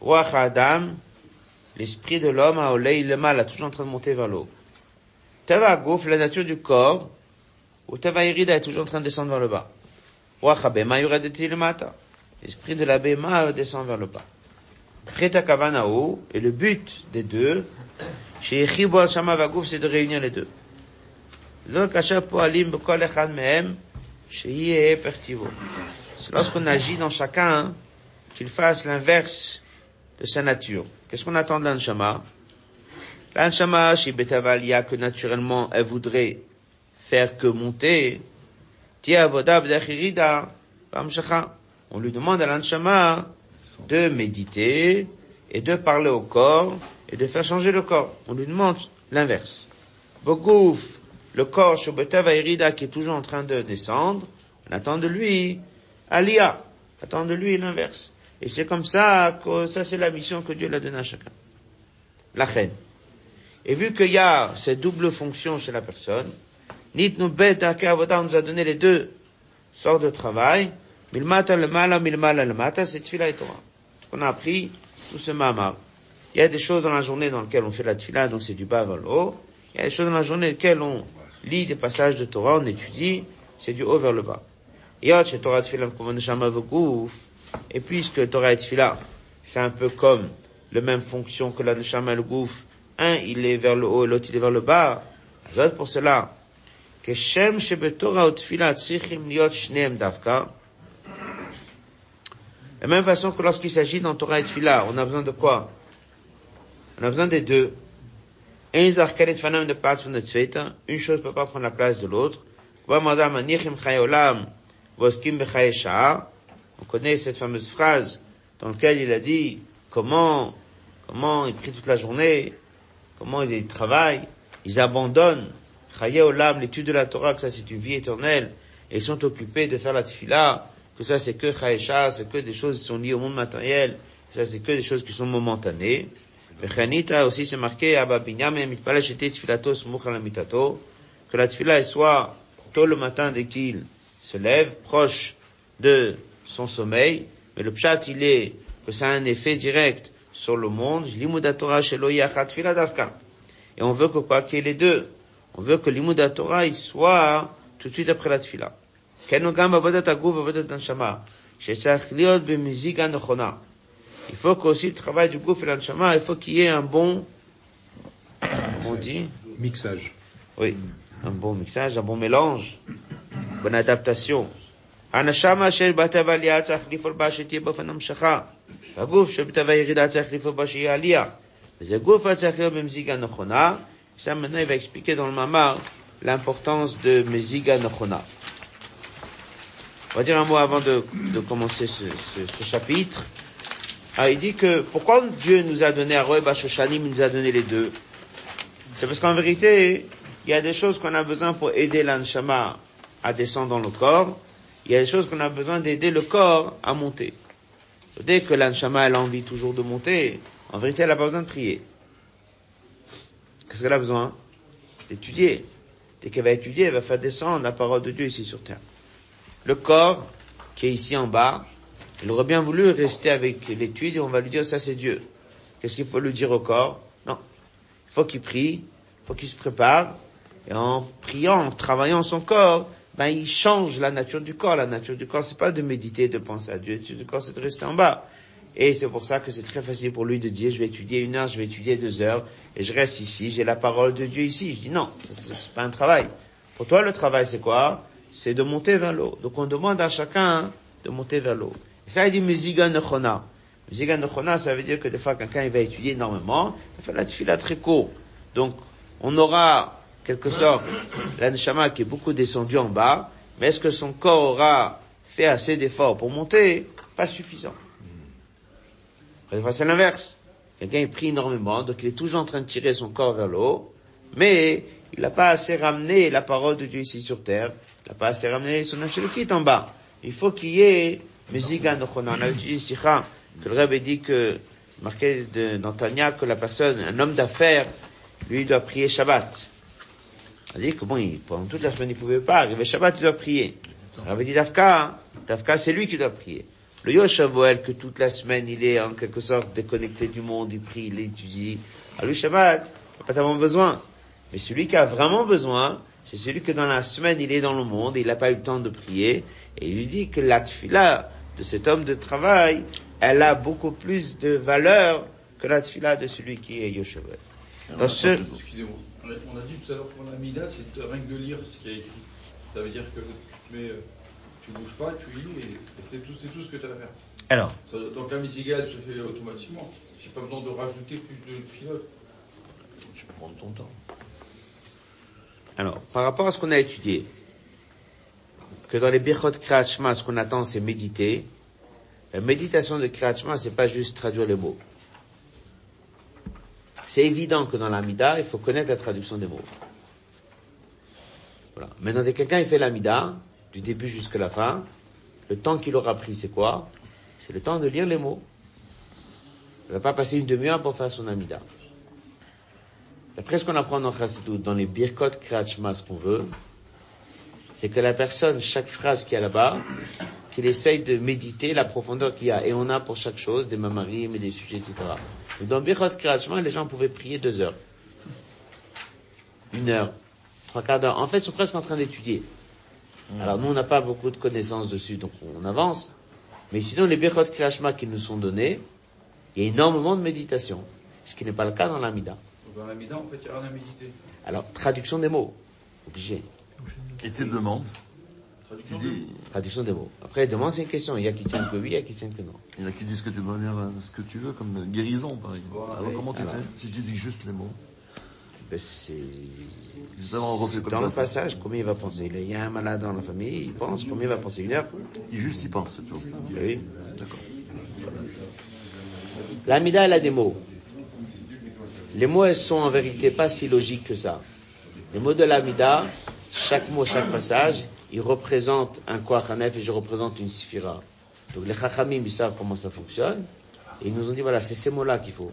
S1: Ruach Adam, l'esprit de l'homme a le mal, a toujours en train de monter vers le haut. Teva Gouf, la nature du corps, ou Teva Irida est toujours en train de descendre vers le bas. L'esprit de la Bema descend vers le bas. Et le but des deux, chez c'est de réunir les deux. C'est lorsqu'on agit dans chacun, qu'il fasse l'inverse de sa nature. Qu'est-ce qu'on attend de l'anshama? L'anshama, chez Betavalia, que naturellement elle voudrait faire que monter, on lui demande à l'anshama de méditer et de parler au corps et de faire changer le corps. On lui demande l'inverse. Bogouf, le corps Shobetava qui est toujours en train de descendre, on attend de lui Alia, attend de lui l'inverse. Et c'est comme ça que ça c'est la mission que Dieu l'a donnée à chacun. La reine. Et vu qu'il y a cette double fonction chez la personne, Nitnu Bet Avoda nous a donné les deux sortes de travail. Milmata le mala, milmala le mata, c'est tfila et Torah. On a appris tout ce mamar. Il y a des choses dans la journée dans lesquelles on fait la tfila, donc c'est du bas vers le haut. Il y a des choses dans la journée dans lesquelles on lit des passages de Torah, on étudie, c'est du haut vers le bas. On et puisque Torah et Tfila, c'est un peu comme la même fonction que la Neshama et le Gouf, un il est vers le haut et l'autre il est vers le bas, pour cela, Torah ou Tfila Tsichim Liot Shneem Davka, de la même façon que lorsqu'il s'agit dans Torah et Tfila, on a besoin de quoi? On a besoin des deux. Une chose ne peut pas prendre la place de l'autre. On connaît cette fameuse phrase dans laquelle il a dit comment, comment ils prient toute la journée, comment ils travaillent, ils abandonnent, Chaye Olam, l'étude de la Torah, que ça c'est une vie éternelle, et ils sont occupés de faire la tefila, que ça c'est que Chayecha, c'est que des choses qui sont liées au monde matériel, ça c'est que des choses qui sont momentanées. Chanita aussi c'est marqué, Abba mitato, que la tefila soit tôt le matin dès qu'il se lève, proche de son sommeil, mais le pshat, il est que ça a un effet direct sur le monde. Et on veut que quoi qu'il y ait les deux. On veut que l'imud Torah, il soit tout de suite après la tfila. Il faut qu'aussi le travail du gouf et l'anshama, il faut qu'il y ait un bon,
S4: on dit? Mixage.
S1: Oui. Un bon mixage, un bon mélange, bonne adaptation. הנשמה שבטבע עלייה צריך לפעול בה שתהיה באופן המשכה. הגוף שבטבע ירידה צריך לפעול בה שיהיה עלייה. וזה גוף צריך להיות במזיגה נכונה. Ça, maintenant, il va expliquer dans le mamar l'importance de Meziga Nochona. On va dire un mot avant de, de commencer ce, chapitre. Ah, il dit que pourquoi Dieu nous a donné à Roeb Shoshanim, il nous a donné les deux? C'est parce qu'en vérité, il y a des choses qu'on a besoin pour aider l'anshama à descendre dans le corps, il y a des choses qu'on a besoin d'aider le corps à monter. Dès que l'anshama a envie toujours de monter, en vérité, elle n'a pas besoin de prier. Qu'est-ce qu'elle a besoin D'étudier. Dès qu'elle va étudier, elle va faire descendre la parole de Dieu ici sur terre. Le corps, qui est ici en bas, il aurait bien voulu rester avec l'étude et on va lui dire ça c'est Dieu. Qu'est-ce qu'il faut lui dire au corps Non. Il faut qu'il prie, il faut qu'il se prépare, et en priant, en travaillant son corps, ben il change la nature du corps. La nature du corps, c'est pas de méditer, de penser à Dieu. La nature du corps, c'est de rester en bas. Et c'est pour ça que c'est très facile pour lui de dire, je vais étudier une heure, je vais étudier deux heures, et je reste ici, j'ai la parole de Dieu ici. Je dis non, c'est pas un travail. Pour toi, le travail, c'est quoi? C'est de monter vers l'eau. Donc on demande à chacun de monter vers l'eau. Et ça, il dit musiga nechona. Musiga nechona, ça veut dire que des fois, quelqu'un, il va étudier énormément, il fait la tefila très court. Donc, on aura quelque sorte, l'anshama qui est beaucoup descendu en bas, mais est-ce que son corps aura fait assez d'efforts pour monter? Pas suffisant. Après, c'est l'inverse. Quelqu'un est pris énormément, donc il est toujours en train de tirer son corps vers le haut, mais il n'a pas assez ramené la parole de Dieu ici sur terre, il n'a pas assez ramené son est en bas. Il faut qu'il y ait Musigan On a utilisé Sikha, que le Rebbe dit que, marqué Tanya, que la personne, un homme d'affaires, lui doit prier Shabbat. On dit que bon, il, pendant toute la semaine, il pouvait pas. Arrivé Shabbat, il doit prier. Alors, avait dit Dafka, Dafka, c'est lui qui doit prier. Le Yoshavuel, que toute la semaine, il est en quelque sorte déconnecté du monde, il prie, il étudie. Alors, lui, Shabbat, il n'a pas tellement besoin. Mais celui qui a vraiment besoin, c'est celui que dans la semaine, il est dans le monde, il n'a pas eu le temps de prier, et il lui dit que la tfila de cet homme de travail, elle a beaucoup plus de valeur que la tfila de celui qui est Yoshavuel.
S5: Excusez-moi. On a dit tout à l'heure pour l'Amida, c'est rien que de lire ce qui est écrit. Ça veut dire que tu mets, euh, tu bouges pas, tu lis, et, c'est tout, c'est tout ce que tu as à faire.
S1: Alors.
S5: donc la misigale se fait automatiquement. J'ai pas besoin de rajouter plus de filotes.
S2: Tu peux prendre ton temps.
S1: Alors, par rapport à ce qu'on a étudié, que dans les Birchot Kriyat ce qu'on attend, c'est méditer. La méditation de Kriyat Shema, c'est pas juste traduire les mots. C'est évident que dans l'Amida, il faut connaître la traduction des mots. Voilà. Maintenant, dès quelqu'un il fait l'Amida, du début jusqu'à la fin, le temps qu'il aura pris, c'est quoi? C'est le temps de lire les mots. Il ne va pas passer une demi-heure pour faire son Amida. D'après ce qu'on apprend dans Chassidut, dans les Birkot Kriyat ce qu'on veut, c'est que la personne, chaque phrase qu'il y a là-bas, qu'il essaye de méditer la profondeur qu'il y a. Et on a pour chaque chose des mamarim et des sujets, etc. dans Birchot Kriyachma, les gens pouvaient prier deux heures. Une heure. Trois quarts d'heure. En fait, ils sont presque en train d'étudier. Hmm. Alors nous, on n'a pas beaucoup de connaissances dessus, donc on avance. Mais sinon, les Birchot Kriyachma qui nous sont donnés, il y a énormément de méditation. Ce qui n'est pas le cas dans l'Amida.
S5: Dans l'Amida, en fait, il n'y a rien à méditer.
S1: Alors, traduction des mots. Obligé.
S2: Et tes demandes
S1: Traduction des mots. Après, demande, c'est une question. Il y a qui tiennent que oui, il y a qui tiennent que non.
S2: Il y a qui disent que tu dois dire ce que tu veux, comme guérison, par exemple. alors, comment tu fais si tu dis juste les mots
S1: ben, c'est.
S2: Dans
S1: le passage, combien il va penser? Il y a un malade dans la famille, il pense, combien il va penser? Une heure?
S2: Il juste y pense, c'est tout.
S1: Oui. D'accord. L'amida, elle a des mots. Les mots, elles sont en vérité pas si logiques que ça. Les mots de l'amida, chaque mot, chaque passage, il représente un Koachanef et je représente une Sphira. Donc les Chachamim, ils savent comment ça fonctionne. Et ils nous ont dit, voilà, c'est ces mots-là qu'il faut.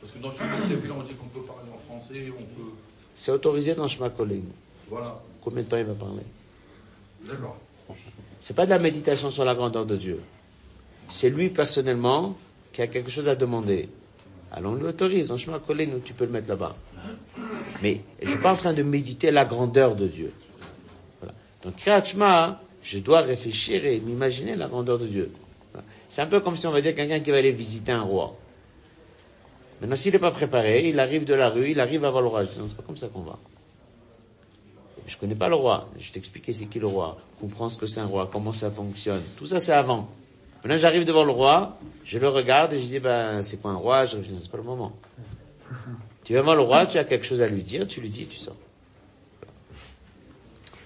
S5: Parce que dans Shema on dit qu'on peut on peut...
S1: C'est autorisé dans Shema.
S5: Voilà.
S1: Combien de temps il va parler
S5: D'accord.
S1: C'est pas de la méditation sur la grandeur de Dieu. C'est lui personnellement qui a quelque chose à demander. Alors on lui autorise, en Shema Kolim, tu peux le mettre là-bas. Mais je suis pas en train de méditer la grandeur de Dieu. Donc, Kriyat je dois réfléchir et m'imaginer la grandeur de Dieu. C'est un peu comme si on va dire quelqu'un qui va aller visiter un roi. Maintenant, s'il n'est pas préparé, il arrive de la rue, il arrive avant l'orage. Non, c'est pas comme ça qu'on va. Je connais pas le roi. Je t'expliquais c'est qui le roi. Comprends ce que c'est un roi, comment ça fonctionne. Tout ça, c'est avant. Maintenant, j'arrive devant le roi, je le regarde et je dis, ben, c'est quoi un roi? Je c'est pas le moment. tu vas voir le roi, tu as quelque chose à lui dire, tu lui dis, tu sors.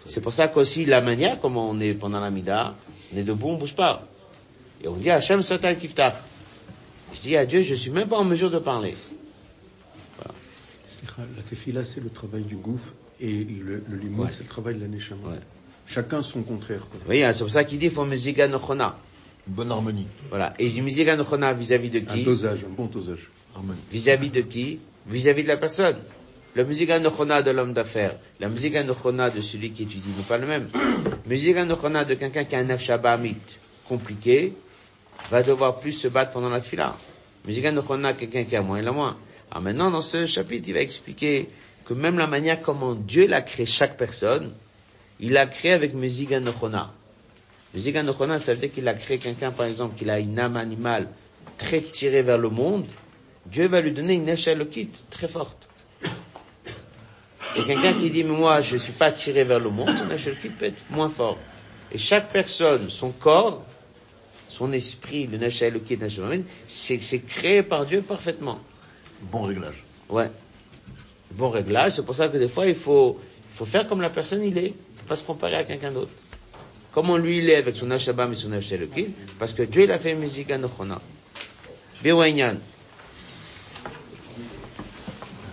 S1: C'est pour ça qu'aussi la manière comment on est pendant la mida, on est debout, on bouge pas. Et on dit Hachem Sotal Tiftach. Je dis à Dieu, je suis même pas en mesure de parler.
S4: La tefila, c'est le travail du gouffre et le, le c'est le travail de la neshama. Chacun son contraire.
S1: Oui, hein, c'est pour ça qu'il dit, il faut musiga nochona.
S2: Une bonne harmonie.
S1: Voilà. Et musiga nochona vis-à-vis de qui?
S4: Un dosage, un bon dosage.
S1: Vis-à-vis de qui? Vis-à-vis de la personne. La musique anochona de l'homme d'affaires, la musique anochona de celui qui étudie n'est pas le même. La musique anochona de quelqu'un qui a un nefshabamit compliqué, va devoir plus se battre pendant la tfila. La musique anochona quelqu'un qui a moins, il a moins. Alors maintenant, dans ce chapitre, il va expliquer que même la manière comment Dieu l'a créé chaque personne, il l'a créé avec musique anochona. Musique anochona, ça veut dire qu'il a créé quelqu'un, par exemple, qui a une âme animale très tirée vers le monde. Dieu va lui donner une échelle kit très forte. Et quelqu'un qui dit, mais moi, je ne suis pas tiré vers le monde, son qui peut être moins fort. Et chaque personne, son corps, son esprit, le Nashel c'est, c'est créé par Dieu parfaitement.
S2: Bon réglage.
S1: Ouais. Bon réglage, c'est pour ça que des fois, il faut, il faut faire comme la personne il est, pas se comparer à quelqu'un d'autre. Comment lui il est avec son Nashabam et son Nashel parce que Dieu il a fait musique à Nochona.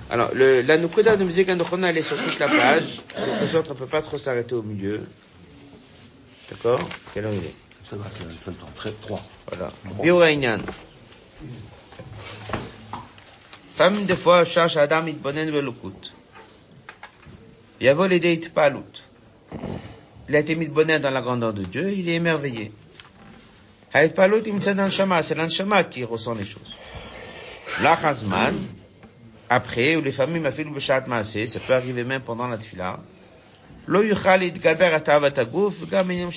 S1: Alors, le, la Nukuda de musique Anochona, elle est sur toute la page. De sorte, on ne peut pas trop s'arrêter au milieu. D'accord? Quelle heure il est?
S2: Ça va, c'est le temps. Très, 3.
S1: Voilà. Biuraïnan. Femme, des fois, cherche Adam Itbonen Velokut. Yavo l'aider palut. Il a été mis de bonheur dans la grandeur de Dieu, il est émerveillé. Haït palut, il me c'est l'anshama qui ressent les choses. L'achazman, après, ou les familles m'a fait le maasé, ça peut arriver même pendant la tfila, lo yuchal gaber atavat aguf, gam inyam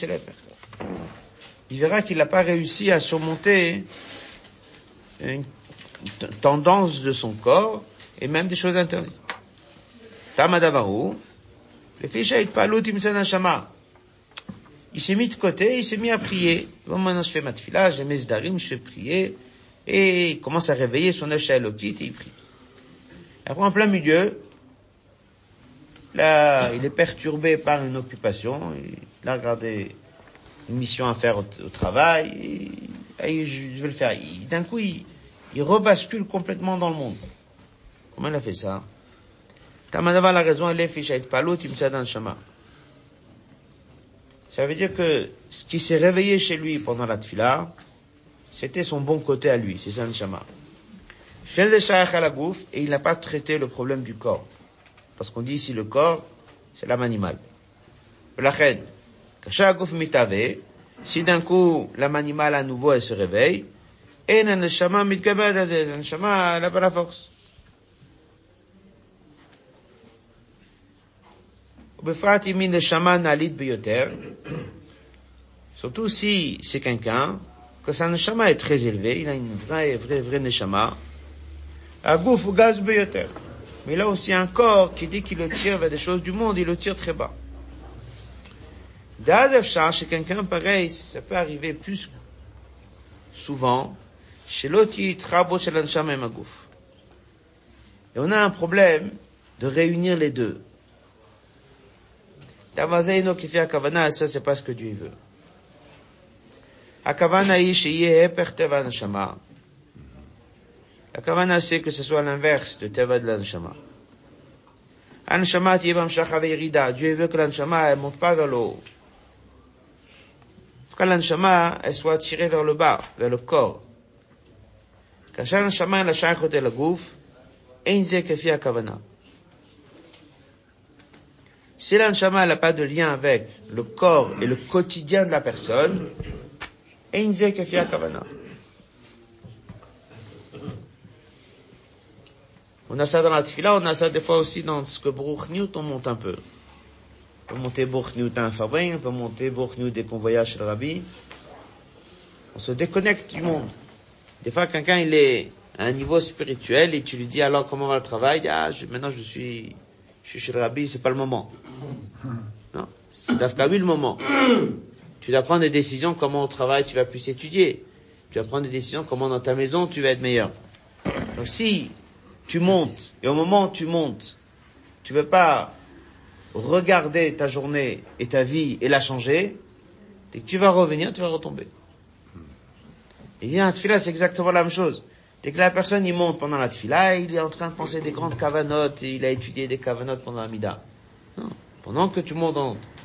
S1: Il verra qu'il n'a pas réussi à surmonter une tendance de son corps et même des choses interdites. Tamadavaru, le shama. Il s'est mis de côté, il s'est mis à prier. Bon, maintenant je fais ma tfila, j'ai mes je fais prier, et il commence à réveiller son au et il prie. Après, en plein milieu, là, il est perturbé par une occupation, il a regardé une mission à faire au, travail, et, je, vais le faire. D'un coup, il, il rebascule complètement dans le monde. Comment il a fait ça? Tamanava la raison, elle est fichait palot, il me. Ça veut dire que ce qui s'est réveillé chez lui pendant la tfila, c'était son bon côté à lui, c'est ça le chemin. Et il n'a pas traité le problème du corps. Parce qu'on dit ici le corps, c'est l'âme animale. La si d'un coup l'âme animale à nouveau elle se réveille, et n'a pas la force. Surtout si c'est quelqu'un que sa neshama est très élevé, il a une vraie, vraie, vraie neshama. Agouf ou gaz beyoter. Mais là aussi un corps qui dit qu'il le tire vers des choses du monde, il le tire très bas. Chez quelqu'un pareil, ça peut arriver plus souvent, chez l'autre, l'anshama et magouf. Et on a un problème de réunir les deux. Tavazaino qui fait Akavana, ça c'est pas ce que Dieu veut. Akavana neshama. Akavana c'est que ce soit l'inverse de teva de la neshama. Anshama. Dieu veut que l'anshama ne monte pas vers le haut. Que l'anshama elle soit tirée vers le bas, vers le corps. Quand l'anshama la shaykhot el aguf, ein ze kefi akavana. Si l'anshama n'a pas de lien avec le corps et le quotidien de la personne, on a ça dans la tfila, on a ça des fois aussi dans ce que Bruch on monte un peu. On peut monter Bruch à un fabrique, on peut monter Bruch dès qu'on voyage chez le rabbi. On se déconnecte du monde. Des fois, quelqu'un, il est à un niveau spirituel et tu lui dis alors comment va le travail? Ah, maintenant je suis je suis chez le rabbi, c'est pas le moment. Non, c'est oui le moment. Tu dois prendre des décisions comment au travail tu vas plus étudier. Tu vas prendre des décisions comment dans ta maison tu vas être meilleur. Donc si tu montes, et au moment où tu montes, tu veux pas regarder ta journée et ta vie et la changer, dès que tu vas revenir, tu vas retomber. Et il y a un c'est exactement la même chose. Dès que la personne il monte pendant la tfila, il est en train de penser des grandes cavanotes et il a étudié des cavanotes pendant la mida. Non. Pendant que tu montes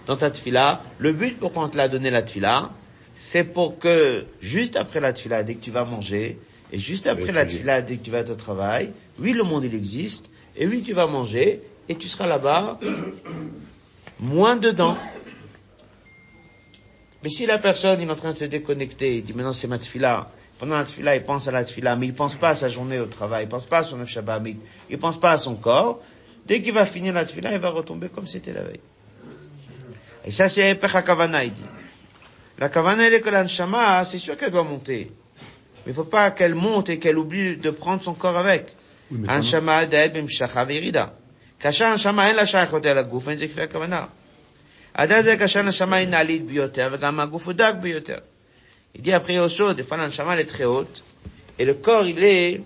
S1: dans, ta tfila, le but pour on te l'a donné la tfila, c'est pour que juste après la tfila, dès que tu vas manger, et juste après la tfila, dès que tu vas être au travail, oui, le monde il existe, et oui, tu vas manger, et tu seras là-bas, moins dedans. Mais si la personne il est en train de se déconnecter, il dit maintenant c'est ma tfila, pendant la tfila, il pense à la tfila, mais il pense pas à sa journée au travail, il pense pas à son Shabbat, il pense pas à son corps. Dès qu'il va finir la tfila, il va retomber comme c'était la veille. Et ça, c'est Epech Kavana, il dit. La Kavana, elle est que l'Anshama, c'est sûr qu'elle doit monter. Mais il faut pas qu'elle monte et qu'elle oublie de prendre son corps avec. Anshama, Daed, Bimshacha, Verida Kasha Anshama, en la Shachot, el הגוף, אין זה כפי הכוונה. הדעת זה כאשר הנשמה היא נעלית ביותר, וגם הגוף הוא דק ביותר. Il dit après autre chose, des fois l'anshama est très haute, et le corps il est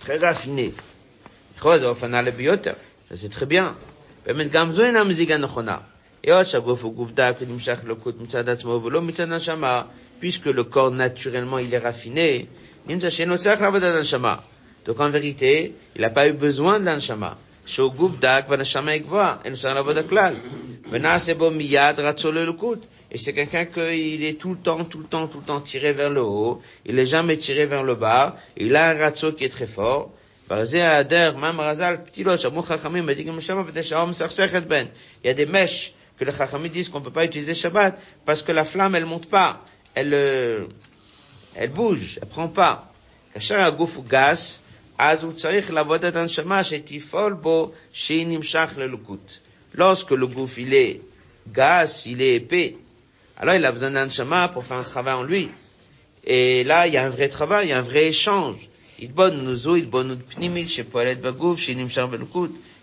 S1: très raffiné. Ça c'est très bien. באמת גם זו אינה מזיגה נכונה. היות שהגוף הוא גוף דק ונמשך לקות מצד עצמו ולא מצד הנשמה, puisque le corps naturellement il est raffiné, נמצא שאינו צריך לעבוד על הנשמה. Donc en vérité, il n'a pas eu besoin de l'anshama. שהוא גוף דק והנשמה היא גבוהה, אין אפשר לעבוד הכלל. ונעשה בו מיד רצו ללקות. Et c'est quelqu'un qu'il est tout le temps, tout le temps, tout le temps tiré vers le haut. Il n'est jamais tiré vers le bas. Il a un ratio qui est très fort. Il y a des mèches que les Chachamim disent qu'on ne peut pas utiliser Shabbat parce que la flamme, elle monte pas. Elle, euh, elle bouge, elle prend pas. כאשר הגוף הוא גס, אז הוא צריך לעבוד את הנשמה שתפעול בו שהיא נמשך ללוקות. Lorsque le gouffre, il est gaz, il est épais, alors il a besoin d'un shama pour faire un travail en lui. Et là, il y a un vrai travail, il y a un vrai échange. Il y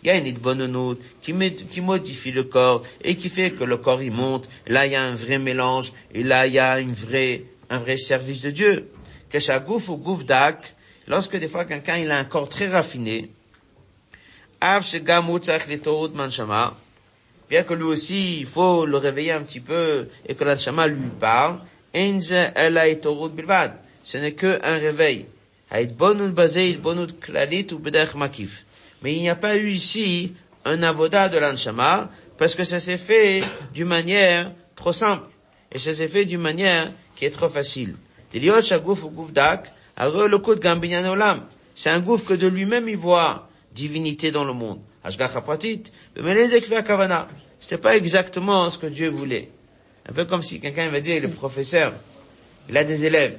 S1: a une itbonnout qui, qui modifie le corps et qui fait que le corps il monte. Là, il y a un vrai mélange et là, il y a une vraie, un vrai service de Dieu. Keshagouf ou gouf dak, lorsque des fois quelqu'un il a un corps très raffiné, bien que lui aussi, il faut le réveiller un petit peu et que l'anshama lui parle, ce n'est que un réveil. Mais il n'y a pas eu ici un avoda de l'anshama parce que ça s'est fait d'une manière trop simple et ça s'est fait d'une manière qui est trop facile. C'est un gouffre que de lui-même il voit divinité dans le monde. C'était pas exactement ce que Dieu voulait. Un peu comme si quelqu'un va dire, est professeur, il a des élèves.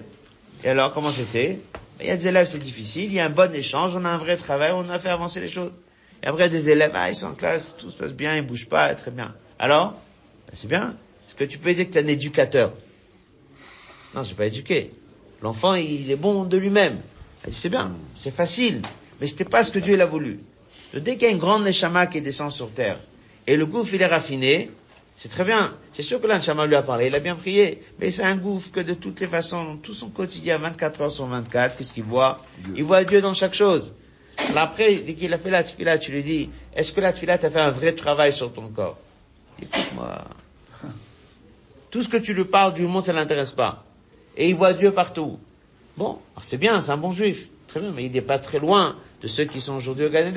S1: Et alors, comment c'était? Il y a des élèves, c'est difficile, il y a un bon échange, on a un vrai travail, on a fait avancer les choses. Et après, des élèves, ah, ils sont en classe, tout se passe bien, ils bougent pas, très bien. Alors, ben, c'est bien. Est-ce que tu peux dire que tu es un éducateur? Non, je suis pas éduqué. L'enfant, il est bon de lui-même. C'est bien, c'est facile, mais c'était pas ce que Dieu l'a voulu. dès qu'il y a une grande neshama qui descend sur terre, et le gouffre, il est raffiné, c'est très bien. C'est sûr que l'Anshama lui a parlé, il a bien prié. Mais c'est un gouffre que de toutes les façons, dans tout son quotidien, 24 heures sur 24, qu'est-ce qu'il voit? Il voit Dieu dans chaque chose. Alors après, dès qu'il a fait la tefila, tu lui dis, est-ce que la tefila t'a fait un vrai travail sur ton corps? Écoute-moi. *laughs* Tout ce que tu lui parles du monde, ça l'intéresse pas. Et il voit Dieu partout. Bon, c'est bien, c'est un bon juif. Très bien, mais il n'est pas très loin de ceux qui sont aujourd'hui au Gan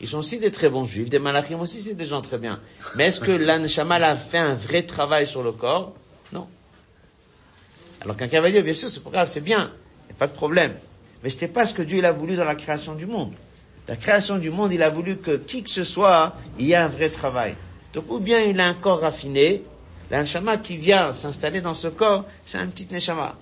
S1: ils sont aussi des très bons juifs, des malachim aussi, c'est des gens très bien. Mais est-ce que *laughs* l'anshama a fait un vrai travail sur le corps? Non. Alors va dire, bien sûr, c'est pas grave, c'est bien, il n'y a pas de problème. Mais ce n'était pas ce que Dieu il a voulu dans la création du monde. La création du monde, il a voulu que qui que ce soit, il y ait un vrai travail. Donc ou bien il a un corps raffiné, l'anshama qui vient s'installer dans ce corps, c'est un petit neshama.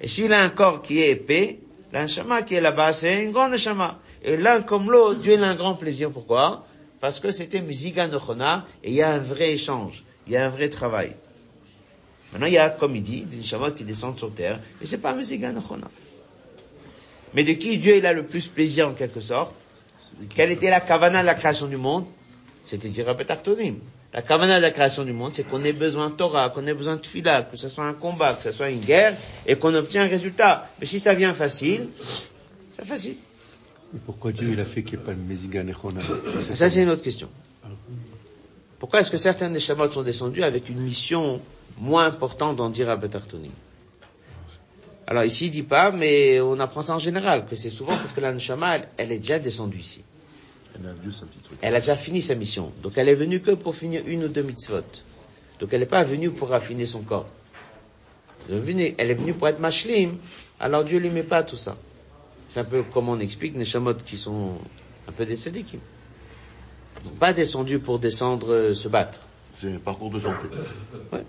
S1: Et s'il a un corps qui est épais, l'anshama qui est là-bas, c'est une grande neshama. Et l'un comme l'autre, Dieu a un grand plaisir. Pourquoi? Parce que c'était Musiga Nochona, et il y a un vrai échange, il y a un vrai travail. Maintenant, il y a, comme il dit, des Shabbat qui descendent sur terre, et c'est pas Musiga Nochona. Mais de qui Dieu il a le plus plaisir en quelque sorte? Quelle était la kavana de la création du monde? C'était du Artonim. La kavana de la création du monde, c'est qu'on ait besoin de Torah, qu'on ait besoin de Tfila, que ce soit un combat, que ce soit une guerre, et qu'on obtient un résultat. Mais si ça vient facile, c'est facile
S4: pourquoi Dieu il a fait qu'il n'y ait pas de Mézigan et
S1: Ça, c'est une autre question. Pourquoi est-ce que certains des Shabbat sont descendus avec une mission moins importante d'en dire à Betartoni Alors ici, il dit pas, mais on apprend ça en général, que c'est souvent parce que la Neshama, elle, est déjà descendue ici. Elle a, déjà fini sa mission. Donc elle est venue que pour finir une ou deux mitzvot. Donc elle n'est pas venue pour raffiner son corps. Elle est venue, elle est venue pour être mashlim, alors Dieu lui met pas tout ça. C'est un peu comme on explique les Neshamot qui sont un peu décédés, qui ne sont pas descendus pour descendre euh, se battre.
S2: C'est un parcours de santé. Ouais.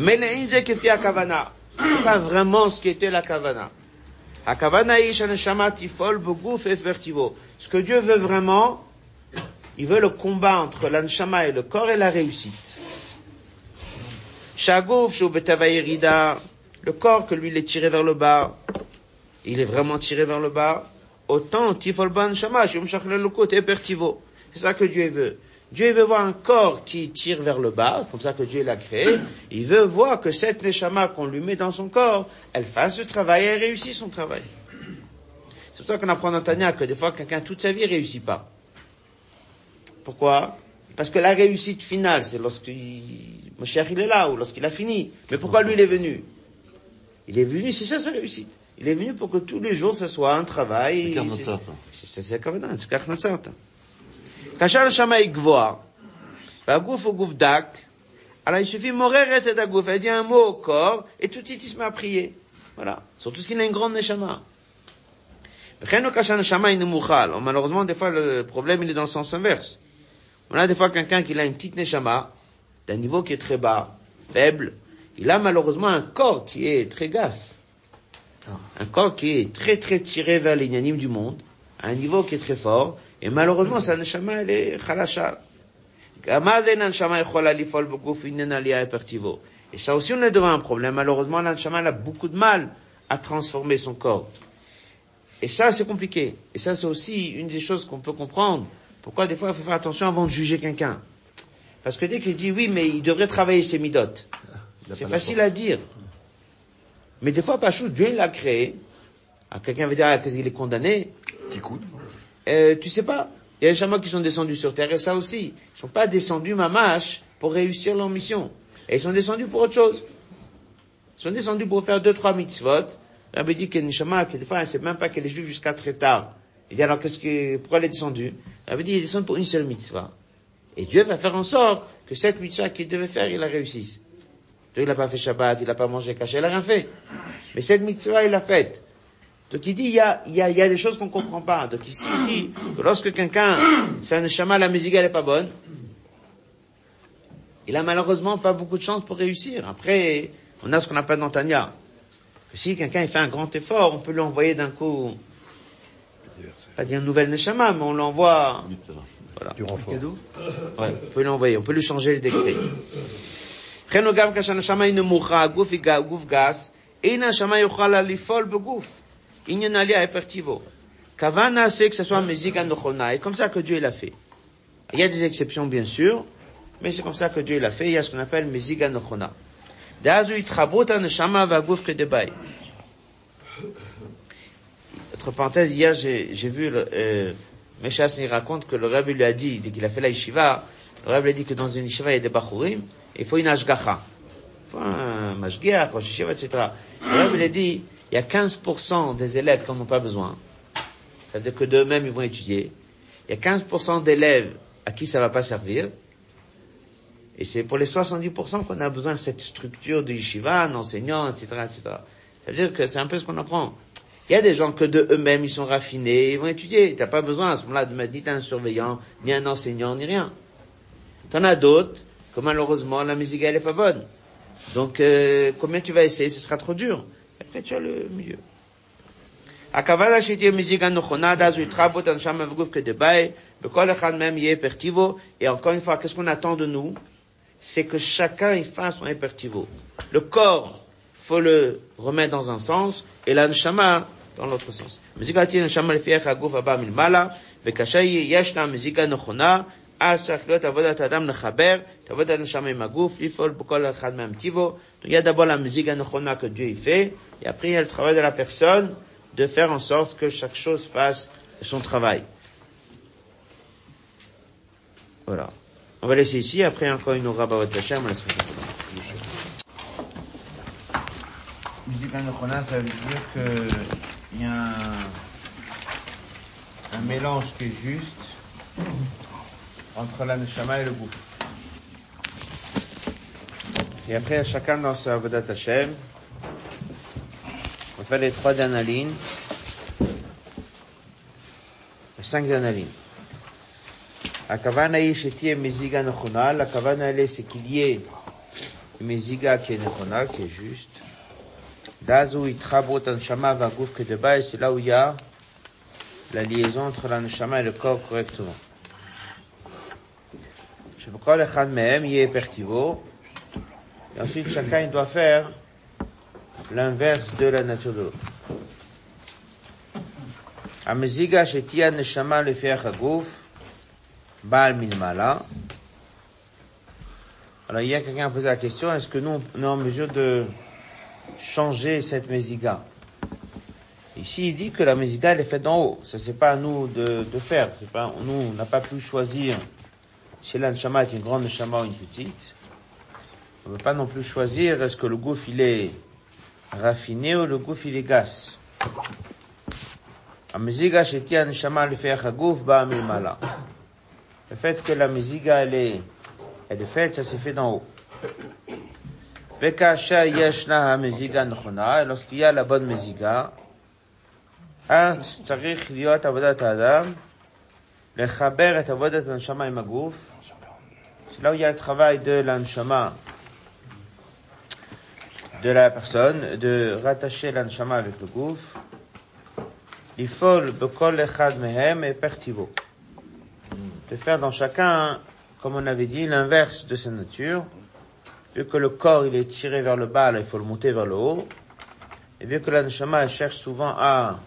S1: Mais kavana. C'est pas vraiment ce qui était la kavana. Ce que Dieu veut vraiment, il veut le combat entre l'anshama et le corps et la réussite. Le corps que lui il est tiré vers le bas, il est vraiment tiré vers le bas, autant tifolban shamash C'est ça que Dieu veut. Dieu veut voir un corps qui tire vers le bas, comme ça que Dieu l'a créé. Il veut voir que cette neshama qu'on lui met dans son corps, elle fasse le travail et elle réussit son travail. C'est pour ça qu'on apprend dans Tania que des fois quelqu'un toute sa vie réussit pas. Pourquoi Parce que la réussite finale, c'est lorsque cher il est là ou lorsqu'il a fini. Mais pourquoi lui il est venu Il est venu, c'est ça sa réussite. Il est venu pour que tous les jours ce soit un travail. C'est ça, c'est כך נוצרת. כאשר הנשמה היא גבוהה, והגוף הוא גוף דק, alors il suffit moreret et aguf, elle dit un mot au corps, et tout de suite il se met à prier. Voilà. Surtout s'il a une grande neshama. Malheureusement, des fois, le problème, il est dans le sens inverse. On a des fois quelqu'un qui a une petite neshama, d'un niveau qui est très bas, faible. Il a malheureusement un corps qui est très gas. Un corps qui est très très tiré vers l'ignanime du monde, à un niveau qui est très fort, et malheureusement, sa neshama, elle est khalasha. Et ça aussi, on est devant un problème. Malheureusement, l'anshama a beaucoup de mal à transformer son corps. Et ça, c'est compliqué. Et ça, c'est aussi une des choses qu'on peut comprendre. Pourquoi des fois, il faut faire attention avant de juger quelqu'un? Parce que dès qu'il dit oui, mais il devrait travailler ses midotes. C'est facile à dire. Mais des fois, Pachou, Dieu l'a créé. Ah, quelqu'un veut dire ah, qu'il est condamné. Euh, tu sais pas. Il y a des chamans qui sont descendus sur terre et ça aussi. Ils sont pas descendus mamache pour réussir leur mission. Et ils sont descendus pour autre chose. Ils sont descendus pour faire deux, trois mitzvot. Rabbi dit que Nishama, que des fois, elle sait même pas qu'elle est juive jusqu'à très tard. Il dit alors qu'est-ce que, pourquoi elle est descendue? Rabbi dit, il descend pour une seule mitzvah. Et Dieu va faire en sorte que cette mitzvah qu'il devait faire, il la réussisse. Dieu, il n'a pas fait Shabbat, il n'a pas mangé caché, il n'a rien fait. Mais cette mitzvah, il l'a faite. Donc il dit, il y a, il y a, il y a des choses qu'on comprend pas. Donc ici, il dit que lorsque quelqu'un, c'est un neshama, la musique, elle est pas bonne, il a malheureusement pas beaucoup de chance pour réussir. Après, on a ce qu'on appelle dans Tanya si quelqu'un fait un grand effort, on peut l'envoyer d'un coup, pas dire nouvelle neshama, mais on l'envoie, voilà.
S4: Du renfort.
S1: Ouais, on peut l'envoyer, on peut lui changer le décret. Kavana, c'est que ce soit musique Et comme ça que Dieu l'a fait. Il y a des exceptions, bien sûr, mais c'est comme ça que Dieu l'a fait. Il y a ce qu'on appelle musique anochona. Entre parenthèses, hier j'ai vu, euh, Meshas il raconte que le Rabbi lui a dit, dès qu'il a fait la yeshiva, le Rabbi lui a dit que dans une yeshiva il y a des bachurim, il faut une ashgacha. Il faut un mashgiach, un yeshiva, etc. Le Rabbi lui a dit, il y a 15% des élèves qui n'en ont pas besoin. C'est-à-dire que d'eux-mêmes ils vont étudier. Il y a 15% d'élèves à qui ça va pas servir. Et c'est pour les 70% qu'on a besoin de cette structure de yeshiva, un enseignant, etc., etc. C'est-à-dire que c'est un peu ce qu'on apprend. Il y a des gens que de eux-mêmes, ils sont raffinés, ils vont étudier. T'as pas besoin à ce moment-là de mettre ni un surveillant, ni un enseignant, ni rien. T'en as d'autres que malheureusement la musique elle est pas bonne. Donc euh, combien tu vas essayer, ce sera trop dur. Après tu as le milieu. הכוונה שתהיה מזיגה נכונה, אז הוא יתחבר את הנשמה וגוף כדבעי, בכל אחד מהם יהיה פרטיבו, et encore une fois, C'est que chacun y fasse son hypertivo. Le corps, faut le remettre dans un sens, et la neshama dans l'autre sens. מזיגה תהיה נשמה לפי איך הגוף הבא מלמעלה, וכאשר ישנה מזיגה נכונה, אז צריך להיות עבודת האדם לחבר את עבודת הנשמה עם הגוף, לפעול בכל אחד מהם טיבו. Donc il y a d'abord la musique הנכונה que Dieu y fait, et après il y a le travail de la personne de faire en sorte que chaque chose fasse son travail. Voilà. On va laisser ici, après encore une aura Bavat Hashem, on laissera Musique Anochona, ça veut dire que il y a un, mélange qui est juste entre la Neshama et le goût. Et après, chacun dans sa Avodat Hashem, on fait les trois dernières lignes, les cinq dernières lignes. הכוונה היא שתהיה מזיגה נכונה, לכוונה האלה c'est qu'il y ait une מזיגה qui est נכונה, qui est juste. ואז הוא יתחברו את הנשמה והגוף כדבעי, c'est là où il y a la liaison entre la neshama et le corps correctement. שבכל אחד מהם יהיה פרטיבו, et ensuite chacun il doit faire l'inverse de la nature de l'autre. המזיגה שתהיה הנשמה לפי הגוף, בעל מלמעלה. Alors, il y a quelqu'un a posé la question, est-ce que nous, on est en mesure de changer cette mésiga Ici, il dit que la mésiga, elle est faite d'en haut. Ça, c'est pas à nous de, de faire. C'est pas, nous, on n'a pas pu choisir chez l'anshama est une grande neshama ou une petite. On ne peut pas non plus choisir est-ce que le gouffre, il est raffiné ou le gouffre, il est gas. המזיגה שתהיה הנשמה לפי הגוף באה מלמעלה. Le fait que la musiga, elle est, elle est faite, ça s'est fait d'en haut. וכאשר ישנה המזיגה הנכונה, lorsqu'il y a la bonne מזיגה, אז צריך להיות עבודת האדם, לחבר את עבודת הנשמה עם הגוף. C'est là où il y a le travail de l'anshama de la personne, de rattacher l'anshama avec le gouffre. לפעול בכל אחד מהם et pertivo. De faire dans chacun, comme on avait dit, l'inverse de sa nature. Vu que le corps il est tiré vers le bas, il faut le monter vers le haut. Et vu que l'anshama cherche souvent à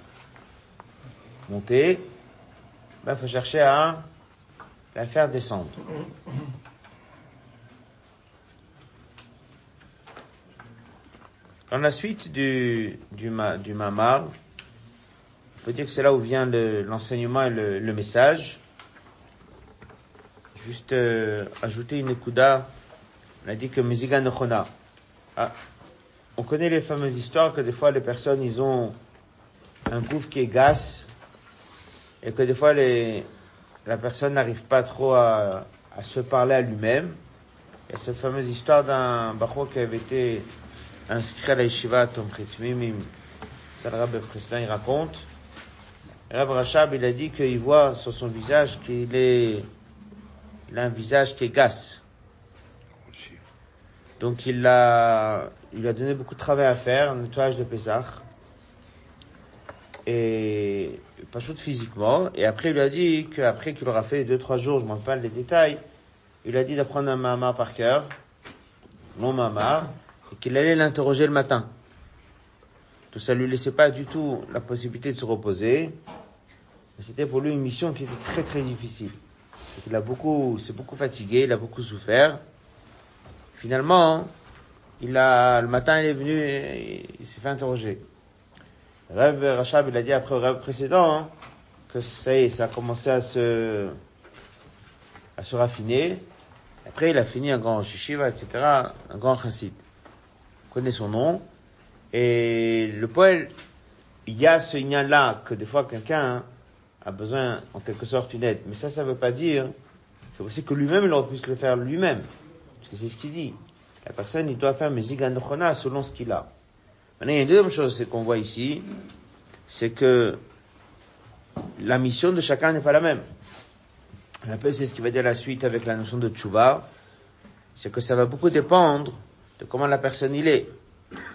S1: monter, ben, il faut chercher à la faire descendre. Dans la suite du, du, du mamar, on peut dire que c'est là où vient l'enseignement et le, message. Juste euh, ajouter une écouda, on a dit que Meziga Nochona. Ah, on connaît les fameuses histoires que des fois les personnes ils ont un gouffre qui est gasse et que des fois les, la personne n'arrive pas trop à, à, se parler à lui-même. Il y a cette fameuse histoire d'un bachot qui avait été inscrit à la yeshiva Tom Mimim. Ça le il raconte. Rabbi Rachab, il a dit qu'il voit sur son visage qu'il est, il a un visage qui est gasse. Donc il a, il a donné beaucoup de travail à faire, un nettoyage de Pesach. Et pas chaud physiquement. Et après, il lui a dit qu'après qu'il aura fait deux, trois jours, je m'en parle les détails, il a dit d'apprendre un mama par cœur, non mama, et qu'il allait l'interroger le matin. Tout ça lui laissait pas du tout la possibilité de se reposer. C'était pour lui une mission qui était très très difficile. Il a beaucoup, s'est beaucoup fatigué, il a beaucoup souffert. Finalement, il a, le matin, il est venu et il s'est fait interroger. Rêve Rachab, il a dit après le rêve précédent, hein, que ça y est, ça a commencé à se, à se raffiner. Après, il a fini un grand shishiva, etc., un grand chassid. On connaît son nom. Et le poète, il y a ce lien-là que des fois quelqu'un hein, a besoin, en quelque sorte, d'une aide. Mais ça, ça veut pas dire, c'est aussi que lui-même, il aurait pu le faire lui-même. Parce que c'est ce qu'il dit. La personne, il doit faire mes iganochona selon ce qu'il a. Maintenant, il y a une deuxième chose, c'est qu'on voit ici, c'est que la mission de chacun n'est pas la même. Un peu, c'est ce qui va dire la suite avec la notion de tchouva. C'est que ça va beaucoup dépendre de comment la personne il est.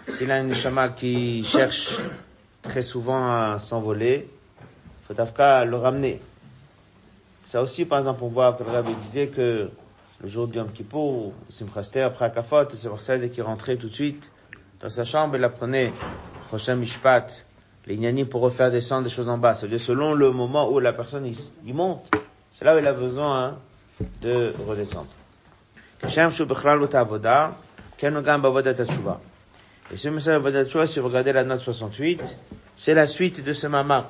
S1: S'il a une neshama qui cherche très souvent à s'envoler, faut d'Afka le ramener. Ça aussi, par exemple, on voit que le rabbi disait que le jour du Yom Kippour, Simchaster, après Akafot, c'est ça qu'il rentrait tout de suite dans sa chambre, il apprenait prochain Mishpat, les Nyanim pour refaire descendre des choses en bas. C'est-à-dire selon le moment où la personne il, monte, c'est là où il a besoin hein, de redescendre. Et ce message Tshuva, si vous regardez la note 68, c'est la suite de ce mama.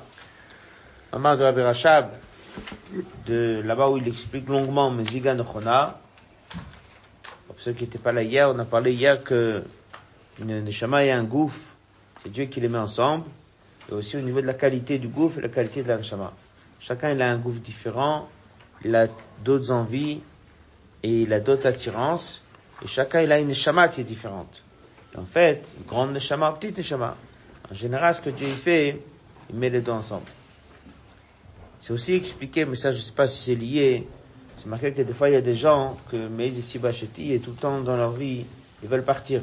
S1: Mama de Rabbi Rachab, de là-bas où il explique longuement Meziga Nochona. Pour ceux qui n'étaient pas là hier, on a parlé hier que une neshama et un gouffre, c'est Dieu qui les met ensemble. Et aussi au niveau de la qualité du gouffre et la qualité de la neshama. Chacun il a un gouffre différent, il a d'autres envies et il a d'autres attirances. Et chacun il a une neshama qui est différente. En fait, une grande neshama, petite neshama. En général, ce que Dieu fait, il met les deux ensemble. C'est aussi expliqué, mais ça je ne sais pas si c'est lié. C'est marqué que des fois il y a des gens que mais ici Bacheti et tout le temps dans leur vie, ils veulent partir.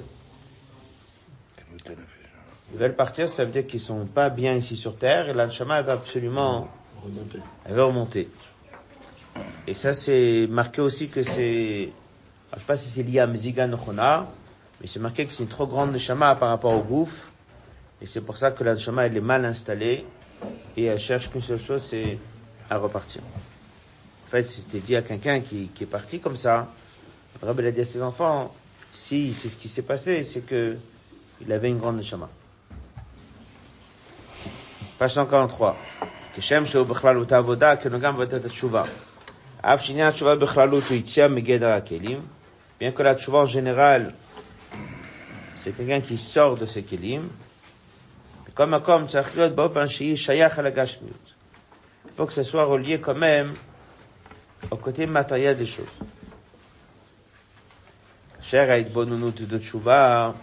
S1: Ils veulent partir, ça veut dire qu'ils sont pas bien ici sur terre et l'anshama elle va absolument remonter. Elle va remonter. Et ça c'est marqué aussi que c'est, je sais pas si c'est lié à Mzigan Chona, mais c'est marqué que c'est une trop grande neshama par rapport au gouffre. Et c'est pour ça que l'anshama elle est mal installée et elle cherche qu'une seule chose, c'est à repartir. En fait, c'était dit à quelqu'un qui, qui, est parti comme ça. Le Rabbi a dit à ses enfants, si c'est ce qui s'est passé, c'est que il avait une grande neshama. Page 143. כשם שהוא בכללות העבודה, כן גם מבטא את התשובה. אף שעניין התשובה בכללות הוא יציאה מגדר הכלים, bien que la tchouva en général, c'est quelqu'un qui sort de ses kelim, comme Makom Tsachriot hein, Bofan Shii Shayach Alagashmiut. Il faut que ce soit relié quand même au côté matériel des choses. Cher Aïd Bonunut de Tshuva,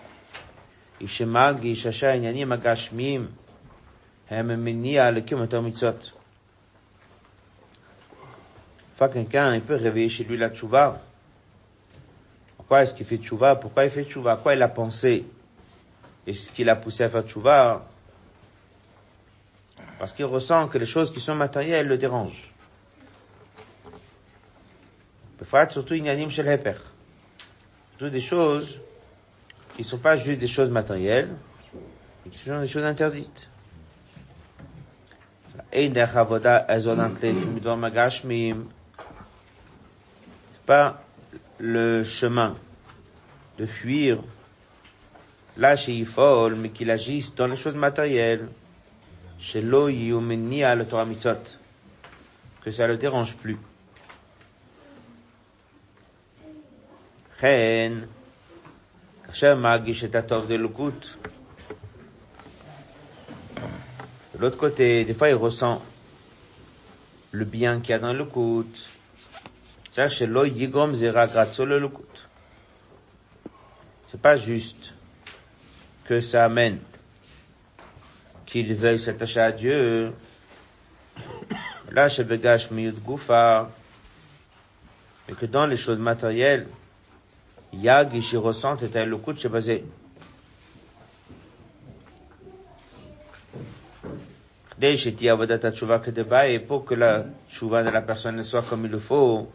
S1: Ishemagi, Ishasha, Inyanim, Agashmim, Hem Menia, Lekum, Atomitsot. Enfin, quelqu'un, il peut réveiller chez lui la Tshuva. Pourquoi est-ce qu'il fait Tshuva? Pourquoi il fait Tshuva? quoi il a pensé? Et ce qui l'a poussé à faire Tshuva? Parce qu'il ressent que les choses qui sont matérielles le dérangent. Parfois, surtout, a shel heper. Surtout des choses qui ne sont pas juste des choses matérielles, mais qui sont des choses interdites. C'est pas le chemin de fuir là chez Yifol, mais qu'il agisse dans les choses matérielles, chez Lo à le Torah Mitzot, que ça le dérange plus. Chen, כאשר מרגיש את הטוב דלוקות. De l'autre côté, des fois il ressent le bien qu'il y a dans le kout. C'est pas juste que ça amène qu'il veuille s'attacher à Dieu. Là, chez Begash Goufa, mais que dans les choses matérielles, Yag et le coup de basé. Et pour que la tchouva de la personne soit comme il le faut,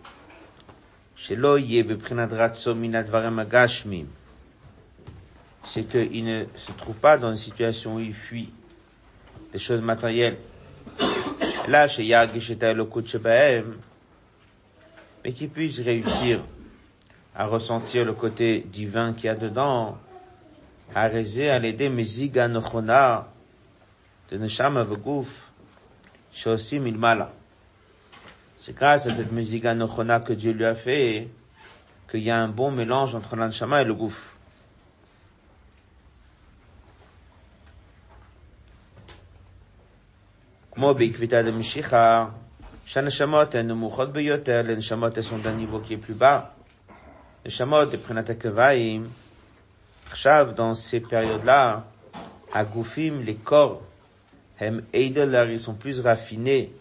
S1: c'est qu'il ne se trouve pas dans une situation où il fuit des choses matérielles. Là, chez Yag, le coup de mais qu'il puisse réussir à ressentir le côté divin qu'il y a dedans, à réaliser à l'aider Meziga Nochona de Neshama Vegouf, Shosim Ilmala. C'est grâce à cette Meziga Nochona que Dieu lui a fait qu'il y a un bon mélange entre l'Anshama et le Gouf. כמו בעקביתה דמשיחה, שהנשמות הן נמוכות ביותר, לנשמות sont d'un niveau qui est plus bas. Les shamot de Prenat Chav, dans ces périodes-là, à Goufim, les corps, hem Eidelar, ils sont plus raffinés.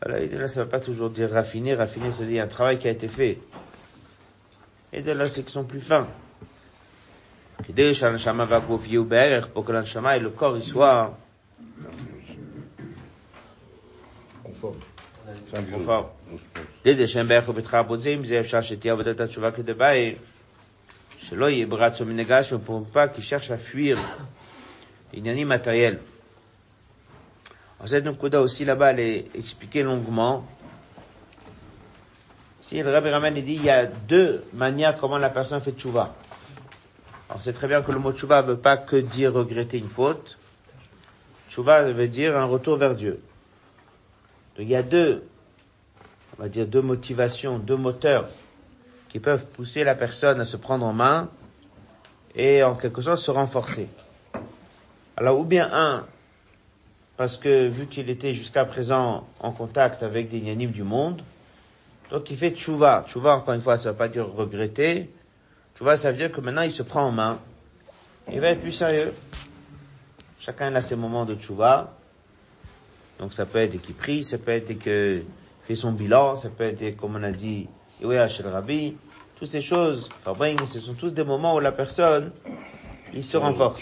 S1: Alors, Eidelar, ça ne veut pas toujours dire raffiné, raffiné, ça veut dire un travail qui a été fait. Eidelar, c'est qu'ils sont plus fins. Pour que l'anshama et le corps, ils soient conformes. Conformes. דדי שהם בערך ובתחבוצים, זה אפשר שתהיה עבודת התשובה כדבעי, שלא יהיה ברצו מנגש ופומפה, qui cherche à fuir עניינים matériels. Alors cette Nkuda aussi là-bas, elle est expliquée longuement. Si le Rabbi Raman dit, il y a deux manières comment la personne fait tchouva. Alors c'est très bien que le mot tchouva ne veut pas que dire regretter une faute. Tchouva veut dire un retour vers Dieu. Donc il y a deux on va dire, deux motivations, deux moteurs qui peuvent pousser la personne à se prendre en main et en quelque sorte se renforcer. Alors, ou bien un, parce que vu qu'il était jusqu'à présent en contact avec des yanimes du monde, donc il fait tchouva. Tchouva, encore une fois, ça ne veut pas dire regretter. Tchouva, ça veut dire que maintenant il se prend en main. Il va être plus sérieux. Chacun a ses moments de tchouva. Donc ça peut être qu'il prie, ça peut être que fait son bilan, ça peut être, comme on a dit, le Rabbi, toutes ces choses, ce sont tous des moments où la personne, il se renforce.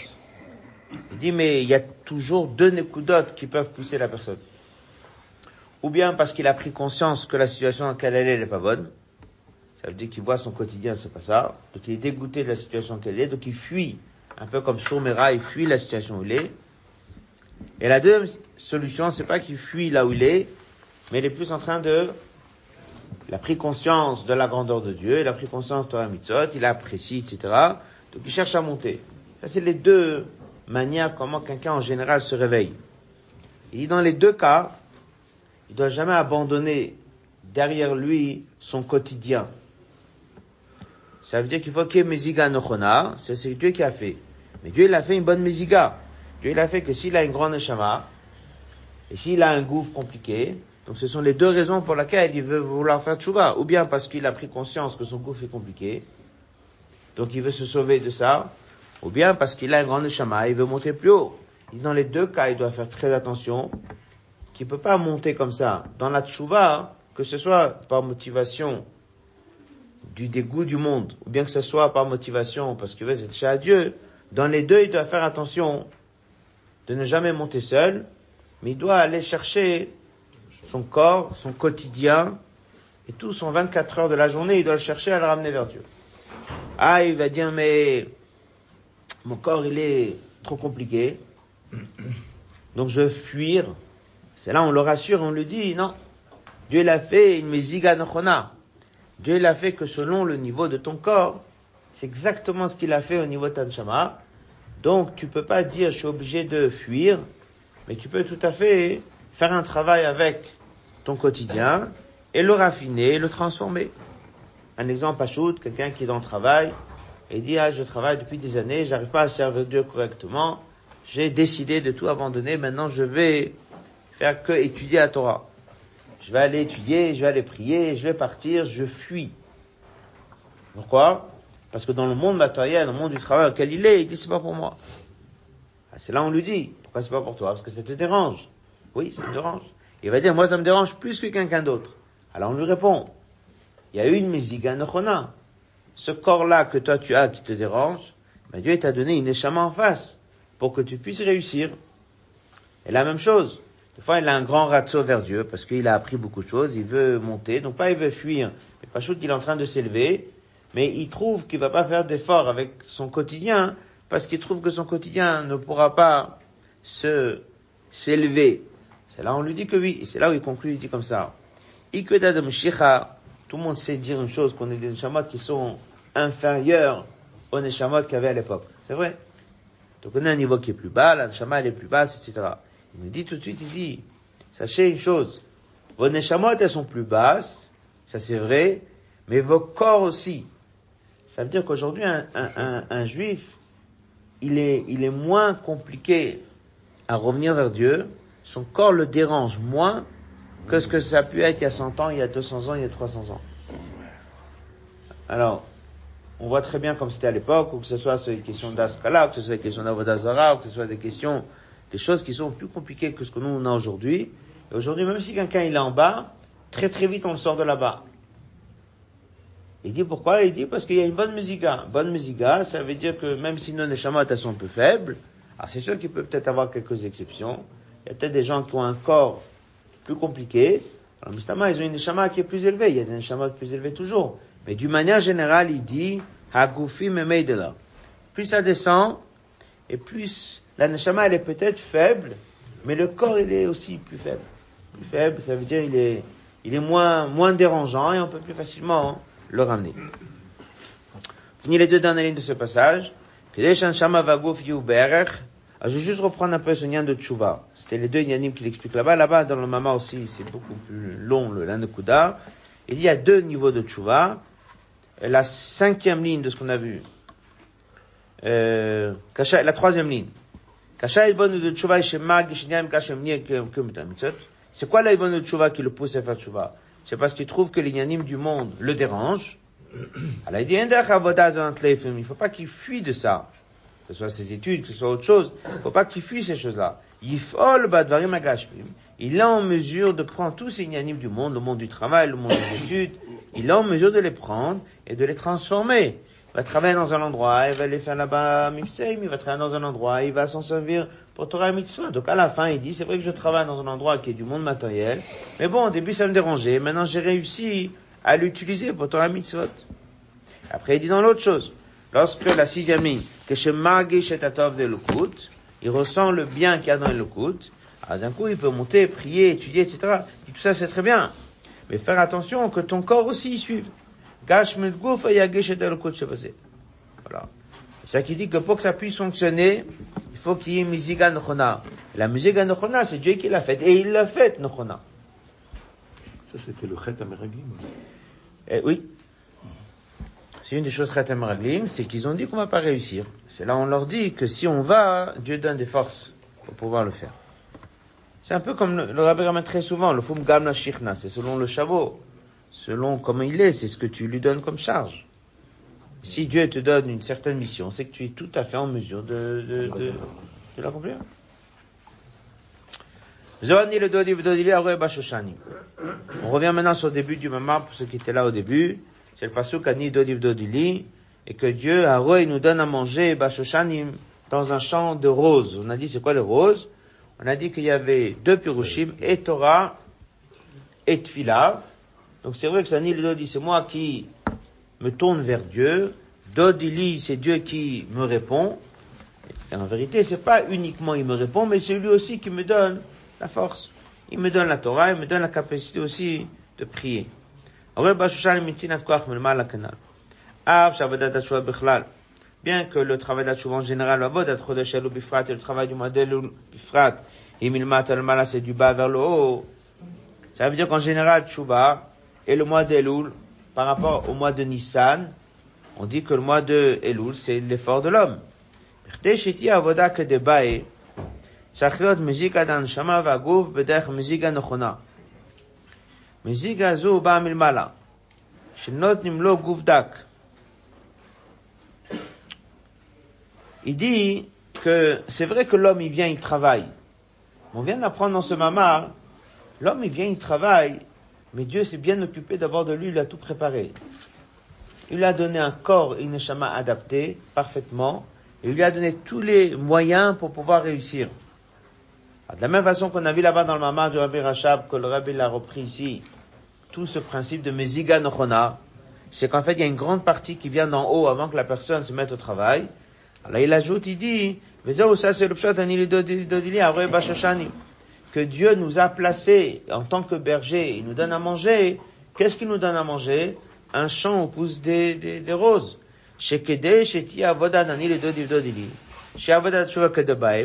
S1: Il dit, mais il y a toujours deux nécoudotes qui peuvent pousser la personne. Ou bien parce qu'il a pris conscience que la situation dans laquelle elle est, n'est pas bonne. Ça veut dire qu'il voit son quotidien, c'est pas ça. Donc il est dégoûté de la situation qu'elle est, donc il fuit, un peu comme Sourmera, il fuit la situation où il est. Et la deuxième solution, c'est pas qu'il fuit là où il est, mais il est plus en train de, il a pris conscience de la grandeur de Dieu, il a pris conscience de la mitzvot, il apprécie, etc. Donc il cherche à monter. Ça, c'est les deux manières comment quelqu'un en général se réveille. Il dit dans les deux cas, il doit jamais abandonner derrière lui son quotidien. Ça veut dire qu'il faut qu'il y ait Meziga Nochona, c'est Dieu qui a fait. Mais Dieu, il a fait une bonne Meziga. Il a fait que s'il a une grande Neshama, et s'il a un gouffre compliqué, donc ce sont les deux raisons pour lesquelles il veut vouloir faire tchouva. Ou bien parce qu'il a pris conscience que son gouffre est compliqué, donc il veut se sauver de ça. Ou bien parce qu'il a un grand neshama, il veut monter plus haut. Dans les deux cas, il doit faire très attention, qu'il peut pas monter comme ça. Dans la tchouva, que ce soit par motivation du dégoût du monde, ou bien que ce soit par motivation parce qu'il veut être à Dieu, dans les deux, il doit faire attention de ne jamais monter seul, mais il doit aller chercher son corps, son quotidien, et tout son 24 heures de la journée, il doit le chercher à le ramener vers Dieu. Ah, il va dire, mais mon corps, il est trop compliqué, donc je veux fuir. C'est là, on le rassure, on lui dit, non, Dieu l'a fait une meziga Dieu l'a fait que selon le niveau de ton corps, c'est exactement ce qu'il a fait au niveau de Tanshama. Donc, tu peux pas dire, je suis obligé de fuir, mais tu peux tout à fait faire un travail avec ton quotidien et le raffiner, le transformer. Un exemple à shoot, quelqu'un qui est dans le travail et dit, ah, je travaille depuis des années, j'arrive pas à servir Dieu correctement, j'ai décidé de tout abandonner, maintenant je vais faire que étudier la Torah. Je vais aller étudier, je vais aller prier, je vais partir, je fuis. Pourquoi? Parce que dans le monde matériel, dans le monde du travail auquel il est, il dit c'est pas pour moi. Ah, c'est là on lui dit, pourquoi c'est pas pour toi? Parce que ça te dérange. Oui, ça me dérange. Il va dire, moi ça me dérange plus que quelqu'un d'autre. Alors on lui répond, il y a une musiga nechona. Ce corps-là que toi tu as qui te dérange, ben Dieu t'a donné une échama en face pour que tu puisses réussir. Et la même chose. Des fois, il a un grand ratio vers Dieu parce qu'il a appris beaucoup de choses, il veut monter, donc pas il veut fuir, mais pas qu'il est en train de s'élever, mais il trouve qu'il va pas faire d'efforts avec son quotidien parce qu'il trouve que son quotidien ne pourra pas se s'élever. C'est là où on lui dit que oui, et c'est là où il conclut, il dit comme ça. Tout le monde sait dire une chose, qu'on est des neshamot qui sont inférieurs aux neshamot qu'il y avait à l'époque. C'est vrai. Donc on a un niveau qui est plus bas, la neshama elle est plus basse, etc. Il nous dit tout de suite, il dit, sachez une chose, vos neshamot elles sont plus basses, ça c'est vrai, mais vos corps aussi. Ça veut dire qu'aujourd'hui un, un, un, juif, il est, il est moins compliqué à revenir vers Dieu, son corps le dérange moins que ce que ça a pu être il y a 100 ans, il y a 200 ans, il y a 300 ans. Alors, on voit très bien comme c'était à l'époque, ou que ce soit sur les questions d'Askala, ou que ce soit des questions d'Avodazara, ou que ce soit des questions, des choses qui sont plus compliquées que ce que nous on a aujourd'hui. Et aujourd'hui, même si quelqu'un il est en bas, très très vite on le sort de là-bas. Il dit pourquoi? Il dit parce qu'il y a une bonne musica. Bonne musica, ça veut dire que même si nos neshamot sont un peu faibles, alors c'est sûr qu'il peut peut-être avoir quelques exceptions. Il y a peut-être des gens qui ont un corps plus compliqué. Alors, justement, ils ont une neshama qui est plus élevée. Il y a des neshamas plus élevés toujours. Mais d'une manière générale, il dit, Hagoufi là. Plus ça descend, et plus la neshama, elle est peut-être faible, mais le corps, il est aussi plus faible. Plus faible, ça veut dire il est, il est moins, moins dérangeant et on peut plus facilement le ramener. Fini les deux dernières lignes de ce passage. Ah, je vais juste reprendre un peu ce nian de Tchouva. C'était les deux nianim qu'il explique là-bas. Là-bas, dans le Mama aussi, c'est beaucoup plus long, le Lanekuda. Il y a deux niveaux de Tchouva. La cinquième ligne de ce qu'on a vu. Euh, la troisième ligne. C'est quoi la de Tchouva qui le pousse à faire Tchouva? C'est parce qu'il trouve que les du monde le dérangent. Alors il dit, il ne faut pas qu'il fuit de ça que ce soit ses études, que ce soit autre chose. Il ne faut pas qu'il fuit ces choses-là. Il est en mesure de prendre tous ces inanimes du monde, le monde du travail, le monde des études, il est en mesure de les prendre et de les transformer. Va travailler dans un endroit, il va aller faire là-bas Mipseim, il va travailler dans un endroit, il va s'en servir pour Torah et Mitzvah. Donc à la fin, il dit, c'est vrai que je travaille dans un endroit qui est du monde matériel, mais bon, au début ça me dérangeait, maintenant j'ai réussi à l'utiliser pour Torah et Mitzvot. Après, il dit dans l'autre chose, lorsque la sixième ligne, que chez Shetatov de Lukut, il ressent le bien qu'il y a dans le Lukut, alors d'un coup il peut monter, prier, étudier, etc. tout ça c'est très bien. Mais faire attention que ton corps aussi y suive. Gash Voilà. C'est ça qui dit que pour que ça puisse fonctionner, il faut qu'il y ait Miziga Nochona. La Miziga Nochona, c'est Dieu qui l'a faite. Et il l'a faite, Nochona.
S4: Ça, c'était le Chet Ameraglim.
S1: Eh, oui. C'est une des choses très Raglim, c'est qu'ils ont dit qu'on va pas réussir. C'est là on leur dit que si on va, Dieu donne des forces pour pouvoir le faire. C'est un peu comme le, le rabbi ramène très souvent, le fum gamna shichna, c'est selon le chameau, selon comment il est, c'est ce que tu lui donnes comme charge. Si Dieu te donne une certaine mission, c'est que tu es tout à fait en mesure de, de, de, de l'accomplir. On revient maintenant sur le début du moment pour ceux qui étaient là au début. C'est le pasuk Ani Dodi Vdodili. Et que Dieu, Arwe, nous donne à manger Bashoshanim dans un champ de roses. On a dit c'est quoi les roses? On a dit qu'il y avait deux Pirushim, et Torah, et Tfila. Donc c'est vrai que Sani le Dodi, c'est moi qui me tourne vers Dieu. Dodili, c'est Dieu qui me répond. Et en vérité, c'est pas uniquement il me répond, mais c'est lui aussi qui me donne la force. Il me donne la Torah, il me donne la capacité aussi de prier. Bien que le travail d'Atshuva en général, le travail du modèle bifrat, c'est du bas vers le haut. Ça veut dire qu'en général, Tshuva et le mois d'Elul par rapport au mois de Nissan, on dit que le mois de Elul, c'est l'effort de l'homme. Il dit que c'est vrai que l'homme, il vient, il travaille. On vient d'apprendre dans ce mamar, l'homme, il vient, il travaille, mais Dieu s'est bien occupé d'abord de lui, il a tout préparé. Il lui a donné un corps, une neshama adapté parfaitement, et il lui a donné tous les moyens pour pouvoir réussir. De la même façon qu'on a vu là-bas dans le mamar du Rabbi Rachab, que le Rabbi l'a repris ici, tout ce principe de Meziga Nochona, c'est qu'en fait, il y a une grande partie qui vient d'en haut avant que la personne se mette au travail. Alors il ajoute, il dit, que Dieu nous a placés en tant que berger, il nous donne à manger. Qu'est-ce qu'il nous donne à manger? Un champ où poussent des, des, des roses.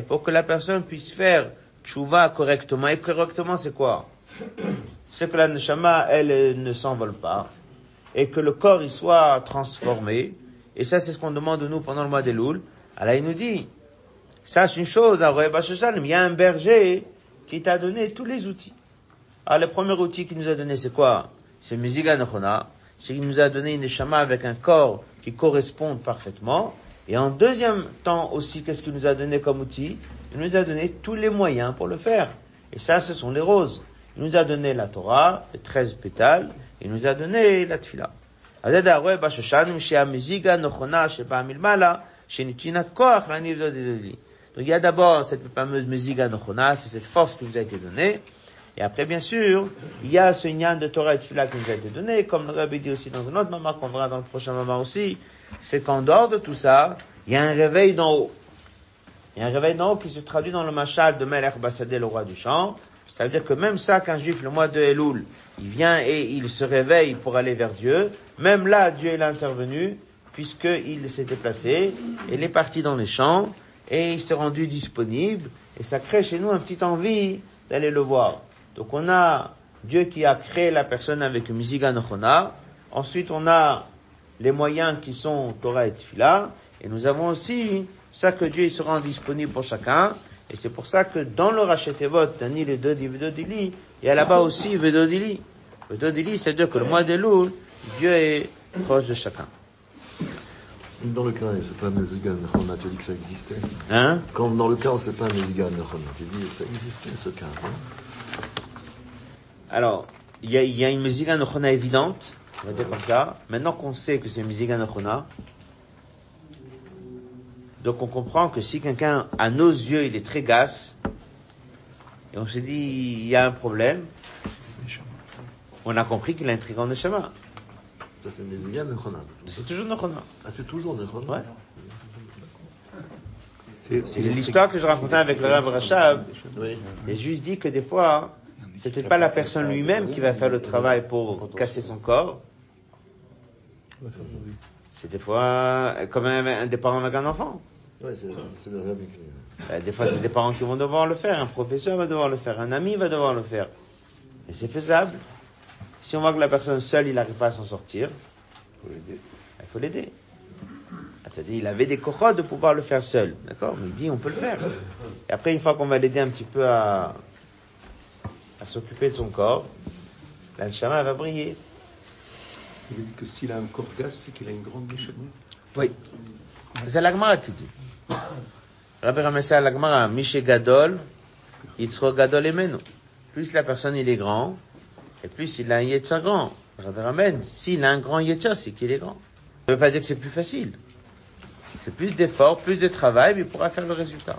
S1: Pour que la personne puisse faire tchouva correctement. Et correctement, c'est quoi? C'est que la neshama, elle ne s'envole pas. Et que le corps, il soit transformé. Et ça, c'est ce qu'on demande de nous pendant le mois des Loul. Alors, il nous dit, ça, c'est une chose, il y a un berger qui t'a donné tous les outils. Alors, le premier outil qu'il nous a donné, c'est quoi? C'est Miziga Nechona. C'est qu'il nous a donné une neshama avec un corps qui correspond parfaitement. Et en deuxième temps aussi, qu'est-ce qu'il nous a donné comme outil? Il nous a donné tous les moyens pour le faire. Et ça, ce sont les roses. Il nous a donné la Torah, les treize pétales, il nous a donné la Tfila. Donc il y a d'abord cette fameuse Meziga Nochona, c'est cette force qui nous a été donnée. Et après, bien sûr, il y a ce nyan de Torah et Tfila qui nous a été donné, comme le Rabbi dit aussi dans un autre moment qu'on verra dans le prochain moment aussi, c'est qu'en dehors de tout ça, il y a un réveil d'en haut. Il y a un réveil d'en haut qui se traduit dans le machal de Melech Bassadé, le roi du champ. Ça veut dire que même ça, qu'un juif, le mois de Elul, il vient et il se réveille pour aller vers Dieu, même là, Dieu est intervenu, puisqu'il s'est déplacé, il est parti dans les champs, et il s'est rendu disponible, et ça crée chez nous une petite envie d'aller le voir. Donc on a Dieu qui a créé la personne avec musique ensuite on a les moyens qui sont Torah et Tfila, et nous avons aussi ça que Dieu se rend disponible pour chacun, et c'est pour ça que dans le Rachetevot, Dani le Dodi Vedodili, il y a là-bas aussi Vedodili. Vedodili, c'est-à-dire que le mois de Loul, Dieu est proche de chacun.
S6: Dans le cas, c'est pas Mezigan Nechona, tu dis que ça existait.
S1: Hein?
S6: Quand dans le cas c'est pas Mezigan Nechona, tu dis que ça existait ce cas. Hein
S1: Alors, il y a, y a une Mezigan Nechona évidente, on va dire comme ça. Maintenant qu'on sait que c'est Mezigan Nechona, donc on comprend que si quelqu'un, à nos yeux, il est très gasse, et on se dit, il y a un problème, on a compris qu'il a un trigon de chemin.
S6: Ça c'est Mezigan Nechona.
S1: C'est toujours Nechona.
S6: Ah, c'est toujours Nechona
S1: Ouais. C'est l'histoire que je racontais avec le Rav Rachab.
S6: Oui.
S1: Et juste dit que des fois, c'est peut-être pas la personne lui-même qui va faire le travail pour casser son corps. C'est des fois comme un, un des parents avec un enfant.
S6: Ouais, c'est le.
S1: Euh, Des fois, c'est des parents qui vont devoir le faire. Un professeur va devoir le faire. Un ami va devoir le faire. Et c'est faisable. Si on voit que la personne seule, il n'arrive pas à s'en sortir, il faut l'aider. Dit, il avait des cochotes de pouvoir le faire seul. D'accord? Mais il dit, on peut le faire. Et après, une fois qu'on va l'aider un petit peu à, à s'occuper de son corps, l'Anshama va briller.
S4: Il dit que s'il a un corps gaz, c'est qu'il a une grande neshama.
S1: Oui. C'est l'Agmara qui dit. Rabbi Ramessa l'Agmara, Mishe Gadol, Yitzro Gadol Emenu. Plus la personne il est grand, et plus il a un Yetzer grand. Ramène, s'il a un grand Yetzer, c'est qu'il est grand. Ça ne veut pas dire que c'est plus facile. C'est plus d'efforts, plus de travail, mais il pourra faire le résultat.